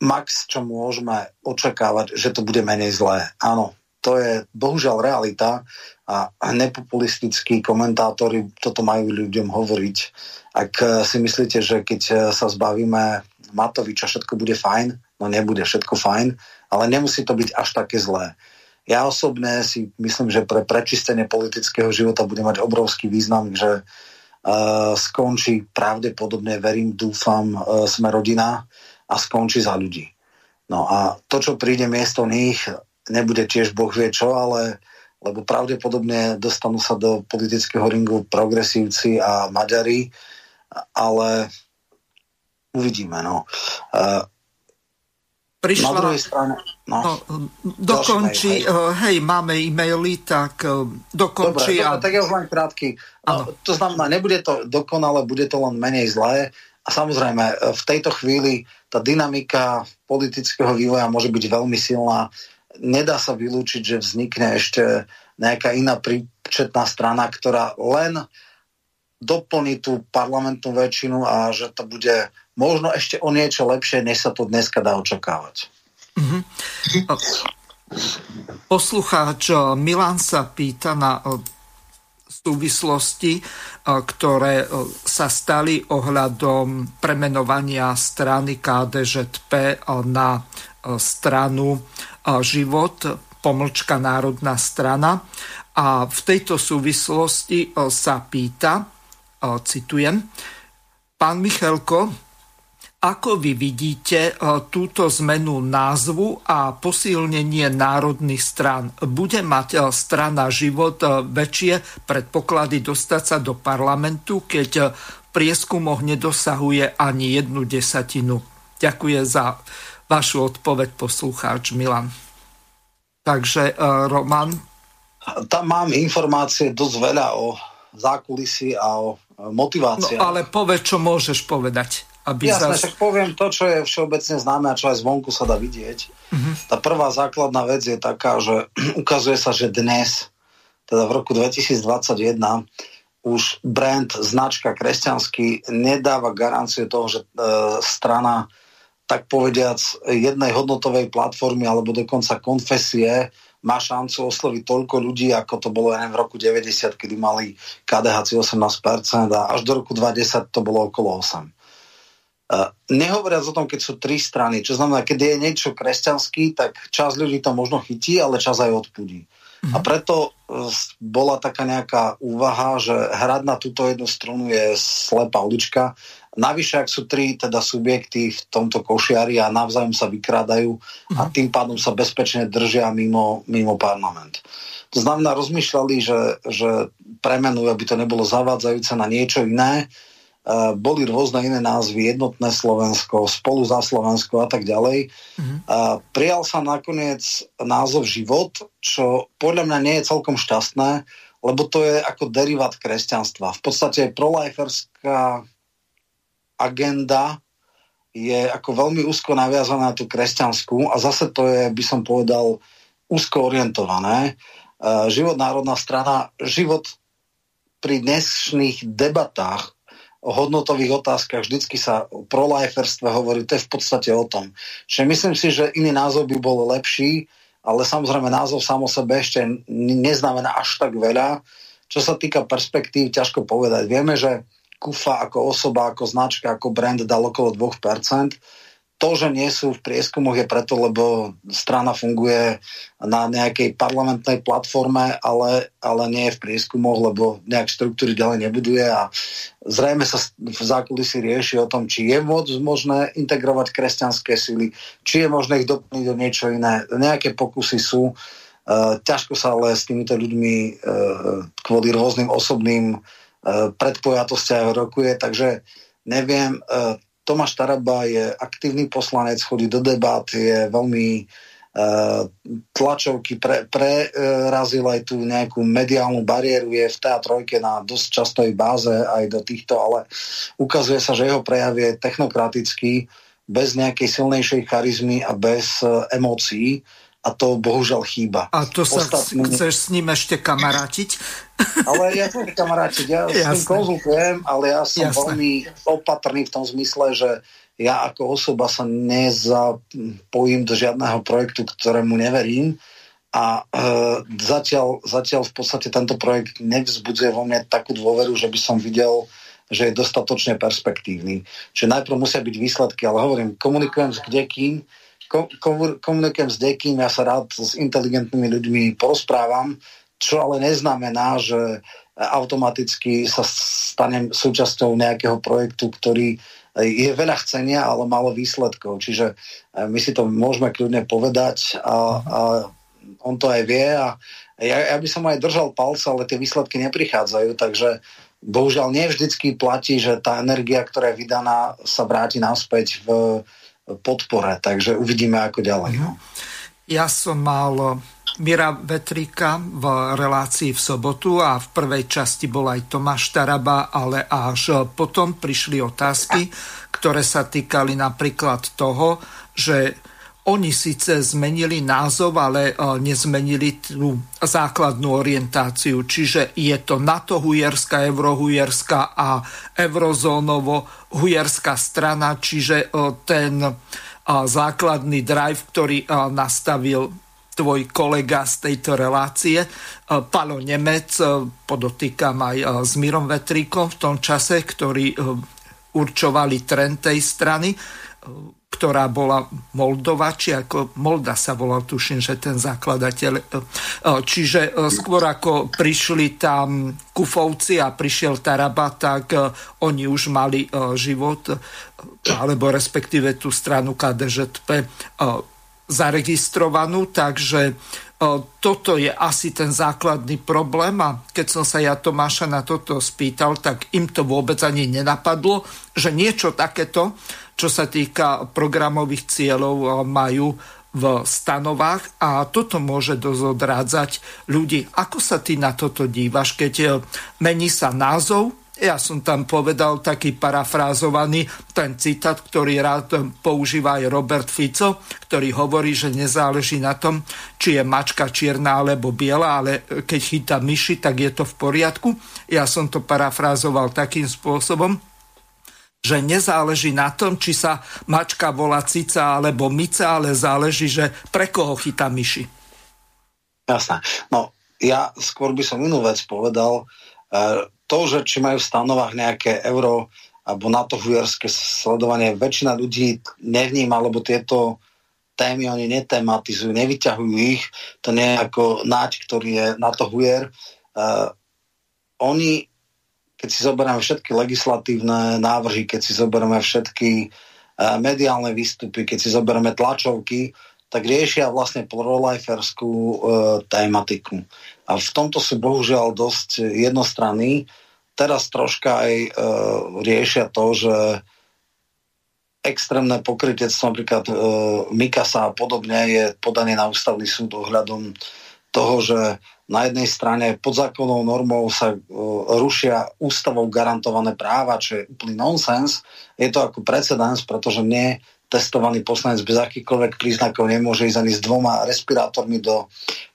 Max, čo môžeme očakávať, že to bude menej zlé. Áno, to je bohužiaľ realita a nepopulistickí komentátori toto majú ľuďom hovoriť. Ak si myslíte, že keď sa zbavíme Matoviča všetko bude fajn, no nebude všetko fajn, ale nemusí to byť až také zlé. Ja osobne si myslím, že pre prečistenie politického života bude mať obrovský význam, že uh, skončí pravdepodobne, verím, dúfam, uh, sme rodina a skončí za ľudí. No a to, čo príde miesto nich, nebude tiež boh vie čo, ale lebo pravdepodobne dostanú sa do politického ringu progresívci a Maďari, ale uvidíme. No. Uh, Prišla, na druhej strane... No, no, dokončí, hej. Uh, hej, máme e-maily, tak uh, dokončí. Dobre, a... dobre, tak ja už len krátky. No, to znamená, nebude to dokonale, bude to len menej zlé. A samozrejme, v tejto chvíli tá dynamika politického vývoja môže byť veľmi silná. nedá sa vylúčiť, že vznikne ešte nejaká iná príčetná strana, ktorá len doplní tú parlamentnú väčšinu a že to bude možno ešte o niečo lepšie, než sa to dneska dá očakávať. Mm-hmm. Poslucháč Milan sa pýta na súvislosti, ktoré sa stali ohľadom premenovania strany KDŽP na stranu Život, pomlčka Národná strana. A v tejto súvislosti sa pýta, citujem, pán Michalko, ako vy vidíte e, túto zmenu názvu a posilnenie národných strán? Bude mať e, strana život e, väčšie predpoklady dostať sa do parlamentu, keď v prieskumoch nedosahuje ani jednu desatinu? Ďakujem za vašu odpoveď, poslucháč Milan. Takže Roman. Tam mám informácie dosť veľa o zákulisí a o motivácii. No ale povedz, čo môžeš povedať. Aby Jasné, zas... však poviem to, čo je všeobecne známe a čo aj zvonku sa dá vidieť. Uh-huh. Tá prvá základná vec je taká, že ukazuje sa, že dnes, teda v roku 2021, už brand, značka kresťanský nedáva garanciu toho, že e, strana tak povediac jednej hodnotovej platformy alebo dokonca konfesie má šancu osloviť toľko ľudí, ako to bolo aj v roku 90, kedy mali KDH 18% a až do roku 2010 to bolo okolo 8. Nehovoriac o tom, keď sú tri strany, čo znamená, keď je niečo kresťanský, tak čas ľudí to možno chytí, ale čas aj odpudí. Mm-hmm. A preto e, bola taká nejaká úvaha, že hrať na túto jednu strunu je slepá ulička. Navyše, ak sú tri teda subjekty v tomto košiari a navzájom sa vykrádajú mm-hmm. a mhm. tým pádom sa bezpečne držia mimo, mimo parlament. To znamená, rozmýšľali, že, že premenujú, aby to nebolo zavádzajúce na niečo iné, boli rôzne iné názvy, jednotné Slovensko, spolu za Slovensko a tak ďalej. Mm-hmm. Prijal sa nakoniec názov život, čo podľa mňa nie je celkom šťastné, lebo to je ako derivát kresťanstva. V podstate proliferská agenda je ako veľmi úzko naviazaná na tú kresťanskú a zase to je, by som povedal, úzko orientované. Eh, život národná strana, život pri dnešných debatách o hodnotových otázkach vždycky sa o proliferstve hovorí, to je v podstate o tom. Čiže myslím si, že iný názov by bol lepší, ale samozrejme názov samo sebe ešte neznamená až tak veľa. Čo sa týka perspektív, ťažko povedať. Vieme, že Kufa ako osoba, ako značka, ako brand dal okolo 2%. To, že nie sú v prieskumoch je preto, lebo strana funguje na nejakej parlamentnej platforme, ale, ale nie je v prieskumoch, lebo nejak štruktúry ďalej nebuduje a zrejme sa v zákulisí rieši o tom, či je môcť možné integrovať kresťanské síly, či je možné ich doplniť do niečo iné. Nejaké pokusy sú. Uh, ťažko sa ale s týmito ľuďmi uh, kvôli rôznym osobným uh, predpojatostiam rokuje, takže neviem, uh, Tomáš Taraba je aktívny poslanec, chodí do debat, je veľmi uh, tlačovky, pre, aj tú nejakú mediálnu bariéru, je v TA3 na dosť častovej báze aj do týchto, ale ukazuje sa, že jeho prejav je technokratický, bez nejakej silnejšej charizmy a bez uh, emócií a to bohužiaľ chýba. A to sa Ostatný... chceš s ním ešte kamarátiť? Ale ja som kamarátiť, ja Jasné. s ním konzultujem, ale ja som Jasné. veľmi opatrný v tom zmysle, že ja ako osoba sa nezapojím do žiadneho projektu, ktorému neverím a e, zatiaľ, zatiaľ v podstate tento projekt nevzbudzuje vo mne takú dôveru, že by som videl, že je dostatočne perspektívny. Čiže najprv musia byť výsledky, ale hovorím, komunikujem s kdekým, komunikujem s dekým, ja sa rád s inteligentnými ľuďmi porozprávam, čo ale neznamená, že automaticky sa stanem súčasťou nejakého projektu, ktorý je veľa chcenia, ale málo výsledkov. Čiže e, my si to môžeme kľudne povedať a, a on to aj vie a ja, ja by som aj držal palce, ale tie výsledky neprichádzajú, takže bohužiaľ nie vždycky platí, že tá energia, ktorá je vydaná, sa vráti naspäť v, podpore, takže uvidíme ako ďalej. No. Ja som mal Mira Vetrika v relácii v sobotu a v prvej časti bol aj Tomáš Taraba, ale až potom prišli otázky, ktoré sa týkali napríklad toho, že oni síce zmenili názov, ale nezmenili tú základnú orientáciu. Čiže je to NATO-hujerská, eurohujerská a eurozónovo-hujerská strana, čiže ten základný drive, ktorý nastavil tvoj kolega z tejto relácie, Palo Nemec, podotýkam aj s Mirom Vetríkom v tom čase, ktorí určovali trend tej strany, ktorá bola Moldova, či ako Molda sa volal, tuším, že ten zakladateľ. Čiže skôr ako prišli tam Kufovci a prišiel Taraba, tak oni už mali život, alebo respektíve tú stranu KDŽP zaregistrovanú, takže toto je asi ten základný problém a keď som sa ja Tomáša na toto spýtal, tak im to vôbec ani nenapadlo, že niečo takéto, čo sa týka programových cieľov, majú v stanovách a toto môže dozodrádzať ľudí. Ako sa ty na toto dívaš, keď mení sa názov ja som tam povedal taký parafrázovaný ten citát, ktorý rád používa aj Robert Fico, ktorý hovorí, že nezáleží na tom, či je mačka čierna alebo biela, ale keď chytá myši, tak je to v poriadku. Ja som to parafrázoval takým spôsobom, že nezáleží na tom, či sa mačka volá cica alebo mica, ale záleží, že pre koho chytá myši. Jasné. No, ja skôr by som inú vec povedal. E, to, že či majú v stanovách nejaké euro alebo na to hujerské sledovanie, väčšina ľudí nevníma, lebo tieto témy oni netematizujú, nevyťahujú ich. To nie je ako náč, ktorý je na to hujer. Uh, oni, keď si zoberieme všetky legislatívne návrhy, keď si zoberieme všetky uh, mediálne výstupy, keď si zoberieme tlačovky, tak riešia vlastne proliferskú uh, tématiku. A v tomto sú bohužiaľ dosť jednostranní. Teraz troška aj e, riešia to, že extrémne pokrytectvo, napríklad e, Mikasa a podobne, je podanie na ústavný súd ohľadom toho, že na jednej strane pod zákonnou normou sa e, rušia ústavou garantované práva, čo je úplný nonsens. Je to ako precedens, pretože nie testovaný poslanec bez akýchkoľvek príznakov nemôže ísť ani s dvoma respirátormi do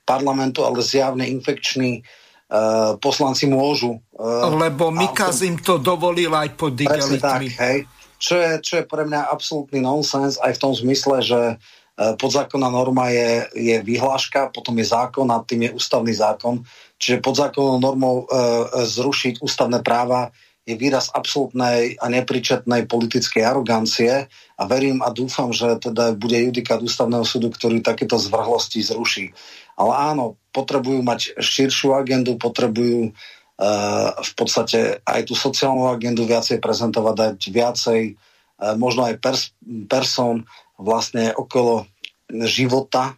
parlamentu, ale zjavne infekční uh, poslanci môžu. Uh, Lebo Mikaz im to dovolil aj pod tak, hej. Čo je, čo je pre mňa absolútny nonsens aj v tom zmysle, že uh, podzákonná norma je, je vyhláška, potom je zákon a tým je ústavný zákon. Čiže podzákonnou normou uh, zrušiť ústavné práva je výraz absolútnej a nepričetnej politickej arogancie a verím a dúfam, že teda bude judikát ústavného súdu, ktorý takéto zvrhlosti zruší. Ale áno, potrebujú mať širšiu agendu, potrebujú uh, v podstate aj tú sociálnu agendu viacej prezentovať, dať viacej uh, možno aj pers- person vlastne okolo života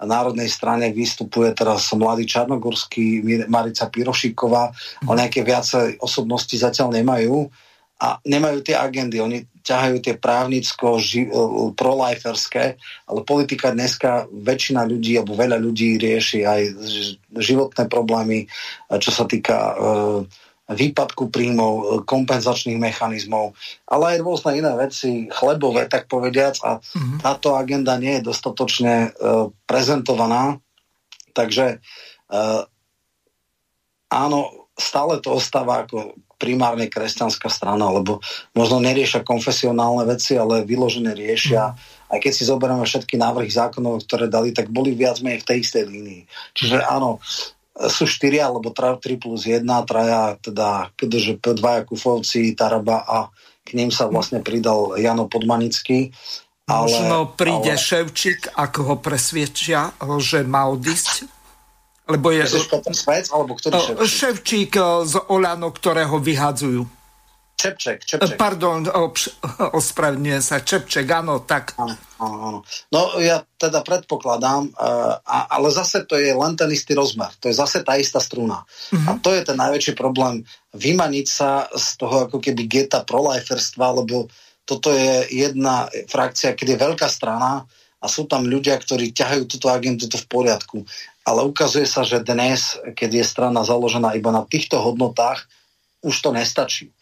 národnej strane vystupuje teraz mladý Čarnogorský, Marica Pirošiková, ale nejaké viacej osobnosti zatiaľ nemajú a nemajú tie agendy. Oni ťahajú tie právnicko, ži, e, proliferské, ale politika dneska väčšina ľudí alebo veľa ľudí rieši aj životné problémy, čo sa týka uh, výpadku príjmov, e, kompenzačných mechanizmov, ale aj rôzne iné veci, chlebové, tak povediac, a mm-hmm. táto agenda nie je dostatočne uh, prezentovaná. Takže uh, áno, stále to ostáva ako primárne kresťanská strana, lebo možno neriešia konfesionálne veci, ale vyložené riešia. Aj keď si zoberieme všetky návrhy zákonov, ktoré dali, tak boli viac menej v tej istej línii. Čiže áno, sú štyria, alebo 3 plus 1, traja, teda keďže dvaja Kufovci, Taraba a k ním sa vlastne pridal Jano Podmanický. Ale, Možno príde ale... Ševčík, ako ho presviečia, že má odísť? Lebo je... Svec, alebo ktorý Ševčík? Ševčík z Olano, ktorého vyhadzujú. Čepček, Čepček. Pardon, ospravedlňujem sa, Čepček, áno, tak. Áno, áno. No ja teda predpokladám, uh, ale zase to je len ten istý rozmer, to je zase tá istá struna. Uh-huh. A to je ten najväčší problém, vymaniť sa z toho ako keby geta proliferstva, lebo toto je jedna frakcia, keď je veľká strana a sú tam ľudia, ktorí ťahajú túto agendu, to v poriadku. Ale ukazuje sa, že dnes, keď je strana založená iba na týchto hodnotách, už to nestačí.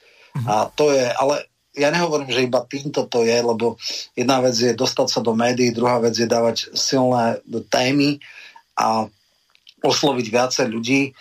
A to je, ale ja nehovorím, že iba týmto to je, lebo jedna vec je dostať sa do médií, druhá vec je dávať silné témy a osloviť viacej ľudí.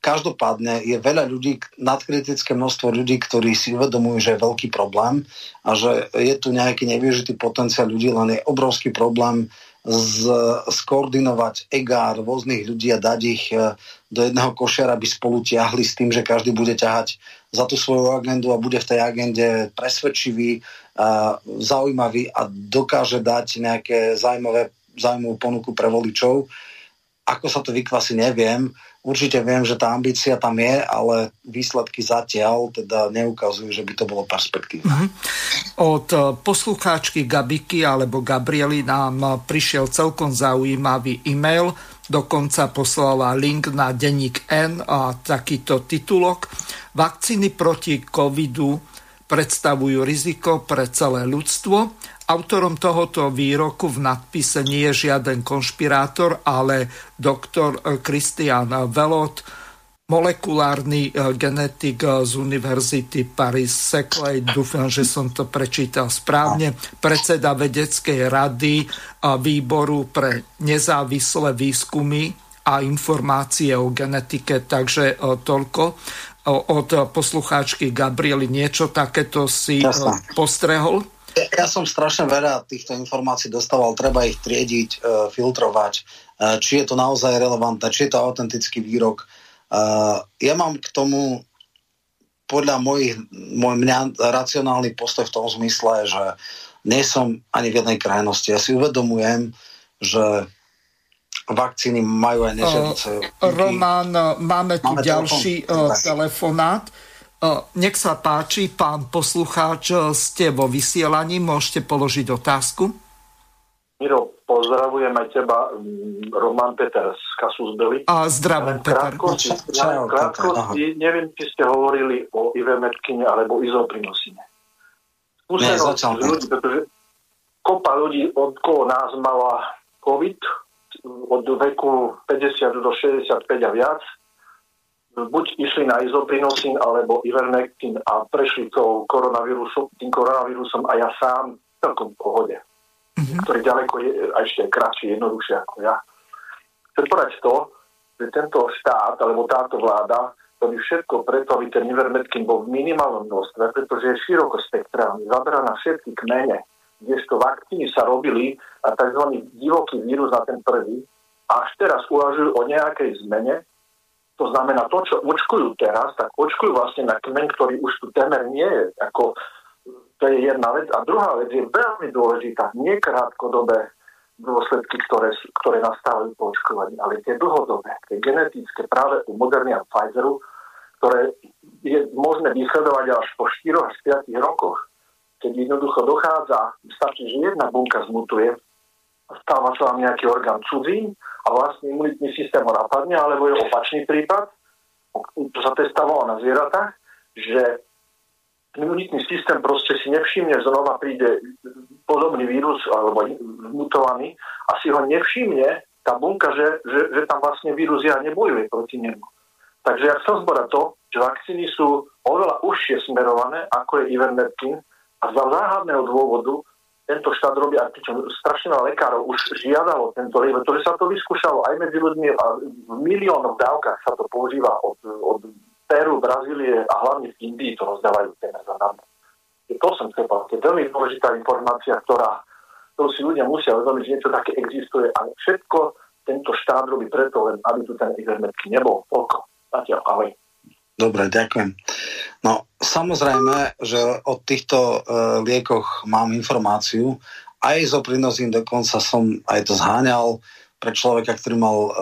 Každopádne je veľa ľudí, nadkritické množstvo ľudí, ktorí si uvedomujú, že je veľký problém a že je tu nejaký nevyužitý potenciál ľudí, len je obrovský problém z, skoordinovať egár rôznych ľudí a dať ich e, do jedného košiara, aby spolu ťahli s tým, že každý bude ťahať za tú svoju agendu a bude v tej agende presvedčivý, a zaujímavý a dokáže dať nejaké zaujímavé, zaujímavú ponuku pre voličov. Ako sa to vykvasí, neviem. Určite viem, že tá ambícia tam je, ale výsledky zatiaľ teda neukazujú, že by to bolo perspektívne. Mm-hmm. Od eh, poslucháčky Gabiky alebo Gabriely nám prišiel celkom zaujímavý e-mail, dokonca poslala link na denník N a takýto titulok. Vakcíny proti covidu predstavujú riziko pre celé ľudstvo Autorom tohoto výroku v nadpise nie je žiaden konšpirátor, ale doktor Christian Velot, molekulárny eh, genetik eh, z Univerzity Paris. Seclay, dúfam, že som to prečítal správne, predseda vedeckej rady a výboru pre nezávislé výskumy a informácie o genetike, takže eh, toľko od poslucháčky Gabriely. Niečo takéto si postrehol? Ja som strašne veľa týchto informácií dostával, treba ich triediť, e, filtrovať, e, či je to naozaj relevantné, či je to autentický výrok. E, ja mám k tomu podľa mojich, môj mňa racionálny postoj v tom zmysle, že nie som ani v jednej krajnosti. Ja si uvedomujem, že vakcíny majú aj nežiaduce. Uh, Roman, máme tu máme ďalší telefon? telefonát. Nech sa páči, pán poslucháč, ste vo vysielaní, môžete položiť otázku. Miro, pozdravujem aj teba, Roman Peter z Kasus Belli. A zdravím, Peter. Krátkosti, Čau, krátkosti neviem, či ste hovorili o ivermetkine alebo izoprinosine. Skúsenosť ľudí, pretože kopa ľudí okolo nás mala COVID od veku 50 do 65 a viac buď išli na izoprinosín alebo ivermectin a prešli tou koronavírusom, tým koronavírusom a ja sám celkom v pohode, mm-hmm. ktorý ďaleko je a ešte kratšie, jednoduchšie ako ja. Chcem povedať to, že tento štát alebo táto vláda robí všetko preto, aby ten ivermectin bol v minimálnom množstve, pretože je širokospektrálny, zaberá na všetky kmene, kdežto vakcíny sa robili a tzv. divoký vírus na ten prvý, a až teraz uvažujú o nejakej zmene, to znamená, to, čo očkujú teraz, tak očkujú vlastne na kmeň, ktorý už tu temer nie je. Ako, to je jedna vec. A druhá vec je veľmi dôležitá. Nie krátkodobé dôsledky, ktoré, ktoré nastávajú po očkovaní, ale tie dlhodobé, tie genetické práve u Modernia Pfizeru, ktoré je možné vysledovať až po 4 až 5 rokoch. Keď jednoducho dochádza, stačí, že jedna bunka zmutuje, stáva sa vám nejaký orgán cudzí a vlastne imunitný systém ho napadne, alebo je opačný prípad, to sa testovalo na zvieratách, že imunitný systém proste si nevšimne, znova príde podobný vírus alebo mutovaný a si ho nevšimne tá bunka, že, že, že tam vlastne vírus ja nebojuje proti nemu. Takže ja chcem zborať to, že vakcíny sú oveľa užšie smerované, ako je Ivermectin a za záhadného dôvodu tento štát robí, a pričom strašne lekárov už žiadalo tento liek, pretože sa to vyskúšalo aj medzi ľuďmi a v miliónoch dávkach sa to používa od, od Peru, Brazílie a hlavne v Indii to rozdávajú téme za nám. To som chcel povedať. Je veľmi dôležitá informácia, ktorá, ktorú si ľudia musia uvedomiť, že niečo také existuje a všetko tento štát robí preto, len aby tu ten ivermetky nebol. Toľko. Zatiaľ, ahoj. Dobre, ďakujem. No, samozrejme, že o týchto e, liekoch mám informáciu. Aj zo prinozín dokonca som aj to zháňal pre človeka, ktorý mal e,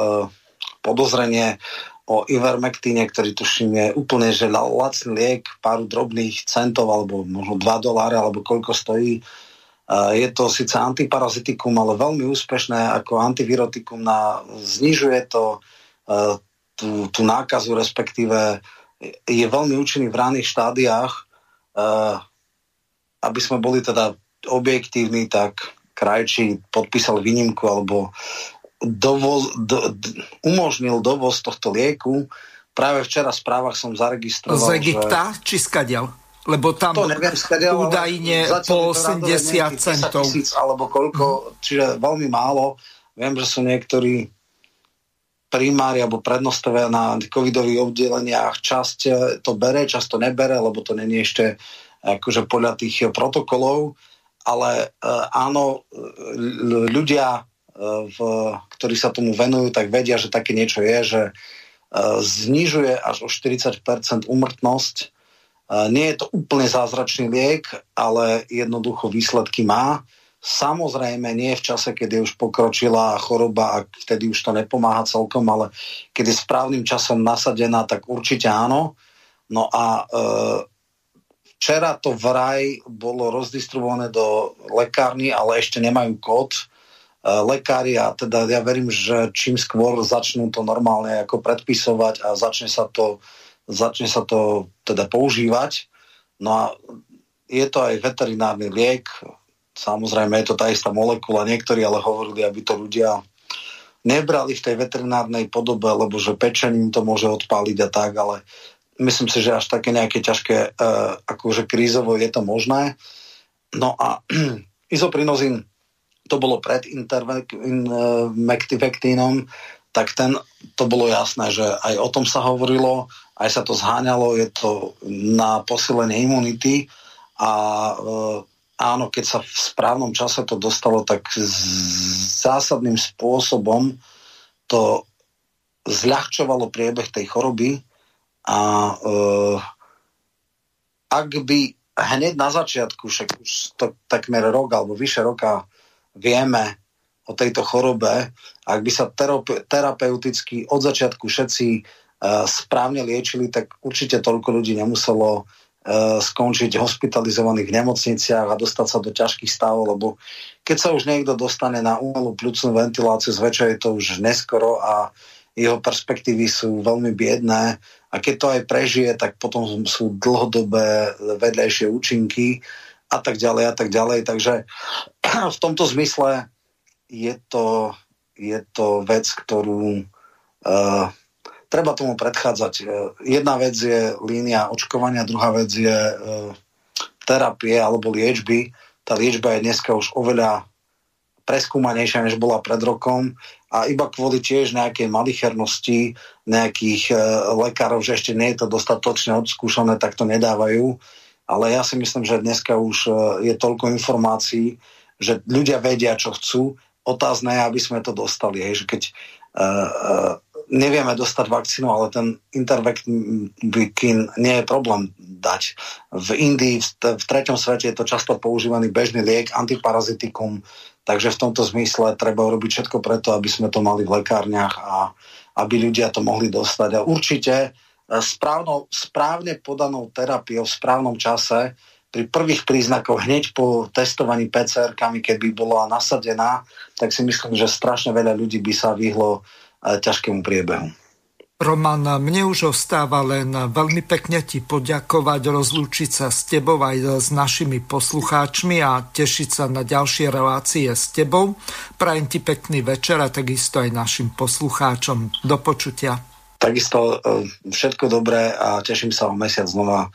podozrenie o ivermektíne, ktorý tuším je úplne že lacný liek, pár drobných centov alebo možno 2 doláre alebo koľko stojí. E, je to síce antiparazitikum, ale veľmi úspešné ako antivirotikum na, znižuje to e, tú, tú nákazu, respektíve je veľmi účinný v raných štádiách. Uh, aby sme boli teda objektívni, tak krajčí podpísal výnimku alebo dovoz, do, d, umožnil dovoz tohto lieku. Práve včera v správach som zaregistroval, Z Egypta že... či skadiaľ? lebo tam to neviem, skade, údajne po 80 centov. Tisíc, alebo koľko, čiže veľmi málo. Viem, že sú niektorí primári alebo prednostovia na covidových oddeleniach. Časť to bere, časť to nebere, lebo to není ešte akože podľa tých protokolov. Ale áno, ľudia, v, ktorí sa tomu venujú, tak vedia, že také niečo je, že znižuje až o 40% umrtnosť nie je to úplne zázračný liek, ale jednoducho výsledky má. Samozrejme nie v čase, je už pokročila choroba a vtedy už to nepomáha celkom, ale keď je správnym časom nasadená, tak určite áno. No a e, včera to vraj bolo rozdistribuované do lekárny, ale ešte nemajú kód. E, lekári a teda ja verím, že čím skôr začnú to normálne ako predpisovať a začne sa to začne sa to teda používať. No a je to aj veterinárny liek, samozrejme je to tá istá molekula, niektorí ale hovorili, aby to ľudia nebrali v tej veterinárnej podobe, lebo že pečením to môže odpáliť a tak, ale myslím si, že až také nejaké ťažké, uh, akože krízovo je to možné. No a izoprinozín, to bolo pred intervektínom, tak ten, to bolo jasné, že aj o tom sa hovorilo, aj sa to zháňalo, je to na posilenie imunity a e, áno, keď sa v správnom čase to dostalo, tak zásadným spôsobom to zľahčovalo priebeh tej choroby a e, ak by hneď na začiatku, však už to takmer rok alebo vyše roka vieme o tejto chorobe, ak by sa terapeuticky od začiatku všetci správne liečili, tak určite toľko ľudí nemuselo skončiť hospitalizovaných v nemocniciach a dostať sa do ťažkých stavov, lebo keď sa už niekto dostane na umelú pľúcnú ventiláciu, zväčša je to už neskoro a jeho perspektívy sú veľmi biedné a keď to aj prežije, tak potom sú dlhodobé vedľajšie účinky a tak ďalej a tak ďalej. Takže v tomto zmysle je to, je to vec, ktorú uh, treba tomu predchádzať. E, jedna vec je línia očkovania, druhá vec je e, terapie alebo liečby. Tá liečba je dneska už oveľa preskúmanejšia, než bola pred rokom a iba kvôli tiež nejakej malichernosti nejakých e, lekárov, že ešte nie je to dostatočne odskúšané, tak to nedávajú. Ale ja si myslím, že dneska už je toľko informácií, že ľudia vedia, čo chcú. Otázne je, aby sme to dostali. Hej, že keď uh, uh, nevieme dostať vakcínu, ale ten intervektín nie je problém dať. V Indii, v, treťom svete je to často používaný bežný liek, antiparazitikum, takže v tomto zmysle treba urobiť všetko preto, aby sme to mali v lekárniach a aby ľudia to mohli dostať. A určite e, správno, správne podanou terapiou v správnom čase pri prvých príznakoch hneď po testovaní PCR-kami, keby bola nasadená, tak si myslím, že strašne veľa ľudí by sa vyhlo ťažkému priebehu. Roman, mne už ostáva len veľmi pekne ti poďakovať, rozlúčiť sa s tebou aj s našimi poslucháčmi a tešiť sa na ďalšie relácie s tebou. Prajem ti pekný večer a takisto aj našim poslucháčom. Do počutia. Takisto e, všetko dobré a teším sa o mesiac znova